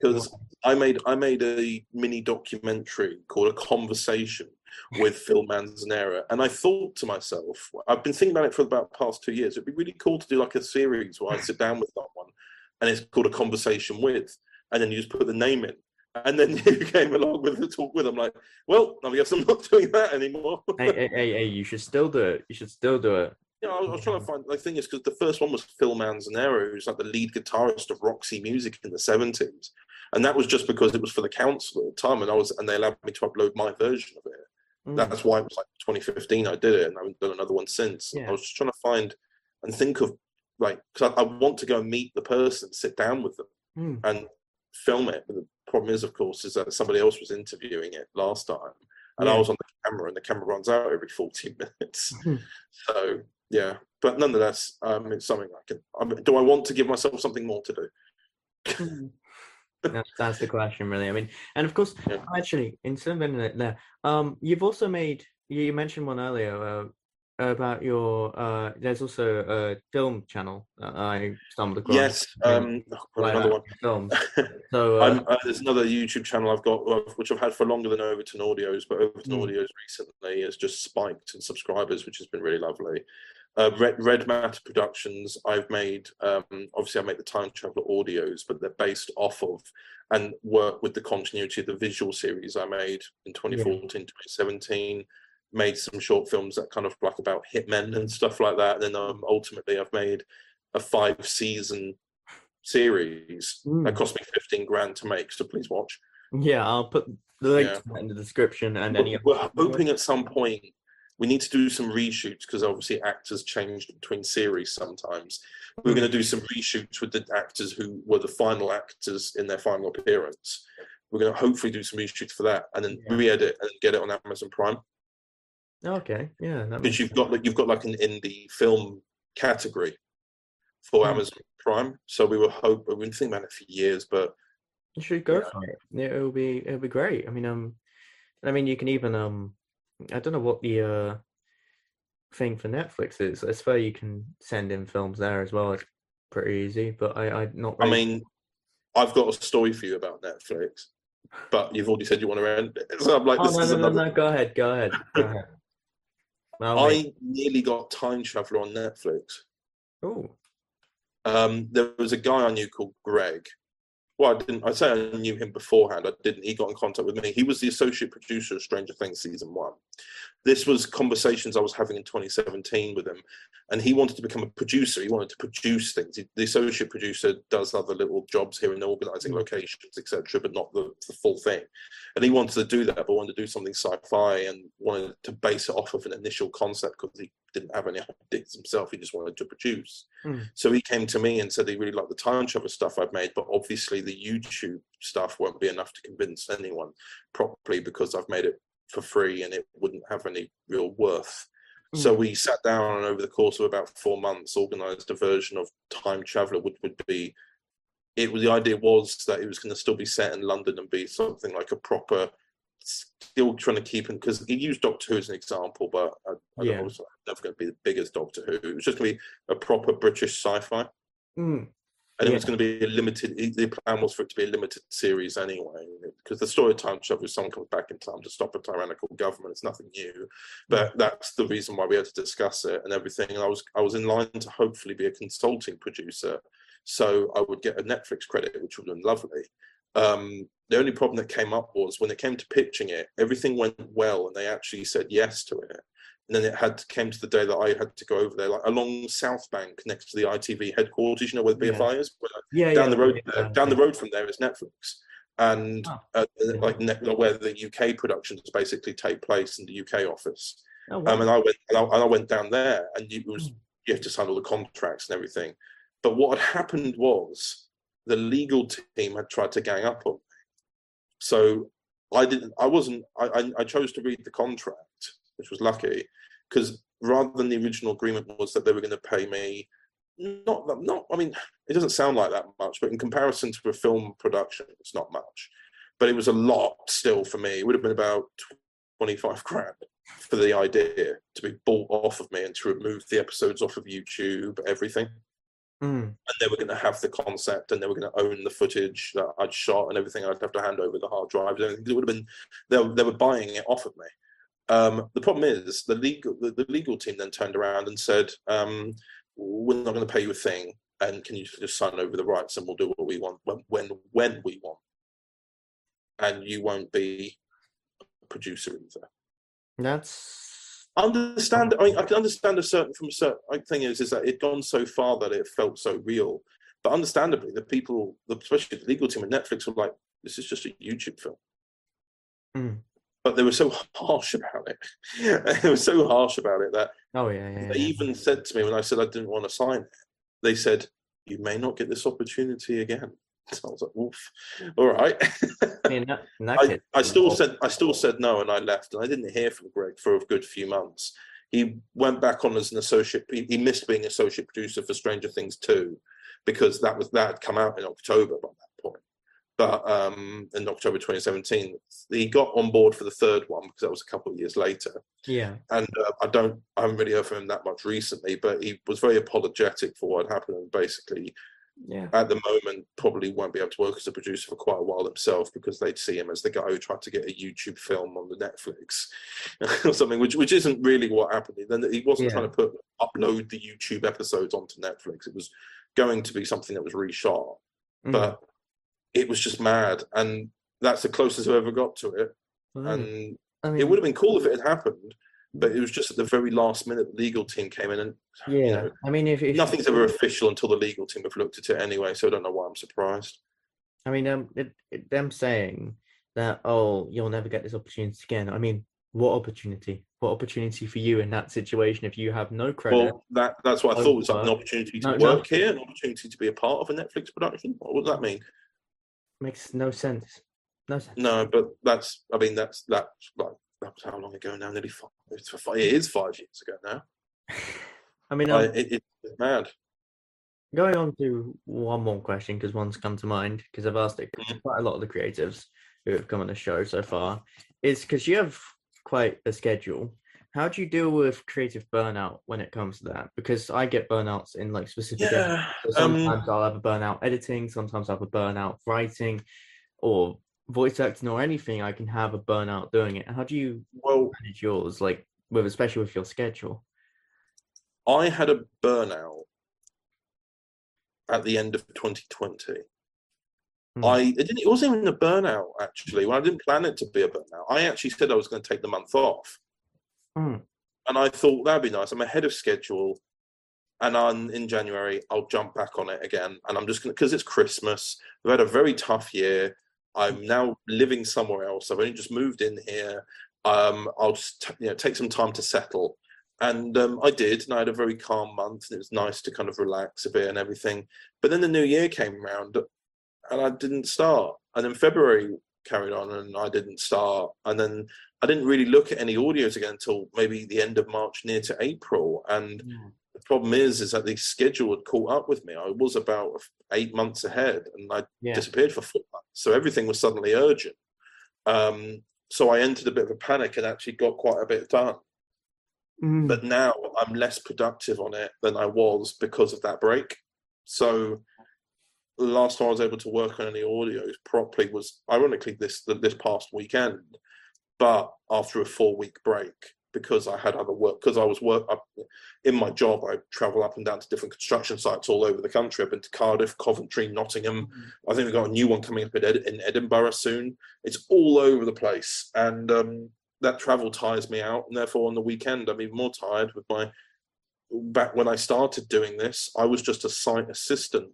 because I made I made a mini documentary called a conversation with Phil Manzanera, and I thought to myself, I've been thinking about it for about the past two years. It'd be really cool to do like a series where I sit down with someone, and it's called a conversation with, and then you just put the name in. And then you came along with the talk with. I'm like, well, I guess I'm not doing that anymore. hey, hey, hey, hey, you should still do it. You should still do it. Yeah, I was, I was trying to find. The thing is, because the first one was Phil Manzanera, who's like the lead guitarist of Roxy Music in the seventies, and that was just because it was for the council at the time, and I was, and they allowed me to upload my version of it. Mm. That's why it was like 2015. I did it, and I haven't done another one since. Yeah. I was just trying to find and think of like because I, I want to go and meet the person, sit down with them, Mm. and film it. But the problem is, of course, is that somebody else was interviewing it last time, and I was on the camera, and the camera runs out every 40 minutes. Mhm. so yeah, but nonetheless, um, it's something I can. I mean, do I want to give myself something more to do? That's, that's the question, really. I mean, and of course, Yeah. actually, ending it there, um, you've also made you mentioned one earlier uh, about your. Uh, there's also a film channel that I stumbled across. Yes. Um, oh, another one. films. So uh, uh, there's another YouTube channel I've got, uh, which I've had for longer than Overton Audios, but Overton Mm. Audios recently has just spiked in subscribers, which has been really lovely. Uh, Red, Red Matter Productions, I've made, um, obviously, I make the Time Traveler audios, but they're based off of and work with the continuity of the visual series I made in 2014, 2017. Made some short films that kind of like about hitmen and stuff like that. And then um, ultimately, I've made a five season series Mm. that cost me 15 grand to make. So please watch. yeah, I'll put the link Yeah. in the description and any. We're, we're hoping at some point we need to do some reshoots because obviously actors change between series sometimes. We're going to do some reshoots with the actors who were the final actors in their final appearance. We're going to hopefully do some reshoots for that and then Yeah. re-edit and get it on Amazon Prime Okay, yeah, because you've got like you've got like an indie film category for Hmm. Amazon Prime. So we were hope we've been thinking about it for years, but You should go Yeah. for it. Yeah, it'll be it'll be great. I mean, um, I mean, you can even um, I don't know what the uh thing for Netflix is. I swear you can send in films there as well. It's pretty easy, but I I not. I mean, I've got a story for you about Netflix, but you've already said you want to end it. So I'm like, oh this no is no no another. no. Go ahead, go ahead, go ahead. Well, I nearly got Time Traveler on Netflix. oh Um, there was a guy I knew called Greg. Well, I didn't. I say I knew him beforehand. I didn't. He got in contact with me. He was the associate producer of Stranger Things season one. This was conversations I was having in 2017 with him, and he wanted to become a producer. He wanted to produce things. He- the associate producer does other little jobs here and organising Mm. locations, etc., but not the, the full thing. And he wanted to do that, but wanted to do something sci-fi and wanted to base it off of an initial concept because he didn't have any ideas himself. He just wanted to produce. Mm. So he came to me and said he really liked the time travel stuff I've made, but obviously the YouTube stuff won't be enough to convince anyone properly because I've made it for free and it wouldn't have any real worth. So Mm. we sat down and over the course of about four months organized a version of Time Traveler would, would be it was the idea was that it was going to still be set in London and be something like a proper still trying to keep him because he used Doctor Who as an example, but I, I Yeah. yeah. was never going to be the biggest Doctor Who. It was just going to be a proper British sci-fi, Mm. and it was going to be a limited. The plan was for it to be a limited series anyway, because the story of time travel someone comes back in time to stop a tyrannical government. It's nothing new, but that's the reason why we had to discuss it and everything. And I was I was in line to hopefully be a consulting producer, so I would get a Netflix credit, which would have been lovely. Um, the only problem that came up was when it came to pitching it, everything went well, and they actually said yes to it. And then it had came to the day that I had to go over there, like along South Bank, next to the ITV headquarters. You know where the Yeah. BFI is. Where, Yeah, down yeah, the road, yeah, down the road from there is Netflix, and Oh. uh, like where the UK productions basically take place in the UK office. Oh, Um, wow. and I went, and I, and I went down there, and it was Mm. you have to sign all the contracts and everything. But what had happened was the legal team had tried to gang up on me. So I didn't. I wasn't. I, I, chose to read the contract, which was lucky, because rather than the original agreement was that they were going to pay me not not. I mean, it doesn't sound like that much, but in comparison to a film production, it's not much. But it was a lot still for me. It would have been about twenty five grand. for the idea to be bought off of me and to remove the episodes off of YouTube, everything. Mm. And they were going to have the concept and they were going to own the footage that I'd shot and everything. I'd have to hand over the hard drives. Everything. It would have been, they, were- they were buying it off of me. Um, the problem is the legal the, the legal team then turned around and said, um, "We're not going to pay you a thing, and can you just sign over the rights, and we'll do what we want when when, when we want, and you won't be a producer either." That's understand I, mean, I can understand a certain from a certain thing is is that it'd gone so far that it felt so real but understandably the people the- especially the legal team at netflix were like this is just a youtube film Mm. but they were so harsh about it they were so harsh about it that oh yeah, yeah. they yeah. even said to me when i said i didn't want to sign it they said you may not get this opportunity again so i was like oof all right I mean, that, that I, I still said I still said no, and I left, and I didn't hear from Greg for a good few months. He went back on as an associate. He, he missed being associate producer for Stranger Things too, because that was that had come out in October by that point. But um, in October 2017, he got on board for the third one because that was a couple of years later. yeah, And uh, I don't, I haven't really heard from him that much recently, but he was very apologetic for what had happened, and basically yeah, at the moment probably won't be able to work as a producer for quite a while himself because they'd see him as the guy who tried to get a YouTube film on the Netflix or something, which which isn't really what happened. Then he wasn't Yeah. trying to put upload the YouTube episodes onto Netflix. It was going to be something that was reshot, Mm. but it was just mad, and that's the closest I've ever got to it. Mm. And I mean, it would have been cool if it had happened, but it was just at the very last minute the legal team came in and yeah. know, I mean, if, if nothing's ever official until the legal team have looked at it anyway. So I don't know why I'm surprised. I mean, um, it, it, them saying that, oh, you'll never get this opportunity again. I mean, what opportunity? What opportunity for you in that situation if you have no credit? Well, that that's what I thought was like an opportunity to no, no. work here, an opportunity to be a part of a Netflix production. What would that mean? makes no sense. No sense. No, but that's I mean that's that's like that was how long ago now? Nearly five. It's five it is five years ago now. I mean, I, um, it, it's mad. going on to one more question because one's come to mind because I've asked it to quite a lot of the creatives who have come on the show so far is because you have quite a schedule. How do you deal with creative burnout when it comes to that? Because I get burnouts in like specific. areas. Yeah. So Um, sometimes I'll have a burnout editing, sometimes I'll have a burnout writing, or voice acting, or anything. I can have a burnout doing it. How do you well, manage yours, like with especially with your schedule? I had a burnout at the end of 2020. Hmm. I it didn't. It wasn't even a burnout actually. Well, I didn't plan it to be a burnout. I actually said I was going to take the month off, Hmm. and I thought that'd be nice. I'm ahead of schedule, and on in January I'll jump back on it again. And I'm just going to because it's Christmas. We've had a very tough year. I'm now living somewhere else. I've only just moved in here. Um, I'll just t- you know take some time to settle, and um, I did. And I had a very calm month, and it was nice to kind of relax a bit and everything. But then the new year came around, and I didn't start. And then February carried on, and I didn't start. And then I didn't really look at any audios again until maybe the end of March, near to April. And the problem is, is that the schedule had caught up with me. I was about eight months ahead, and I Yeah. disappeared for four months. So everything was suddenly urgent. Um, so I entered a bit of a panic and actually got quite a bit done. Mm. But now I'm less productive on it than I was because of that break. So the last time I was able to work on any audios properly was ironically this this past weekend, but after a four week break because I had other work because I was work up in my job. I travel up and down to different construction sites all over the country. I've been to Cardiff, Coventry, Nottingham. I think we've got a new one coming up in, Ed- in Edinburgh soon. It's all over the place, and um, that travel tires me out. And therefore, on the weekend, I'm even more tired. With my back when I started doing this, I was just a site assistant.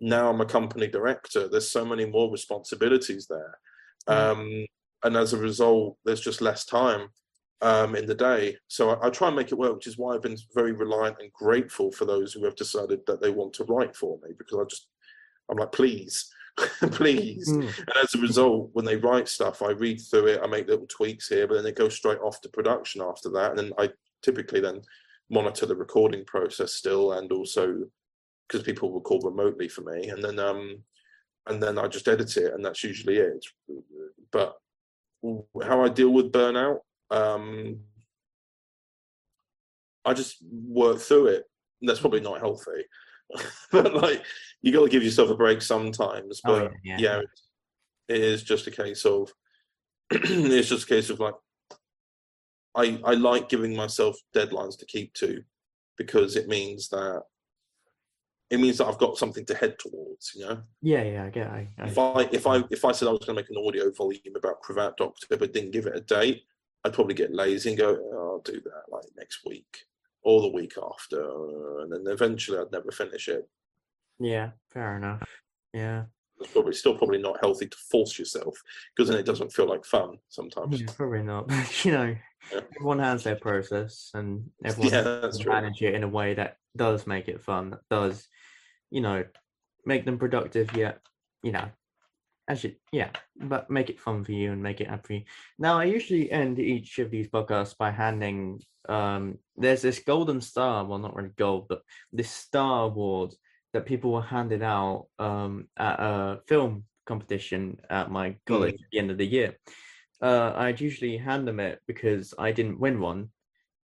Now I'm a company director. There's so many more responsibilities there, Mm. um, and as a result, there's just less time um, in the day. So I, I try and make it work, which is why I've been very reliant and grateful for those who have decided that they want to write for me because I just I'm like, please, please. Mm. And as a result, when they write stuff, I read through it, I make little tweaks here, but then it goes straight off to production after that. And then I typically then monitor the recording process still and also because people record remotely for me. And then um and then I just edit it and that's usually it. But how I deal with burnout, um I just work through it. That's probably not healthy, but like you got to give yourself a break sometimes. Oh, But yeah, yeah, it is just a case of it's just a case of like I I like giving myself deadlines to keep to because it means that it means that I've got something to head towards, you know. yeah, yeah. I get. I, I, If I if I if I said I was going to make an audio volume about Cravat Doctor but didn't give it a date, I'd probably get lazy and go, oh, I'll do that like next week or the week after, and then eventually I'd never finish it. yeah, fair enough. Yeah, It's probably still probably not healthy to force yourself because then it mm-hmm. doesn't feel like fun sometimes. yeah probably not. You know, Yeah. everyone has their process, and everyone Yeah, has to true. manage it in a way that does make it fun. That does, you know, make them productive. Yet, you know, actually, yeah, but make it fun for you and make it happy. Now, I usually end each of these podcasts by handing. Um, there's this golden star. Well, not really gold, but this star award that people were handed out um, at a film competition at my college at the end of the year. Uh, I'd usually hand them it because I didn't win one.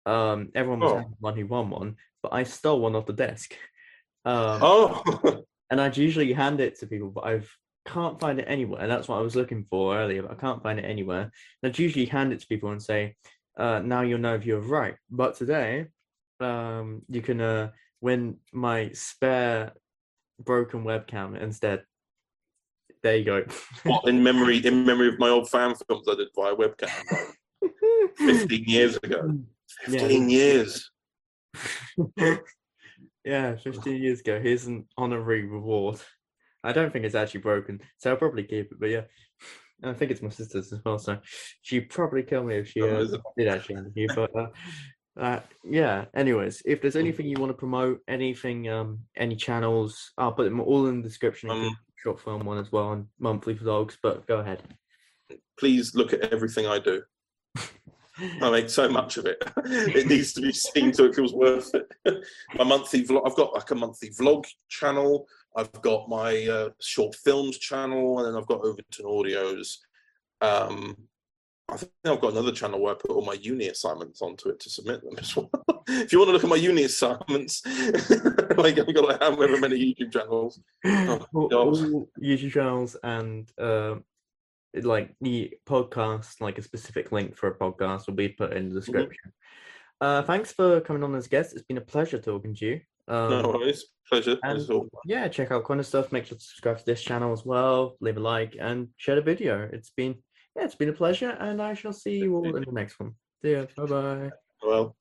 Um, everyone was Oh. one who won one, but I stole one off the desk. Um, Oh, and I'd usually hand it to people, but I've can't find it anywhere. And that's what I was looking for earlier, but I can't find it anywhere. And I'd usually hand it to people and say, uh, now you'll know if you're right. But today, um, you can uh, win my spare broken webcam instead. There you go. what in memory in memory of my old fan films I did via webcam 15 years ago. Yeah. 15 years. yeah, 15 years ago. Here's an honorary reward. I don't think it's actually broken, so I'll probably keep it. But yeah, and I think it's my sister's as well. So she'd probably kill me if she uh, did actually. But uh, uh, yeah. Anyways, if there's anything you want to promote, anything, um, any channels, I'll put them all in the description. Um, short film one as well and monthly vlogs. But go ahead. Please look at everything I do. I make so much of it. It needs to be seen so it feels worth it. my monthly vlog, I've got like a monthly vlog channel. I've got my uh, short films channel, and then I've got Overton Audios. Um, I think I've got another channel where I put all my uni assignments onto it to submit them as well. if you want to look at my uni assignments, like I've got like however many YouTube channels. all, all YouTube channels and um like the podcast, like a specific link for a podcast, will be put in the description. Uh, thanks for coming on as guest. It's been a pleasure talking to you. Um, No worries, pleasure. and yeah, check out Connor Stuff. Make sure to subscribe to this channel as well. Leave a like and share the video. It's been yeah, it's been a pleasure, and I shall see you all in the next one. See ya. Bye bye. Well.